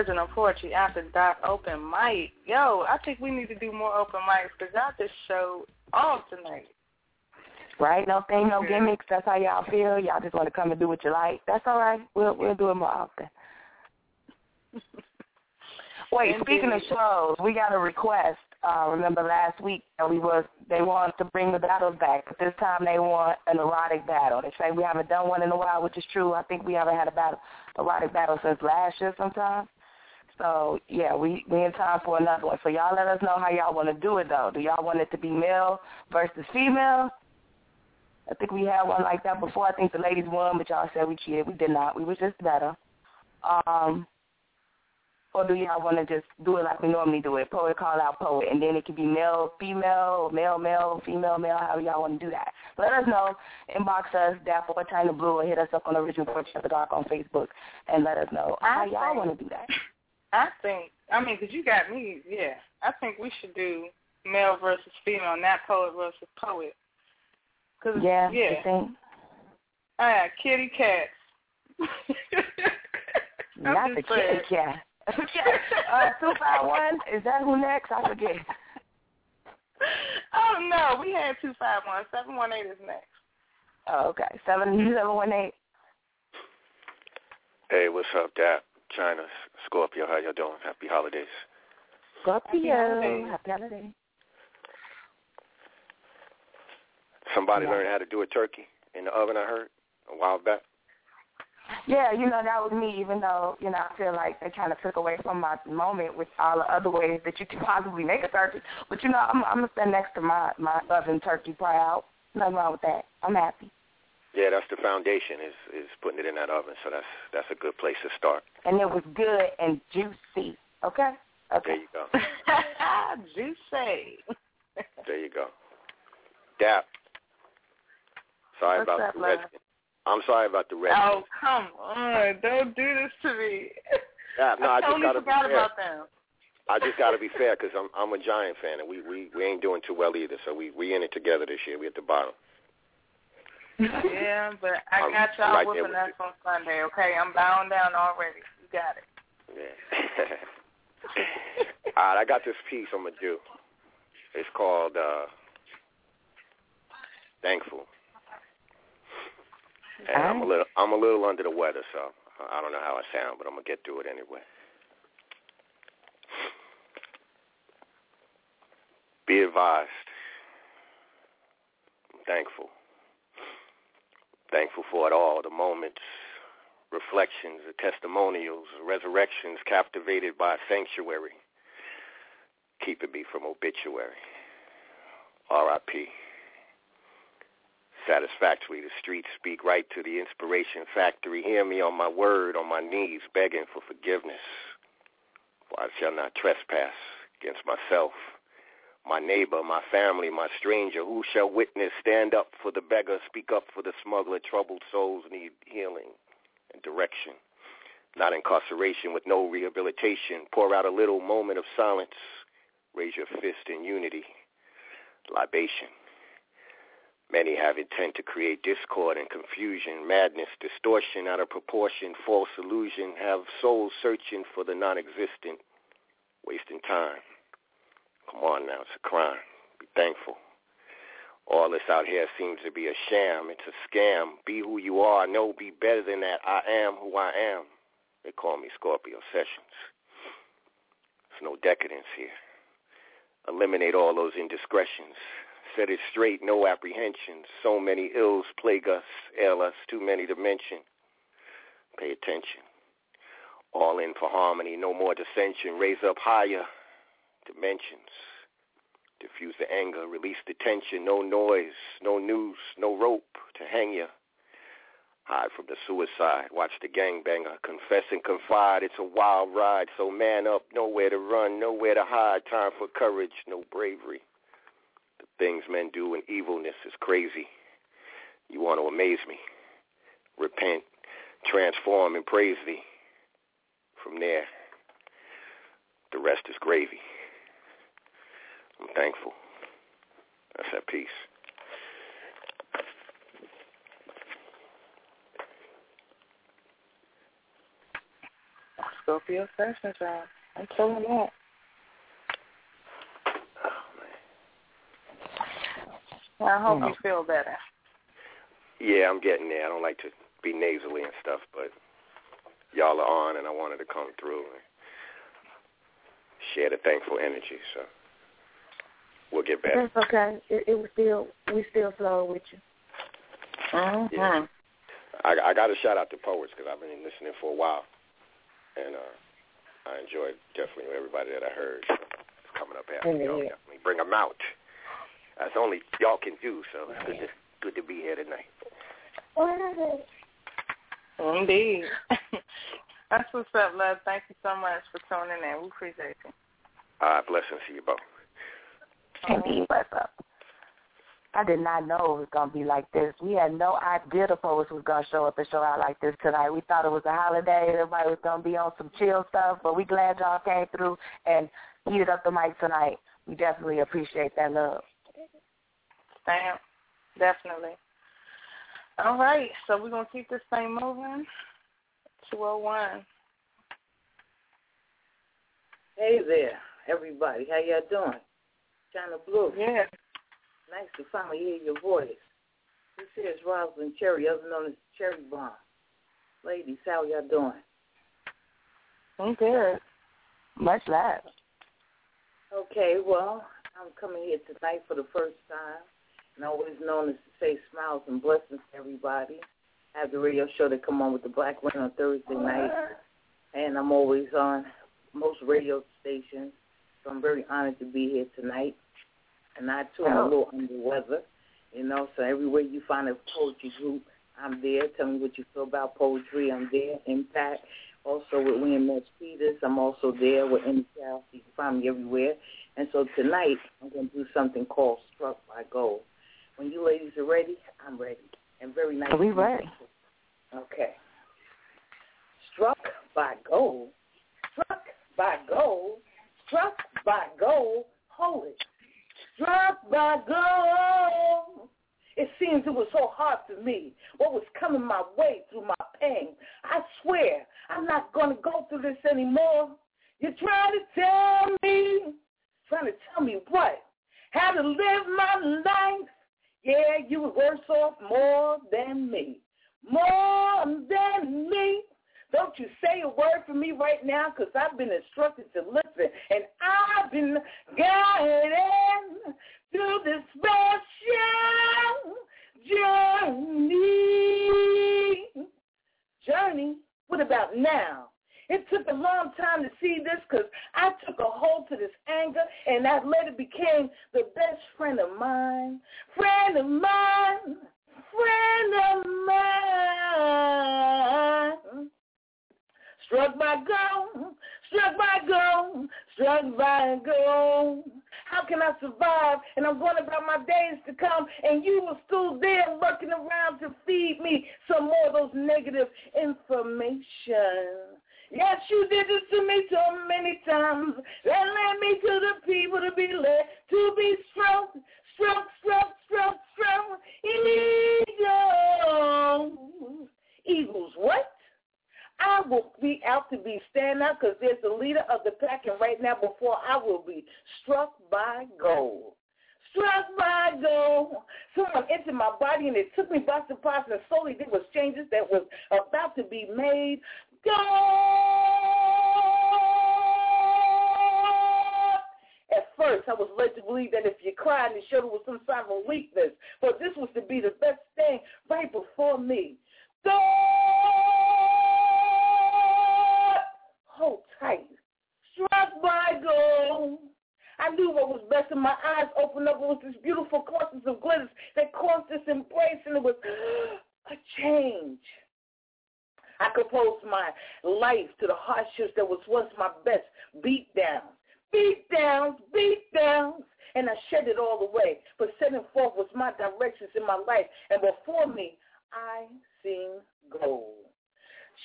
S5: Original poetry after dark open mic. Yo, I think we need to do more open mics because y'all just showed off tonight.
S6: Right? No thing, no gimmicks. That's how y'all feel. Y'all just want to come and do what you like. That's all right. We'll we'll do it more often. [LAUGHS] Wait, speaking of shows, we got a request. Uh, remember last week we was they wanted to bring the battles back, but this time they want an erotic battle. They say we haven't done one in a while, which is true. I think we haven't had a battle erotic battle since last year sometime. So yeah, we we in time for another one. So y'all let us know how y'all want to do it though. Do y'all want it to be male versus female? I think we had one like that before. I think the ladies won, but y'all said we cheated. We did not. We was just better. Um, or do y'all want to just do it like we normally do it? Poet call out poet, and then it can be male, female, male, male, female, male, however y'all want to do that. Let us know. Inbox us, Daffo or Chyna Blue, or hit us up on the Original Poetry After Dark on Facebook, and let us know how y'all want to do that.
S5: I think, I mean, because you got me, yeah. I think we should do male versus female, not poet versus poet. Cause,
S6: Yeah,
S5: yeah.
S6: I think
S5: I got kitty cats. [LAUGHS] I'm
S6: not
S5: just
S6: the kitty
S5: saying.
S6: cat. [LAUGHS] uh, two five one. Is that who next? I forget.
S5: Oh no, we had two five one. Seven one eight is next.
S6: Oh, okay. Seven seven one eight.
S26: Hey, what's up, Dap? Chyna, Scorpio, how y'all doing? Happy holidays.
S6: Scorpio. Happy holiday.
S26: Somebody learned how to do a turkey in the oven, I heard, a while back.
S6: Yeah, you know, that was me, even though, you know, I feel like they kind of took away from my moment with all the other ways that you could [LAUGHS] possibly make a turkey. But, you know, I'm, I'm going to stand next to my, my oven turkey proud. Nothing wrong with that. I'm happy.
S26: Yeah, that's the foundation is is putting it in that oven. So that's that's a good place to start.
S6: And it was good and juicy. Okay? Okay.
S26: There you go. [LAUGHS]
S5: Juicy.
S26: There you go. Dap. Sorry
S5: What's
S26: about
S5: up,
S26: the? Redskins. I'm sorry about the
S5: red.
S26: Oh,
S5: come on. Don't do this to me.
S26: Dap, no, I,
S5: I
S26: just
S5: totally forgot
S26: fair.
S5: about them.
S26: I just got to be fair [LAUGHS] because I'm I'm a Giant fan and we we we ain't doing too well either. So we we in it together this year. We at the bottom.
S5: Yeah, but I
S26: I'm-
S5: got y'all
S26: right there
S5: whooping us on Sunday, okay? I'm bound down already. You got it.
S26: Yeah. [LAUGHS] All right, I got this piece I'm gonna do. It's called uh Thankful. And I'm a little I'm a little under the weather, so I don't know how I sound, but I'm gonna get through it anyway. Be advised. I'm thankful. Thankful for it all, the moments, reflections, the testimonials, resurrections, captivated by sanctuary, keeping me from obituary. R.I.P. Satisfactory, the streets speak right to the inspiration factory. Hear me on my word, on my knees, begging for forgiveness. For I shall not trespass against myself, my neighbor, my family, my stranger. Who shall witness? Stand up for the beggar, speak up for the smuggler. Troubled souls need healing and direction, not incarceration with no rehabilitation. Pour out a little moment of silence. Raise your fist in unity. Libation. Many have intent to create discord and confusion, madness, distortion out of proportion, false illusion, have souls searching for the non-existent, wasting time. Come on now, it's a crime. Be thankful. All this out here seems to be a sham. It's a scam. Be who you are. No, be better than that. I am who I am. They call me Scorpio Sessions. There's no decadence here. Eliminate all those indiscretions. Set it straight, no apprehensions. So many ills plague us, ail us, too many to mention. Pay attention. All in for harmony, no more dissension. Raise up higher dimensions. Diffuse the anger, release the tension. No noise, no news, no rope to hang you. Hide from the suicide. Watch the gangbanger. Confess and confide. It's a wild ride. So man up. Nowhere to run. Nowhere to hide. Time for courage. No bravery. The things men do in evilness is crazy. You want to amaze me. Repent. Transform and praise thee. From there, the rest is gravy. I'm thankful. That's that
S5: oh, peace. your session, y'all. I'm telling that. Well, I hope you oh. feel better.
S26: Yeah, I'm getting there. I don't like to be nasally and stuff, but y'all are on, and I wanted to come through and share the thankful energy. So we'll get better.
S18: That's okay. It, it was still we still flow with you.
S5: Mm-hmm.
S26: Yeah. I, I got to shout out to poets because I've been listening for a while, and uh, I enjoyed definitely everybody that I heard. So it's coming up after y'all.
S18: Yeah.
S26: Definitely bring them out. That's only y'all can do. So it's good to good to be here tonight.
S5: Indeed. [LAUGHS] That's what's up, love. Thank you so much for tuning in. We appreciate you.
S26: Uh, blessings to you both.
S18: Indeed, what's up? I did not know it was gonna be like this. We had no idea the poets was gonna show up and show out like this tonight. We thought it was a holiday, everybody was gonna be on some chill stuff, but we glad y'all came through and heated up the mic tonight. We definitely appreciate that love.
S5: Damn. Definitely. All right, so we're gonna keep this thing moving. Two oh one.
S27: Hey there, everybody. How y'all doing? Chyna Blue.
S5: Yeah.
S27: Nice to finally hear your voice. This here is Rosalind Cherry, other known as Cherry Bomb. Ladies, how y'all doing?
S5: I'm good.
S18: Much love.
S27: Okay, well, I'm coming here tonight for the first time, and always known as to say smiles and blessings to everybody. I have the radio show that come on with the Black Rain on Thursday night, and I'm always on most radio stations, so I'm very honored to be here tonight. And I too am a oh. little under the weather, you know. So everywhere you find a poetry group, I'm there. Tell me what you feel about poetry. I'm there. Impact. Also with William S. Peters, I'm also there with Inner Child. You can find me everywhere. And so tonight, I'm going to do something called Struck by Gold. When you ladies are ready, I'm ready. And very nice.
S18: Are we ready?
S27: Okay. Struck by gold. Struck by gold. Struck by gold. Hold it. Struck by gold. It seems it was so hard for me. What was coming my way through my pain. I swear I'm not going to go through this anymore. You're trying to tell me, trying to tell me what? How to live my life. Yeah, you were worse off more than me. More than me. Don't you say a word for me right now because I've been instructed to listen and I've been guided through this special journey. Journey? What about now? It took a long time to see this because I took a hold to this anger and that later became the best friend of mine. Friend of mine. Friend of mine. Struck by gold, struck by gold, struck by gold. How can I survive? And I'm going about my days to come, and you were still there lurking around to feed me some more of those negative information. Yes, you did this to me so many times. That led me to the people to be led, to be strong, strong, strong, strong, strong. Eagles. Eagles, what? I will be out to be stand up because there's the leader of the pack, and right now before I will be struck by gold. Struck by gold. Someone entered my body and it took me by surprise and slowly there was changes that was about to be made. Gold! At first, I was led to believe that if you cried, it showed it was some sign of weakness. But this was to be the best thing right before me. Gold! Struck by gold. I knew what was best, and my eyes opened up. It was this beautiful clusters of glitters that caused this embrace, and it was [GASPS] a change. I composed my life to the hardships that was once my best beat downs. Beat downs, beat downs. And I shed it all away. But setting forth was my directions in my life. And before me, I seen gold.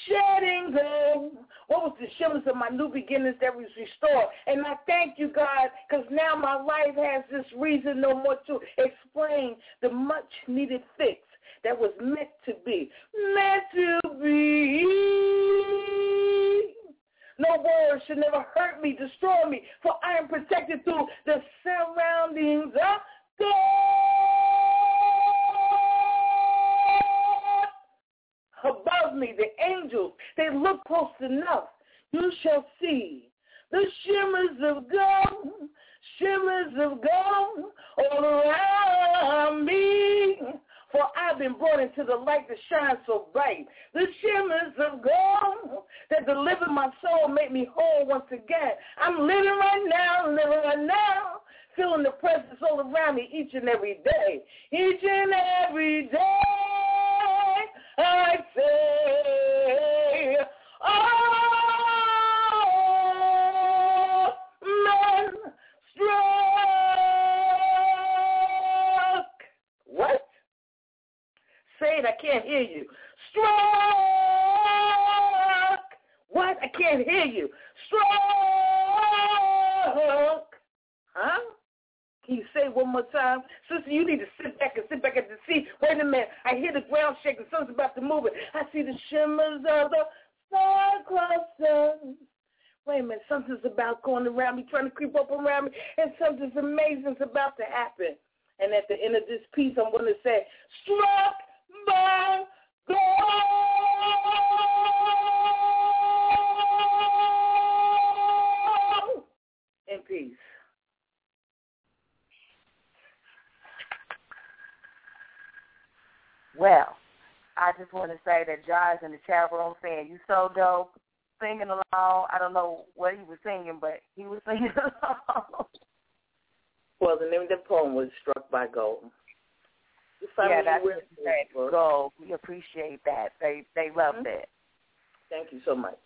S27: Shedding gold. What was the shillings of my new beginnings that was restored? And I thank you, God, because now my life has this reason no more to explain the much needed fix that was meant to be. Meant to be. No words should never hurt me, destroy me, for I am protected through the surroundings of God. Above me, the angels, they look close enough. You shall see the shimmers of gold, shimmers of gold all around me. For I've been brought into the light that shines so bright. The shimmers of gold that delivered my soul, make me whole once again. I'm living right now, living right now, feeling the presence all around me each and every day. Each and every day, I say, oh, struck. What? Say it, I can't hear you. Struck. What? I can't hear you. Struck. Huh? You say it one more time? Sister, you need to sit back and sit back at the seat. Wait a minute. I hear the ground shaking. Something's about to move it. I see the shimmers of the star clusters. Wait a minute. Something's about going around me, trying to creep up around me, and something's amazing's about to happen. And at the end of this piece, I'm going to say, struck by gold. In peace.
S6: Well, I just want to say that Josh in the chat room saying you so dope, singing along. I don't know what he was singing, but he was [LAUGHS] singing along.
S27: Well, the name of the poem was Struck by Gold.
S6: Yeah, that's what said. Gold. We appreciate that. They they loved
S27: Mhm.
S6: it.
S27: Thank you so much.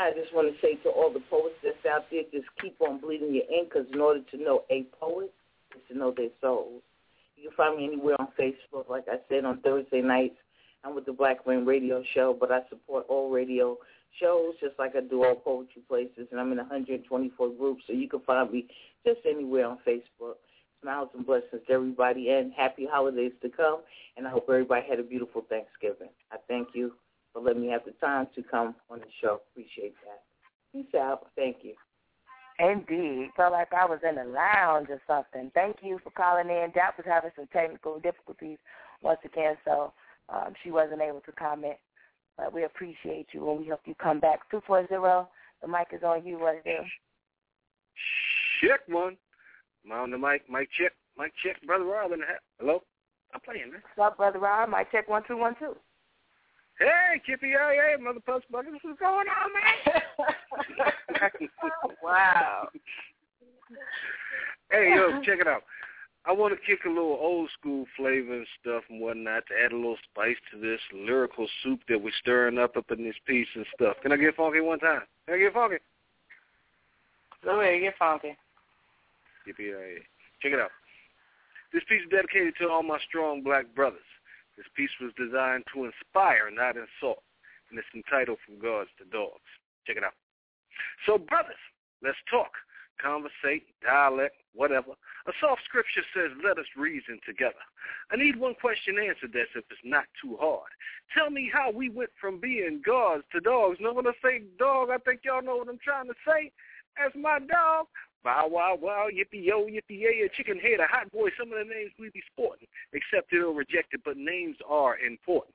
S27: I just want to say to all the poets that's out there, just keep on bleeding your ink because in order to know a poet is to know their souls. You can find me anywhere on Facebook. Like I said, on Thursday nights, I'm with the Black Rain Radio Show, but I support all radio shows just like I do all poetry places, and I'm in 124 groups, so you can find me just anywhere on Facebook. Smiles and blessings to everybody, and happy holidays to come, and I hope everybody had a beautiful Thanksgiving. I thank you for letting me have the time to come on the show. Appreciate that. Peace out. Thank you.
S6: Indeed. Felt like I was in a lounge or something. Thank you for calling in. Dap was having some technical difficulties once again, so um, she wasn't able to comment. But we appreciate you and we hope you come back. 240, the mic is on you. What it is?
S9: Check one. Am I on the mic? Mic check. Mic check. Brother Rob in the house. Hello? I'm playing, man.
S6: What's up, Brother Rob? Mic check one, two, one, two.
S9: Hey, Kippy, hey, hey, Mother Puss Bucket, what's going on, man? [LAUGHS]
S6: wow.
S9: Hey, yo, check it out. I want to kick a little old school flavor and stuff and whatnot to add a little spice to this lyrical soup that we're stirring up up in this piece and stuff. Can I get funky one time? Can I get funky?
S6: Go ahead, get funky.
S9: Yippee. Check it out. This piece is dedicated to all my strong black brothers. This piece was designed to inspire, not insult, and it's entitled From Gods to Dogs. Check it out. So, brothers, let's talk, conversate, dialect, whatever. A soft scripture says, let us reason together. I need one question answered that's if it's not too hard. Tell me how we went from being gods to dogs. Know when I say dog, I think y'all know what I'm trying to say. That's my dog. Bow wow wow, yippee yo, yippee yay, chicken head, a hot boy, some of the names we be sporting, accepted or rejected, but names are important.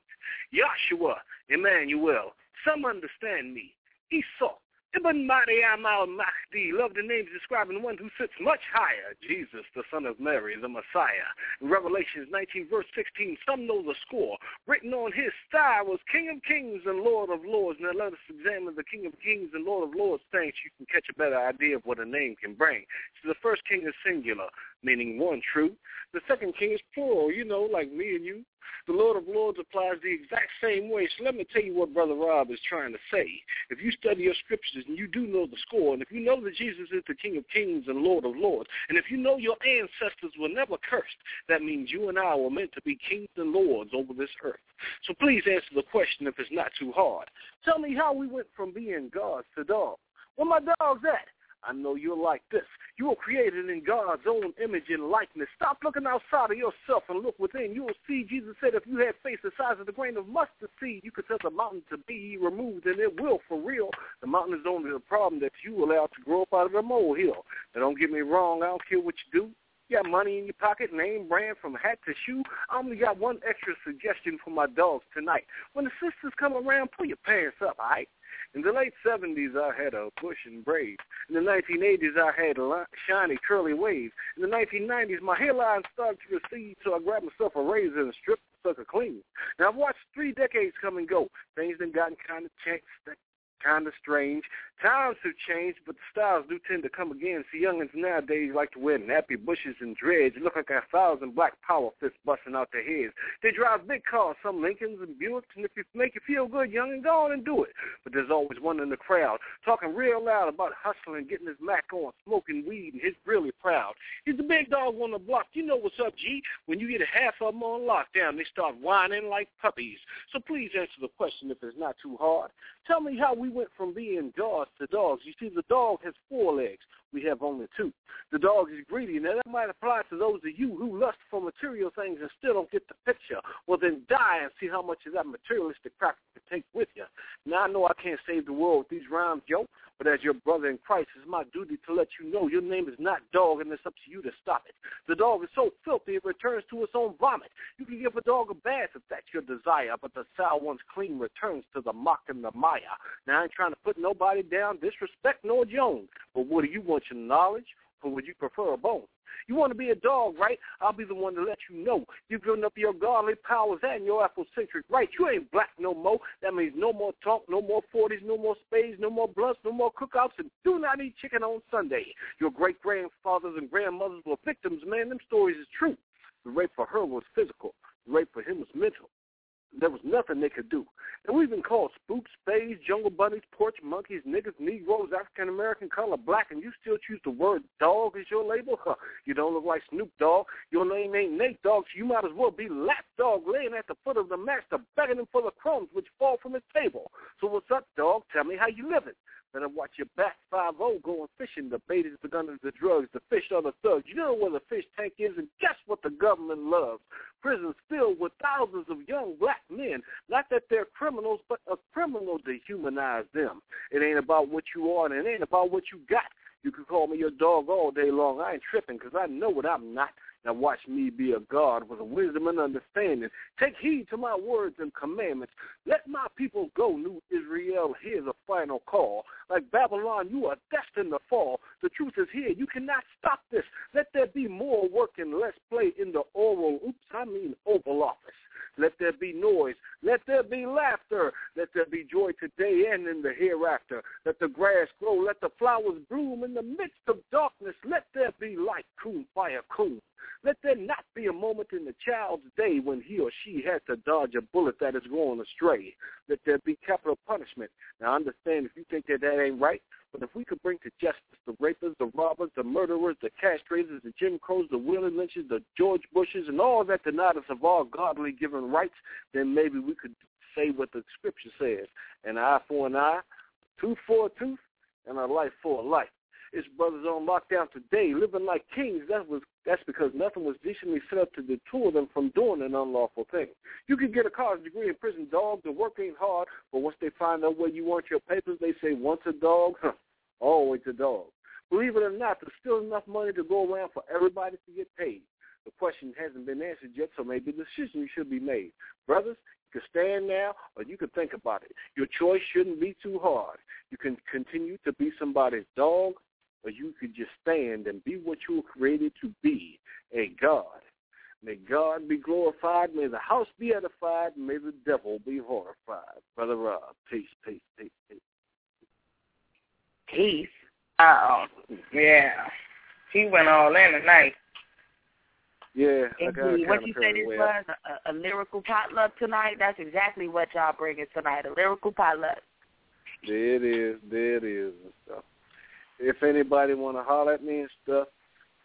S9: Joshua, Emmanuel, some understand me. Esau, Ibn Maryam al-Mahdi, love the names describing one who sits much higher, Jesus, the son of Mary, the Messiah. In Revelations 19, verse 16, some know the score. Written on his thigh was King of Kings and Lord of Lords. Now let us examine the King of Kings and Lord of Lords things. You can catch a better idea of what a name can bring. So the first king is singular, meaning one true. The second king is plural, you know, like me and you. The Lord of Lords applies the exact same way. So let me tell you what Brother Rob is trying to say. If you study your scriptures and you do know the score, and if you know that Jesus is the King of Kings and Lord of Lords, and if you know your ancestors were never cursed, that means you and I were meant to be kings and lords over this earth. So please answer the question if it's not too hard. Tell me how we went from being gods to dogs. Where my dogs at? I know you're like this. You were created in God's own image and likeness. Stop looking outside of yourself and look within. You will see Jesus said if you had faith the size of the grain of mustard seed, you could tell the mountain to be removed, and it will for real. The mountain is only the problem that you allow to grow up out of the molehill. Now, don't get me wrong. I don't care what you do. You got money in your pocket, name brand from hat to shoe. I only got one extra suggestion for my dogs tonight. When the sisters come around, pull your pants up, all right? In the late 70s, I had a bush and braids. In the 1980s, I had a shiny curly waves. In the 1990s, my hairline started to recede, so I grabbed myself a razor and stripped the sucker clean. Now, I've watched three decades come and go. Things have gotten kind of kind of strange. Times have changed, but the styles do tend to come again. See, youngins nowadays like to wear nappy bushes and dreads. Look like a thousand black power fists busting out their heads. They drive big cars, some Lincolns and Buicks, and if you make you feel good, youngin, go on and do it. But there's always one in the crowd talking real loud about hustling, getting his Mac on, smoking weed, and he's really proud. He's the big dog on the block. You know what's up, G. When you get a half of them on lockdown, they start whining like puppies. So please answer the question if it's not too hard. Tell me how we went from being dogs to dogs. You see, the dog has four legs. We have only two. The dog is greedy. Now, that might apply to those of you who lust for material things and still don't get the picture. Well, then die and see how much of that materialistic crap you take with you. Now, I know I can't save the world with these rhymes, yo, but as your brother in Christ, it's my duty to let you know your name is not dog, and it's up to you to stop it. The dog is so filthy it returns to its own vomit. You can give a dog a bath if that's your desire, but the sow once clean returns to the muck and the mire. Now, I ain't trying to put nobody down, disrespect nor Joan, but what do you want your knowledge, or would you prefer a bone? You want to be a dog, right? I'll be the one to let you know. You've given up your godly powers and your Afrocentric right. You ain't black no more. That means no more talk, no more 40s, no more spades, no more blunts, no more cookouts, and do not eat chicken on Sunday. Your great-grandfathers and grandmothers were victims, man. Them stories is true. The rape for her was physical. The rape for him was mental. There was nothing they could do. And we've been called spooks, spays, jungle bunnies, porch monkeys, niggas, Negroes, African American, color black, and you still choose the word dog as your label? Huh. You don't look like Snoop Dogg. Your name ain't Nate Dogg, so you might as well be Lap Dog laying at the foot of the master, begging him for the crumbs which fall from his table. So what's up, dog? Tell me how you living. Better watch your back 5-0 going fishing. The bait is begun as the drugs. The fish are the thugs. You know where the fish tank is, and guess what the government loves? Prisons filled with thousands of young black men. Not that they're criminals, but a criminal dehumanized them. It ain't about what you are, and it ain't about what you got. You can call me your dog all day long. I ain't tripping because I know what I'm not. Now watch me be a God with wisdom and understanding. Take heed to my words and commandments. Let my people go, New Israel. Here's a final call. Like Babylon, you are destined to fall. The truth is here. You cannot stop this. Let there be more work and less play in the oral, oops, I mean Oval Office. Let there be noise. Let there be laughter. Let there be joy today and in the hereafter. Let the grass grow. Let the flowers bloom in the midst of darkness. Let there be light, coon, fire, coon. Let there not be a moment in the child's day when he or she has to dodge a bullet that is going astray. Let there be capital punishment. Now, understand if you think that that ain't right, but if we could bring to justice the rapists, the robbers, the murderers, the castrators, the Jim Crows, the Willie Lynches, the George Bushes, and all that denied us of our godly given rights, then maybe we could say what the scripture says. An eye for an eye, tooth for a tooth, and a life for a life. It's brothers on lockdown today, living like kings. That was that's because nothing was decently set up to deter them from doing an unlawful thing. You can get a college degree in prison, dog. The work ain't hard, but once they find out where you want your papers, they say once a dog, huh, always a dog. Believe it or not, there's still enough money to go around for everybody to get paid. The question hasn't been answered yet, so maybe the decision should be made. Brothers, you can stand now or you can think about it. Your choice shouldn't be too hard. You can continue to be somebody's dog or you could just stand and be what you were created to be, a God. May God be glorified. May the house be edified. May the devil be horrified. Brother Rob, peace, peace, peace, peace.
S5: Peace. Oh, yeah. He went all in tonight.
S9: Yeah,
S5: Indeed. What you said this was a, a lyrical potluck tonight. That's exactly what y'all bringing tonight. A lyrical potluck.
S9: There it is. There it is and stuff. If anybody want to holler at me and stuff,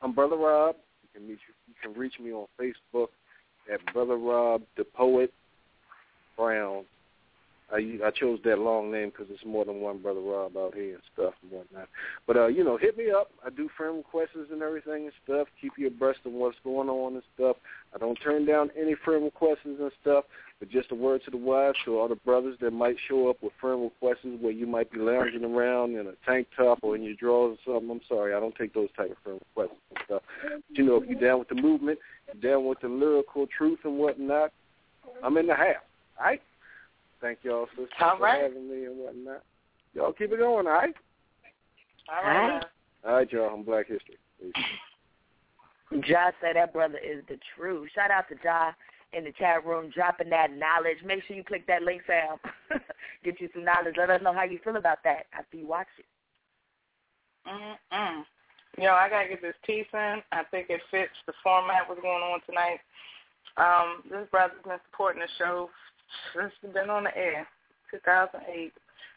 S9: I'm Brother Rob. You can meet you. You can reach me on Facebook at Brother Rob the Poet Brown. I I chose that long name because it's more than one brother Rob out here and stuff and whatnot. But uh, you know, hit me up. I do friend requests and everything and stuff. Keep you abreast of what's going on and stuff. I don't turn down any friend requests and stuff. But just a word to the wives, to all the brothers that might show up with friend requests where you might be lounging around in a tank top or in your drawers or something. I'm sorry, I don't take those type of friend requests and stuff. But you know, if you're down with the movement, you're down with the lyrical truth and whatnot, I'm in the house. All right. Thank y'all, sisters,
S5: All
S9: for
S5: right.
S9: having me and whatnot. Y'all keep it going, all right?
S5: All right.
S9: All right, y'all. I'm Black History. Peace. [LAUGHS]
S6: Ja said that brother is the truth. Shout out to Ja in the chat room dropping that knowledge. Make sure you click that link, Sam. [LAUGHS] Get you some knowledge. Let us know how you feel about that after you watch it.
S5: Mm-mm. Yo, I gotta get this piece in. I think it fits the format what's going on tonight. Um, this brother's been supporting the show since it's been on the air, 2008.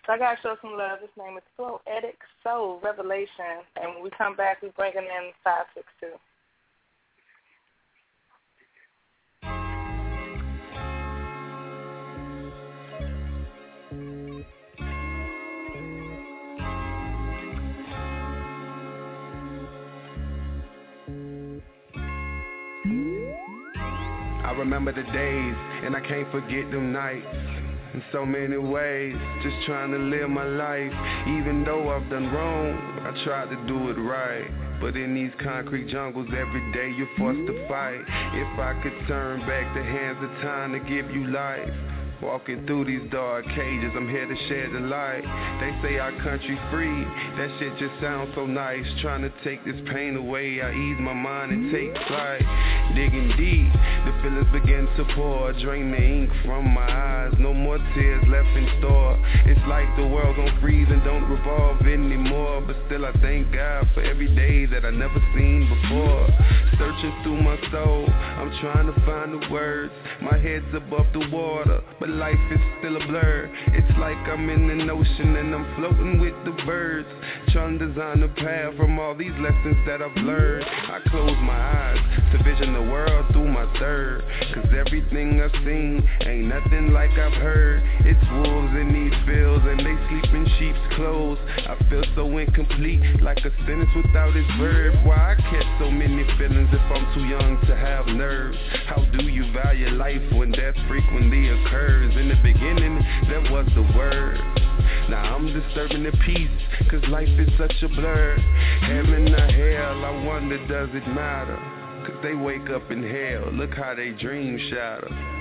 S5: So I gotta show some love. His name is Poetic Soul Revelation, and when we come back, we bringing in five six two.
S28: I remember the days, and I can't forget them nights. In so many ways, just trying to live my life. Even though I've done wrong, I tried to do it right. But in these concrete jungles, every day you're forced to fight. If I could turn back the hands of time to give you life. Walking through these dark cages, I'm here to shed the light. They say our country free, that shit just sounds so nice. Trying to take this pain away, I ease my mind and take flight. Digging deep, the feelings begin to pour. Drain the ink from my eyes, no more tears left in store. It's like the world gon' freeze and don't revolve anymore. But still, I thank God for every day that I never seen before. Searching through my soul, I'm trying to find the words. My head's above the water, but life is still a blur. It's like I'm in an ocean and I'm floating with the birds. Trying to design a path from all these lessons that I've learned. I close my eyes to vision the world through my third. Cause everything I've seen ain't nothing like I've heard. It's wolves in these fields and they sleep in sheep's clothes. I feel so incomplete, like a sentence without its verb. Why I catch so many feelings if I'm too young to have nerves? How do you value life when death frequently occurs? In the beginning, that was the word. Now I'm disturbing the peace, cause life is such a blur. Heaven or hell, I wonder does it matter? Cause they wake up in hell, look how they dream shatter.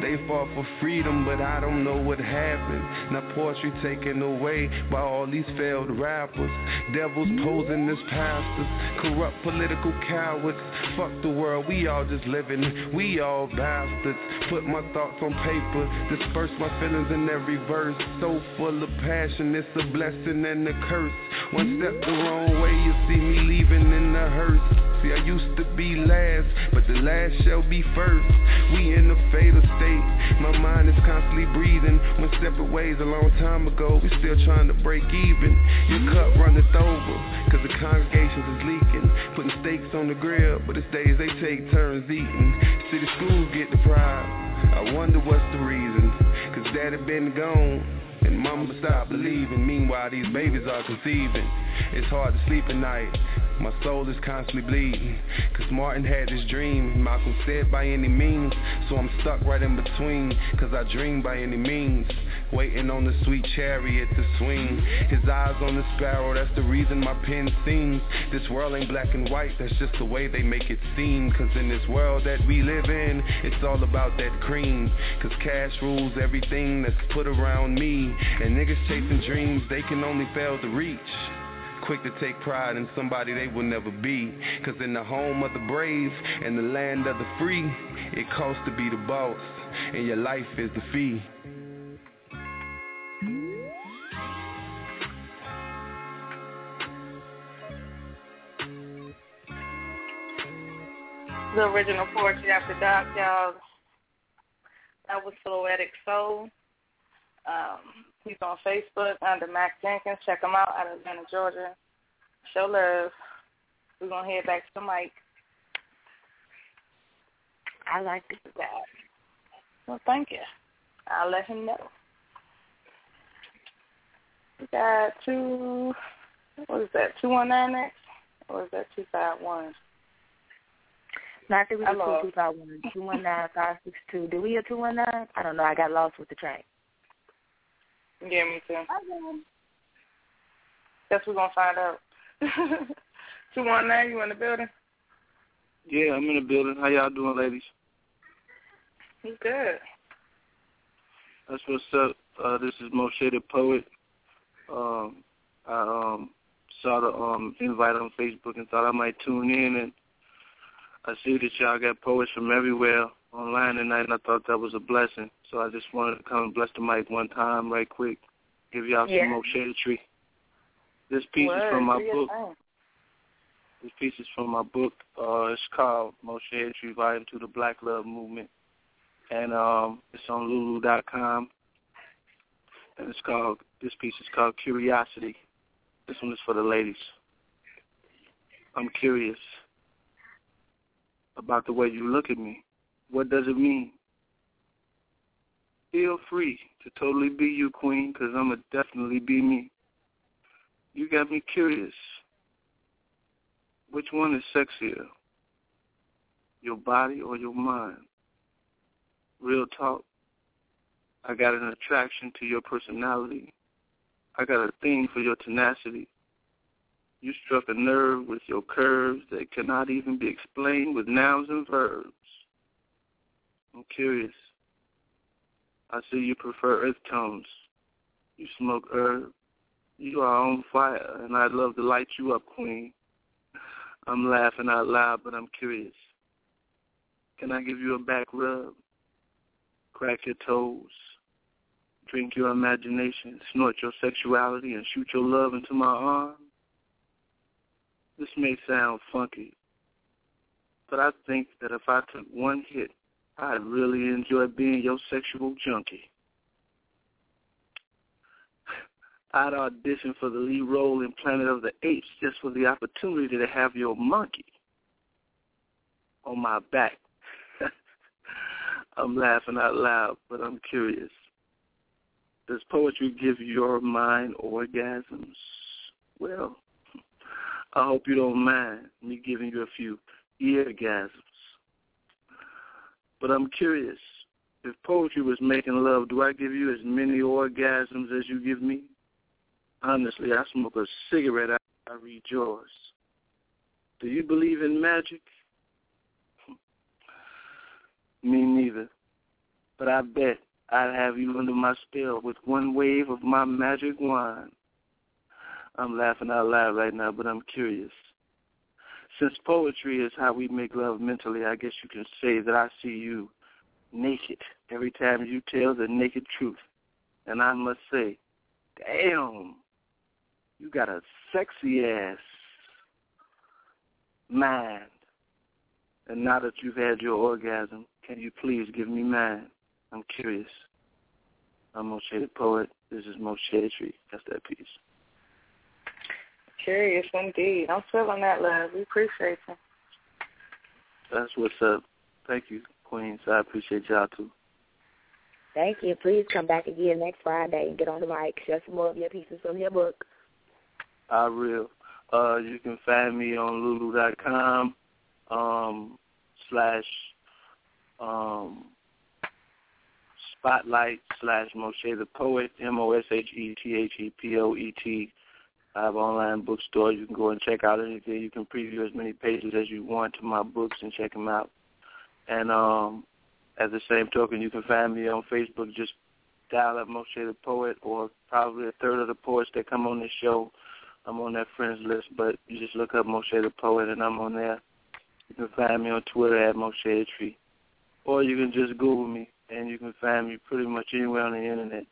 S28: They fought for freedom, but I don't know what happened. Now poetry taken away by all these failed rappers. Devils posing as pastors, corrupt political cowards. Fuck the world, we all just living, we all bastards. Put my thoughts on paper, disperse my feelings in every verse. So full of passion, it's a blessing and a curse. One step the wrong way, you see me leaving in the hearse. See, I used to be last, but the last shall be first. We in a fatal state. My mind is constantly breathing. Went separate ways a long time ago. We still trying to break even. Your cup runneth over, cause the congregations is leaking. Putting steaks on the grill, but it's days they take turns eating. City schools get deprived. I wonder what's the reason. Cause daddy been gone. And mama stopped believing. Meanwhile, these babies are conceiving. It's hard to sleep at night. My soul is constantly bleeding. Cause Martin had this dream. Malcolm said by any means. So I'm stuck right in between. Cause I dream by any means. Waiting on the sweet chariot to swing. His eyes on the sparrow, that's the reason my pen sings. This world ain't black and white, that's just the way they make it seem. Cause in this world that we live in, it's all about that cream. Cause cash rules everything that's put around me. And niggas chasing dreams they can only fail to reach quick to take pride in somebody they will never be. Cause in the home of the brave and the land of the free, it costs to be the boss, and your life is the fee.
S5: The original Poetry After Dark, y'all. That was Poetic Soul. Um, he's on Facebook under Mac Jenkins. Check him out out of Atlanta, Georgia. Show love. We're going to head back to the mic.
S6: I like this guy.
S5: Well, thank you. I'll let him know. We got two. What is that? Two one nine next, or is that two five one?
S6: No, I think we
S5: Hello.
S6: were two two five one two one nine five six two. Did we one nine? I don't know. I got lost with the train.
S5: Yeah, me too. Guess we're gonna find out. [LAUGHS] two one nine. You in the building?
S17: Yeah, I'm in the building. How y'all doing, ladies?
S5: He's good.
S17: That's what's up. Uh, this is Moshe the Poet. Um, I um, saw the um, invite on Facebook and thought I might tune in, and I see that y'all got poets from everywhere online tonight, and I thought that was a blessing. So I just wanted to come and bless the mic one time, right quick, give y'all
S5: Yeah.
S17: some Moshe tree. This piece
S5: Word,
S17: is from my book. This piece is from my book. Uh, it's called Moshe Tree Volume to the Black Love Movement. And um, it's on Lulu.com. And it's called, this piece is called Curiosity. This one is for the ladies. I'm curious about the way you look at me. What does it mean? Feel free to totally be you, queen, because I'm going to definitely be me. You got me curious. Which one is sexier? Your body or your mind? Real talk. I got an attraction to your personality. I got a thing for your tenacity. You struck a nerve with your curves that cannot even be explained with nouns and verbs. I'm curious. I see you prefer earth tones. You smoke herb. You are on fire, and I'd love to light you up, queen. I'm laughing out loud, but I'm curious. Can I give you a back rub? Crack your toes. Drink your imagination, snort your sexuality, and shoot your love into my arm? This may sound funky, but I think that if I took one hit, I'd really enjoy being your sexual junkie. I'd audition for the lead role in Planet of the Apes just for the opportunity to have your monkey on my back. [LAUGHS] I'm laughing out loud, but I'm curious. Does poetry give your mind orgasms? Well, I hope you don't mind me giving you a few eargasms. But I'm curious. If poetry was making love, do I give you as many orgasms as you give me? Honestly, I smoke a cigarette, I, I read yours. Do you believe in magic? [LAUGHS] Me neither. But I bet I'd have you under my spell with one wave of my magic wand. I'm laughing out loud right now, but I'm curious. Since poetry is how we make love mentally, I guess you can say that I see you naked every time you tell the naked truth. And I must say, damn, you got a sexy ass mind. And now that you've had your orgasm, can you please give me mine? I'm curious. I'm Moshe the Poet. This is Moshe Tree. That's that piece.
S5: Curious indeed. I'm feeling that love. We appreciate you.
S17: That's what's up. Thank you, Queens. I appreciate y'all too.
S6: Thank you. Please come back again next Friday and get on the mic. Share some more of your pieces from your book.
S17: I will. Uh, you can find me on lulu.com um, slash um, spotlight slash Moshe the Poet, M-O-S-H-E-T-H-E-P-O-E-T. I have online bookstores. You can go and check out anything. You can preview as many pages as you want to my books and check them out. And um, at the same token, you can find me on Facebook. Just dial up Moshe the Poet or probably a third of the poets that come on this show. I'm on that friends list, but you just look up Moshe the Poet and I'm on there. You can find me on Twitter at Moshe Tree. Or you can just Google me and you can find me pretty much anywhere on the internet.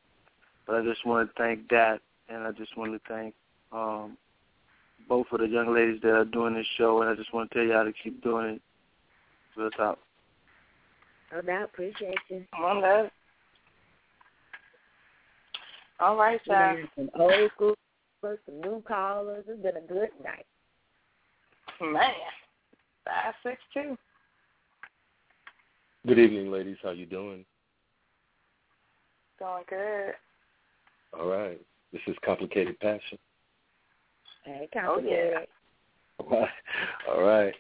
S17: But I just want to thank that and I just want to thank um, both of the young ladies that are doing this show and I just want to tell y'all to keep doing it to the top.
S6: No doubt. Appreciate you.
S5: On that. All right,
S6: We Some old school, some new callers. It's been a good night.
S5: Man. Five six two.
S29: Good evening, ladies. How you doing?
S5: Going good.
S29: All right.
S8: This is Complicated Passion.
S6: Hey, complicated.
S8: Oh, [LAUGHS] All right.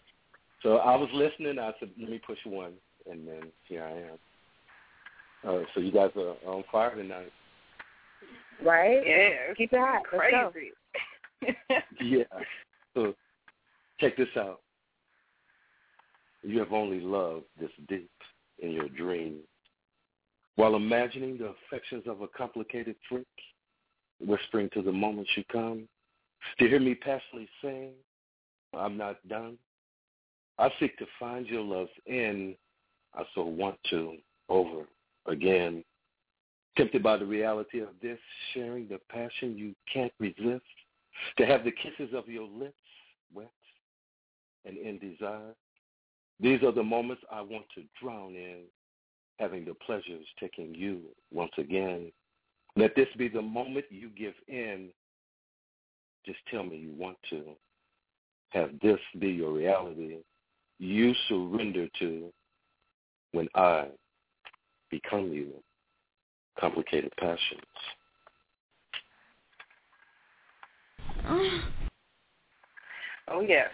S8: So I was listening. I said, let me push one, and then here I am. All right. So you guys are on fire tonight.
S6: Right?
S5: Yeah.
S6: Keep it hot. Let's go.
S5: Crazy. [LAUGHS] [LAUGHS]
S8: Yeah. So check this out. You have only loved this deep in your dreams. While imagining the affections of a complicated freak, whispering to the moments you come, to hear me passionately saying, I'm not done. I seek to find your love's end. I so want to over again. Tempted by the reality of this, sharing the passion you can't resist, to have the kisses of your lips wet and in desire. These are the moments I want to drown in, having the pleasures taking you once again. Let this be the moment you give in. Just tell me you want to. Have this be your reality. You surrender to when I become you. Complicated passions.
S5: Oh yeah. [LAUGHS]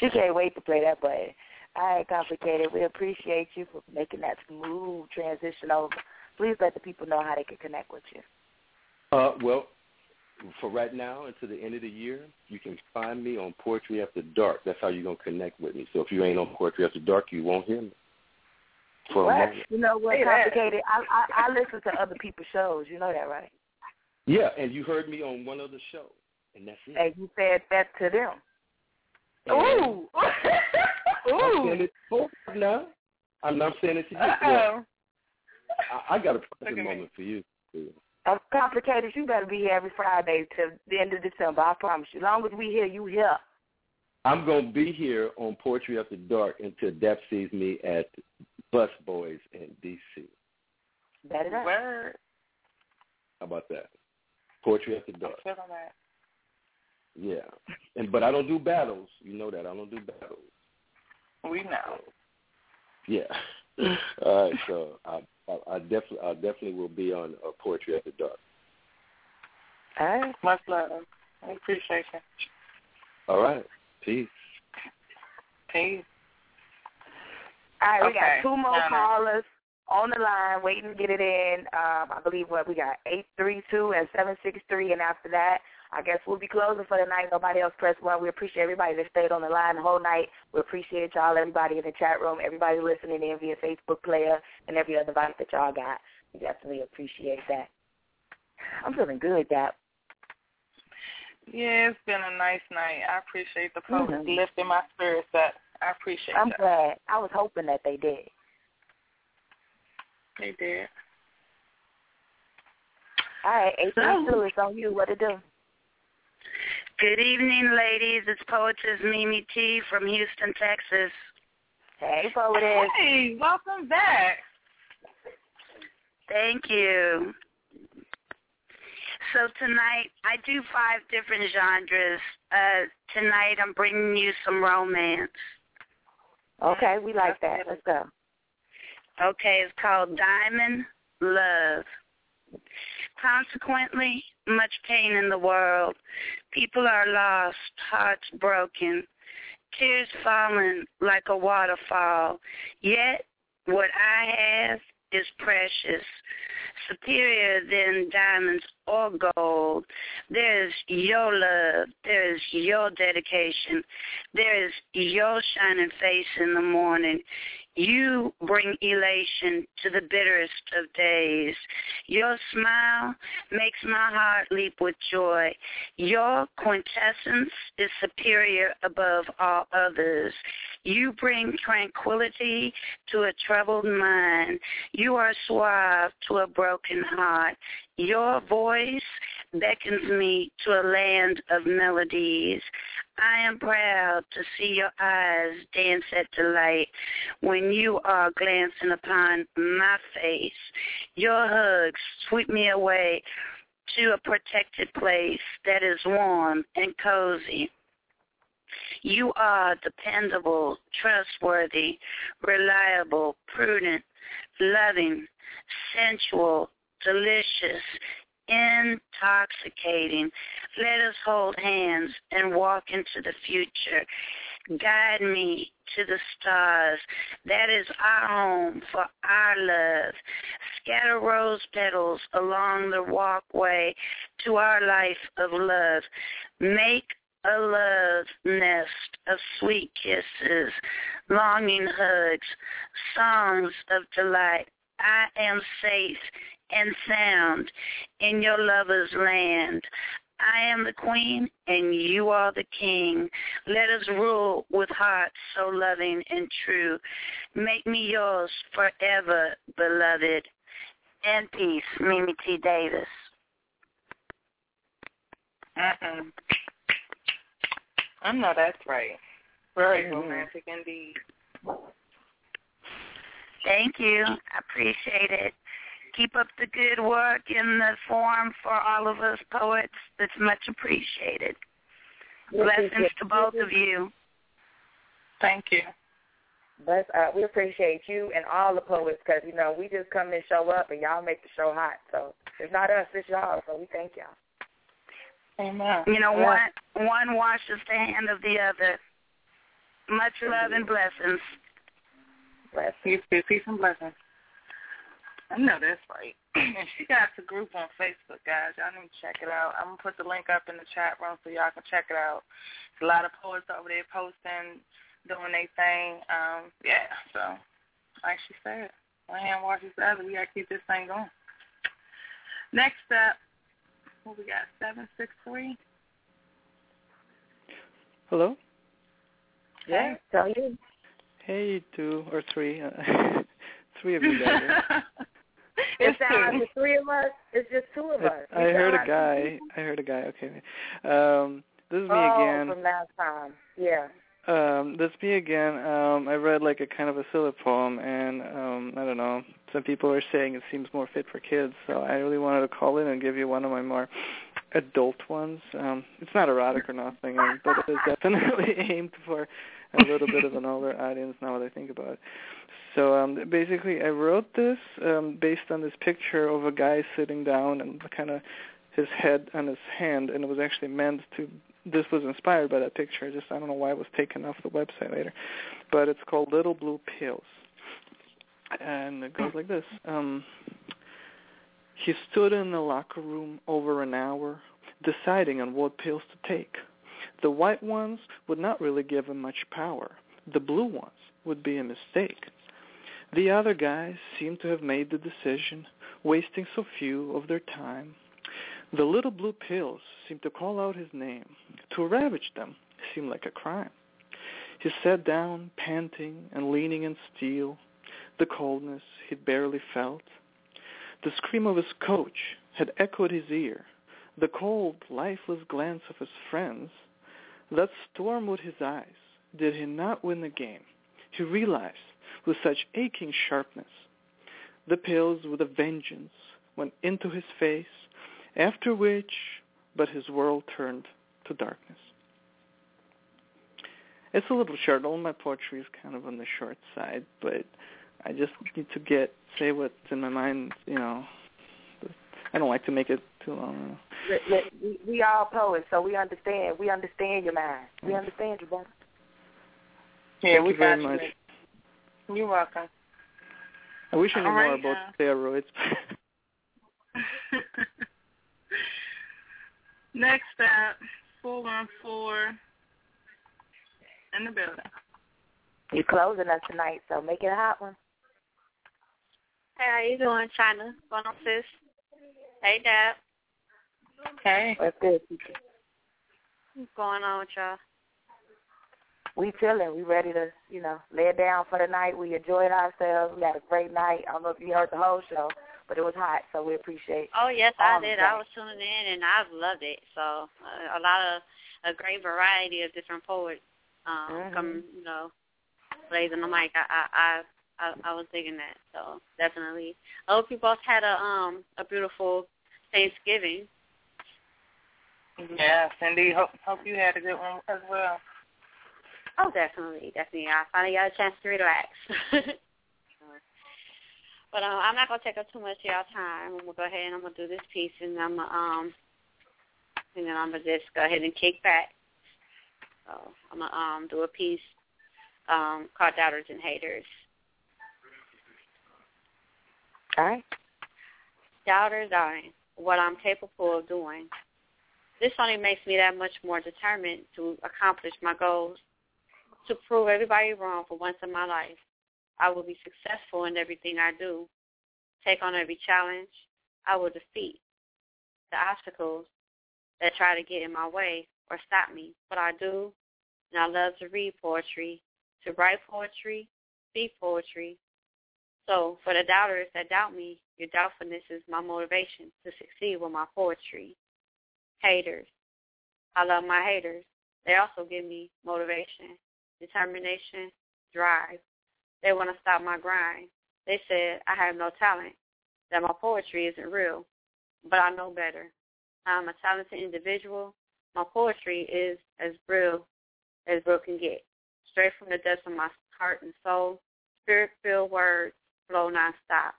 S6: she can't wait to play that button. All right, complicated. We appreciate you for making that smooth transition over. Please let the people know how they can connect with you.
S8: Uh, well, for right now until the end of the year, you can find me on Poetry After Dark. That's how you're gonna connect with me. So if you ain't on Poetry After Dark, you won't hear me. For a
S6: What?
S8: moment.
S6: You know what,
S5: Say that.
S6: complicated? I, I I listen to other people's shows. You know that, right?
S8: Yeah, and you heard me on one other show, and that's it.
S6: And you said that to them.
S8: And [LAUGHS]
S6: Ooh.
S8: I'm saying it now. I'm not saying it to you. Well,
S6: Uh-oh.
S8: I, I got a
S6: Look
S8: private moment for you.
S6: Uh, complicated, you better be here every Friday till the end of December. I promise you. As long as we here, you here.
S8: I'm gonna be here on Poetry After Dark until Dap sees me at Bus Boys in DC.
S6: Better that.
S5: Word.
S8: How about that? Poetry After Dark.
S5: Feeling that.
S8: Yeah, and but I don't do battles. You know that I don't do battles.
S5: We know.
S8: Yeah. [LAUGHS] All right, so I, I, I definitely, I definitely will be on uh, Poetry After Dark.
S6: All right.
S5: Much love. I appreciate you.
S8: All right, peace.
S5: Peace.
S6: All right, we got two more
S5: Got
S6: callers on the line waiting to get it in. Um, I believe what we got eight three two and seven six three, and after that, I guess we'll be closing for the night. Nobody else pressed one. We appreciate everybody that stayed on the line the whole night. We appreciate y'all, everybody in the chat room, everybody listening in via Facebook player, and every other device that y'all got. We definitely appreciate that. I'm feeling good, Dap.
S5: Yeah, it's been a nice night. I appreciate the poets
S6: Mhm.
S5: lifting my spirits up. I appreciate
S6: I'm
S5: that.
S6: glad. I was hoping that they did.
S5: They did.
S6: All right, eight three two. It's on you. What to do?
S30: Good evening, ladies. It's Poetess Mimi T from Houston, Texas.
S6: Hey, Poetess.
S5: Hey, welcome back.
S30: Thank you. So tonight, I do five different genres. Uh, tonight, I'm bringing you some romance.
S6: Okay, we like that. Let's go.
S30: Okay, it's called Diamond Love. Consequently, much pain in the world. People are lost, hearts broken, tears falling like a waterfall. Yet, what I have is precious, superior than diamonds or gold. There is your love. There is your dedication. There is your shining face in the morning. You bring elation to the bitterest of days. Your smile makes my heart leap with joy. Your quintessence is superior above all others. You bring tranquility to a troubled mind. You are suave to a broken heart. Your voice beckons me to a land of melodies. I am proud to see your eyes dance at delight when you are glancing upon my face. Your hugs sweep me away to a protected place that is warm and cozy. You are dependable, trustworthy, reliable, prudent, loving, sensual, delicious, intoxicating. Let us hold hands and walk into the future. Guide me to the stars. That is our home for our love. Scatter rose petals along the walkway to our life of love. Make a love nest of sweet kisses, longing hugs, songs of delight. I am safe and sound in your lover's land. I am the queen and you are the king. Let us rule with hearts so loving and true. Make me yours forever, beloved. And peace, Mimi T. Davis.
S5: Uh-uh. I know that's right. Very
S30: Mhm.
S5: romantic indeed.
S30: Thank you. I appreciate it. Keep up the good work in the forum for all of us poets. That's much appreciated. Blessings to both of you.
S5: Thank you.
S27: But uh, we appreciate you and all the poets because, you know, we just come and show up and y'all make the show hot. So it's not us, it's y'all. So we thank y'all.
S5: Amen.
S30: You know, one one washes the hand of the other. Much love and blessings.
S5: Bless you too. Peace and blessings. I know that's right. [CLEARS THROAT] And she got the group on Facebook, guys. Y'all need to check it out. I'm gonna put the link up in the chat room so y'all can check it out. There's a lot of poets over there posting, doing their thing. Um, yeah, so like she said, one hand washes the other. We gotta keep this thing going. Next up, what we got? Seven six three.
S24: Hello?
S27: Yeah, tell you.
S24: Hey, two or three. Uh, [LAUGHS] three of you guys. [LAUGHS]
S27: It's not the three of us. It's just two of us.
S24: I, I heard a
S27: got-
S24: guy. I heard a guy. Okay. Um, this is me
S27: oh,
S24: again.
S27: from last time. Yeah.
S24: Um, this me again. Um, I read like a kind of a silly poem, and um, I don't know. Some people are saying it seems more fit for kids, so I really wanted to call in and give you one of my more adult ones. Um, it's not erotic or nothing, um, but it is definitely [LAUGHS] aimed for a little bit of an older audience. Now that I think about it. So um, basically, I wrote this um, based on this picture of a guy sitting down and kind of his head on his hand, and it was actually meant to. This was inspired by that picture. Just I don't know why it was taken off the website later, but it's called Little Blue Pills, and it goes like this. Um, he stood in the locker room over an hour, deciding on what pills to take. The white ones would not really give him much power. The blue ones would be a mistake. The other guys seemed to have made the decision, wasting so few of their time. The little blue pills seemed to call out his name. To ravage them seemed like a crime. He sat down, panting and leaning in steel, the coldness he'd barely felt. The scream of his coach had echoed his ear, the cold, lifeless glance of his friends. That storm with his eyes, did he not win the game? He realized with such aching sharpness. The pills with a vengeance went into his face, after which but his world turned to darkness. It's a little short. All my poetry is kind of on the short side, but I just need to get say what's in my mind. You know, I don't like to make it too long.
S27: Look, look, We, we all poets, so we understand. We understand your mind. We understand you, brother.
S5: Yeah,
S24: Thank
S5: we
S24: you very
S5: got
S24: much.
S5: you. You're welcome.
S24: I wish I knew
S5: All
S24: more about
S5: uh,
S24: steroids. [LAUGHS] [LAUGHS]
S5: Next up, four one four in the building.
S27: You're closing us tonight, so make it a hot one.
S31: Hey, how you doing, Chyna? Going on, sis? Hey, Dap.
S5: Hey.
S27: What's good?
S31: What's going on with y'all?
S27: We chilling. We ready to, you know, lay it down for the night. We enjoyed ourselves. We had a great night. I don't know if you heard the whole show, but it was hot, so we appreciate.
S31: Oh, yes, I did. I was tuning in, and I've loved it. So uh, a lot of a great variety of different poets um,
S27: Mhm.
S31: come, you know, blazing the mic. I, I, I, I, was digging that. So definitely. I hope you both had a um a beautiful Thanksgiving.
S5: Yes, indeed. Hope hope you had a good one as well.
S31: Oh, definitely, definitely. I finally got a chance to relax. [LAUGHS] But um, I'm not gonna take up too much of y'all time. I'm gonna go ahead and I'm gonna do this piece, and I'm um, and then I'm gonna just go ahead and kick back. So I'm gonna um do a piece um called Doubters and Haters.
S6: All right.
S31: Doubters dying, what I'm capable of doing. This only makes me that much more determined to accomplish my goals, to prove everybody wrong for once in my life. I will be successful in everything I do. Take on every challenge. I will defeat the obstacles that try to get in my way or stop me. But I do, and I love to read poetry, to write poetry, speak poetry. So for the doubters that doubt me, your doubtfulness is my motivation to succeed with my poetry. Haters. I love my haters. They also give me motivation, determination, drive. They want to stop my grind. They said I have no talent, that my poetry isn't real, but I know better. I'm a talented individual. My poetry is as real as real can get, straight from the depths of my heart and soul. Spirit-filled words flow nonstop,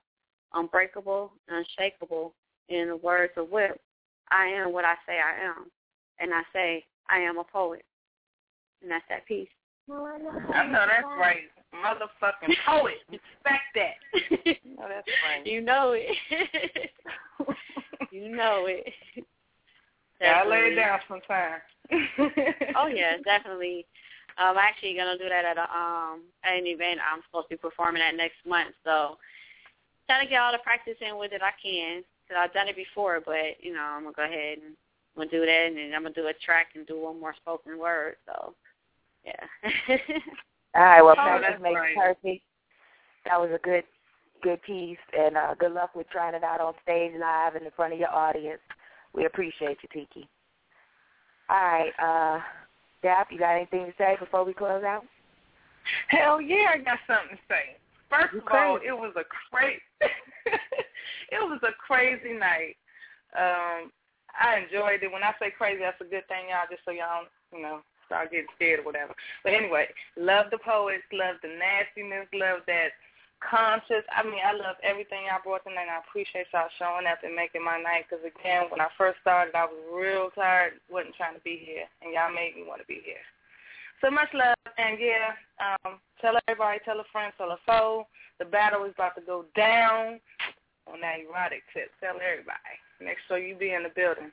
S31: unbreakable unshakable. In the words of Whip, I am what I say I am, and I say I am a poet, and that's that piece.
S5: I know that's right. Motherfucking poet. Respect that. [LAUGHS] no, that's right.
S31: You know it. [LAUGHS] you know it.
S5: Yeah, I lay it down sometime. [LAUGHS]
S31: oh yeah, definitely. I'm actually gonna do that at a um at an event I'm supposed to be performing at next month. So trying to get all the practice in with it I can because I've done it before. But you know I'm gonna go ahead and I'm gonna do that, and then I'm gonna do a track and do one more spoken word. So yeah. [LAUGHS]
S6: All right, well,
S31: Oh,
S6: practice
S31: that's
S6: makes
S31: right.
S6: perfect. That was a good, good piece, and uh, good luck with trying it out on stage live and in front of your audience. We appreciate you, Tiki. All right, uh, Dap, you got anything to say before we close out?
S5: Hell yeah, I got something to say. First of all, it was a crazy, [LAUGHS] it was a crazy night. Um, I enjoyed it. When I say crazy, that's a good thing, y'all. Just so y'all, you know, start getting scared or whatever. But anyway, love the poets, love the nastiness, love that conscious. I mean, I love everything y'all brought tonight. and I appreciate y'all showing up and making my night. Because again, when I first started, I was real tired, wasn't trying to be here, and y'all made me want to be here. So much love, and yeah, um, tell everybody, tell a friend, tell a foe. The battle is about to go down on that erotic tip. Tell everybody. Make sure you be in the building.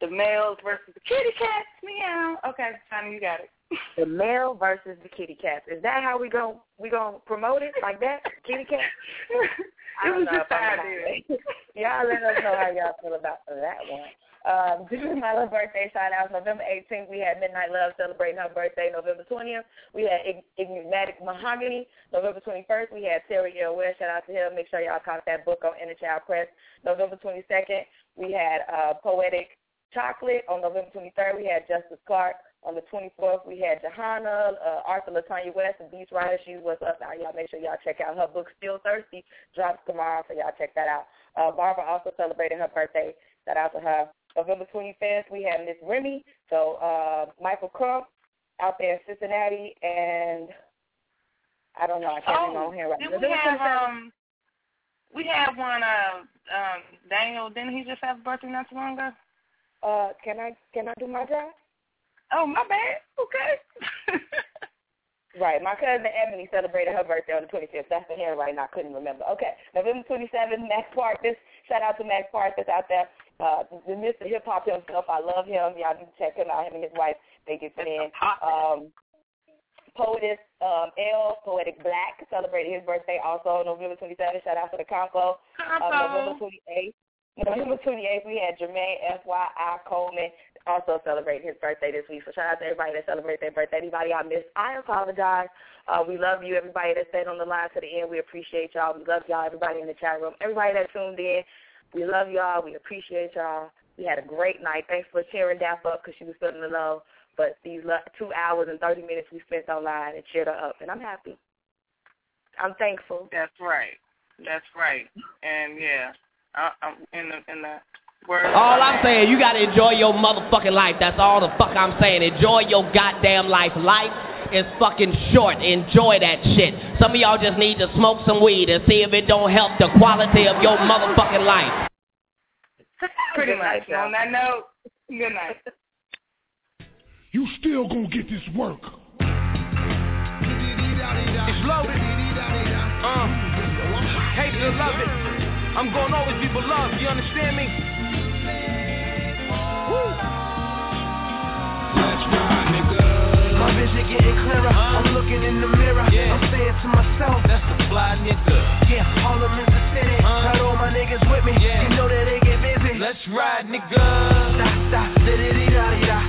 S5: The males versus the kitty cats. Meow. Okay, Sonny, you got it. [LAUGHS]
S6: The male versus the kitty cats. Is that how we gon' we gonna promote it like that? Kitty cats. [LAUGHS] I
S5: It
S6: don't
S5: was
S6: know
S5: just
S6: if I'm
S5: an idea. [LAUGHS]
S6: y'all let us know how y'all feel about that one. Um, [LAUGHS] this is my little birthday shout out. November 18th, we had Midnight Love celebrating her birthday. November 20th, we had Enigmatic Mahogany. November 21st, we had Terry L. West. Shout out to him. Make sure y'all caught that book on Inner Child Press. November 22nd, we had uh, Poetic Chocolate. On November 23rd, we had Justice Clark. On the 24th, we had Johanna, uh, Arthur Latanya West, and Beast Rider. She's what's up now. Y'all make sure y'all check out her book, Still Thirsty. Drops tomorrow, so y'all check that out. Uh, Barbara also celebrated her birthday. Shout out to her. November 25th, we have Miss Remy. So uh, Michael Crump out there in Cincinnati, and I don't know. I can't remember on here right
S5: Did
S6: now.
S5: we have um we had one uh um Daniel, didn't he just have a birthday not too long ago?
S6: Uh can I can I do my job?
S5: Oh, my bad. Okay. [LAUGHS]
S6: Right. My cousin Ebony celebrated her birthday on the 25th. That's the handwriting I couldn't remember. Okay. November 27th, Max Parkus. Shout out to Max Park that's out there. Uh, the Mr. Hip Hop himself. I love him. Y'all need to check him out. Him and his wife, they get in. Um, Poetess um, L, Poetic Black, celebrated his birthday also November 27th. Shout out to the Compo. Um, November 28th. November 28th, we had Jermaine F.Y.I. Coleman also celebrating his birthday this week. So shout out to everybody that celebrated their birthday. Anybody I missed, I apologize. Uh, we love you, everybody that stayed on the line to the end. We appreciate y'all. We love y'all, everybody in the chat room. Everybody that tuned in, we love y'all. We appreciate y'all. We had a great night. Thanks for cheering Dap up because she was feeling the love. But these two hours and 30 minutes we spent online and cheered her up, and I'm happy. I'm thankful.
S5: That's right. That's right. And yeah, I, I'm in the in the word.
S32: All I'm saying, you gotta enjoy your motherfucking life. That's all the fuck I'm saying. Enjoy your goddamn life. Life
S33: is fucking short. Enjoy that shit. Some of y'all just need to smoke some weed and see if it don't help the quality of your motherfucking life. [LAUGHS]
S5: Pretty much. On that note, good night.
S34: You still gonna get this work.
S35: It's loaded. Uh, hate it or love it. I'm gonna always be beloved. You understand me? Woo.
S36: My vision getting clearer. I'm looking in the mirror. I'm saying to myself,
S35: That's the fly nigga.
S36: yeah, Harlem is the city. Got all my niggas with me. You know that they get busy.
S35: Let's ride, nigga.
S36: Stop, stop, da-da-dee-da-dee-da. Da-da-dee-da-dee-da.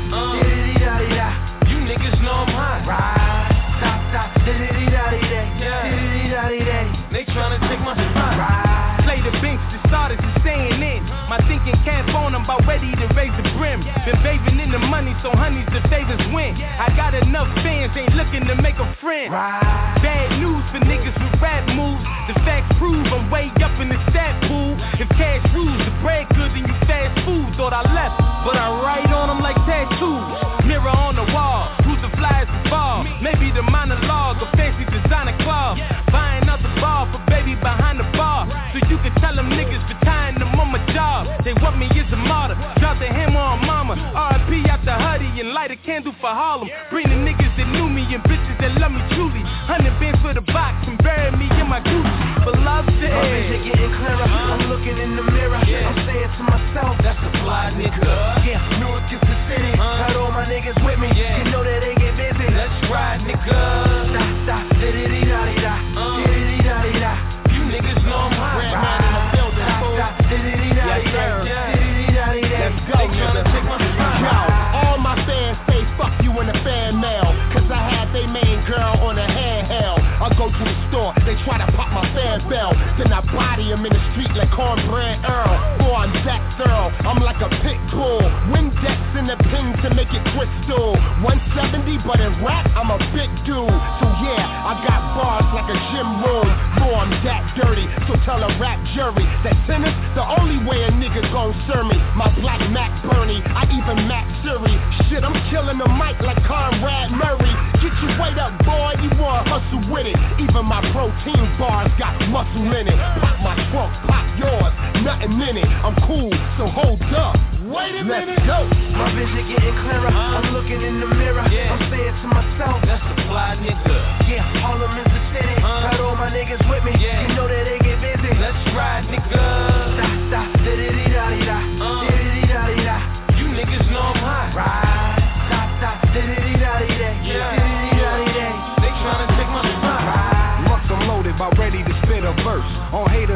S35: My thinking cap on, I'm about ready to raise the brim. Been bathing in the money, so honeys, the favors win. I got enough fans, ain't looking to make a friend. Bad news for niggas with rap moves. The facts prove I'm way up in the stat pool. If cash rules, the bread good, then you fast food. Thought I left, but I write on them like tattoos. Mirror on the wall, who's the flyest of all? Maybe the monologue, a fancy designer club. Buying out the bar for baby behind the bar. So you can tell them niggas for tying them job. They want me as a martyr. Drop the hammer on mama. RIP out the hoodie and light a candle for Harlem. Bring the niggas that knew me and bitches that love me truly. Hundred bands for the box and bury me in my Gucci. But love to
S36: My vision getting clearer. I'm looking in the mirror. I'm saying to myself,
S35: That's a fly nigga.
S36: yeah, Newark is the city. Got all my niggas with me. You know that they get busy.
S35: Let's ride, nigga.
S34: Main on a handheld. I go to the they try to pop my fan bell. Then I body him in the street like cornbread Earl. Boy, I'm Jack Thurl, I'm like a pit bull. Windex in the pin to make it crystal. 170, but in rap, I'm a big dude. So yeah, I got bars like a gym room. Boy, I'm that dirty, so tell a rap jury that tennis, the only way a nigga gon' serve me. My black Mac Bernie, I even Mac Siri. Shit, I'm killing the mic like Conrad Murray. Get your weight up, boy, you wanna hustle with it. Even my protein bars got muscle in it. Pop my trunk, pop yours, nothing in it. I'm cool, so hold up. Wait a
S36: Let's
S34: minute.
S36: go. My vision getting clearer. I'm looking in the mirror.
S35: Yeah.
S36: I'm saying to myself,
S35: That's the fly nigga.
S36: yeah, Harlem is the city. Got all my niggas with me.
S35: Yeah.
S36: You know that they get busy.
S35: Let's ride, nigga.
S32: On haters,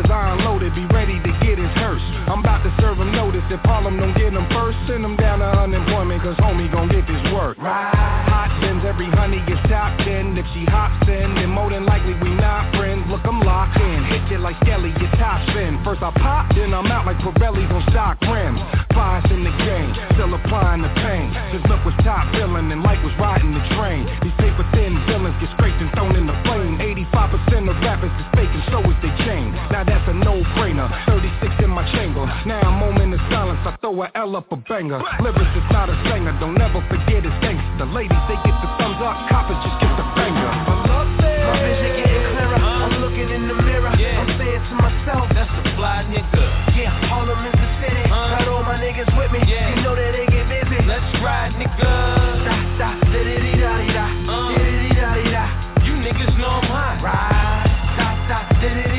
S32: serve him notice. If don't get him first, send him down to unemployment, cause homie gon' get this work. Right. Hot bins, every honey gets top 10. If she hops in, then more than likely we not friends. Look, I'm locked in. Hit you like Skelly, your top spin. First I pop, then I'm out like Pirelli's on stock rims. Bias in the game, still applying the pain. Since look was top billing and life was riding the train. These paper thin villains get scraped and thrown in the flame. 85% of rappers is fake and so is they chain. Now that's my shingle. Now a moment of silence, I throw a L up a banger. Lyrics is not a singer, don't ever forget his thanks. The ladies, they get the thumbs up, coppers just get the finger.
S36: My vision getting clearer. Uh, I'm looking in the mirror, yeah. I'm saying to myself, that's a
S35: fly nigga.
S36: Yeah, Harlem is the city, uh, got all my niggas with me. Yeah. You know that they get busy. Let's
S35: ride, nigga. Da
S36: da da da da da da.
S35: Uh, da
S36: da da da.
S35: You niggas know I'm hot.
S36: Ride, da, da, da da da da.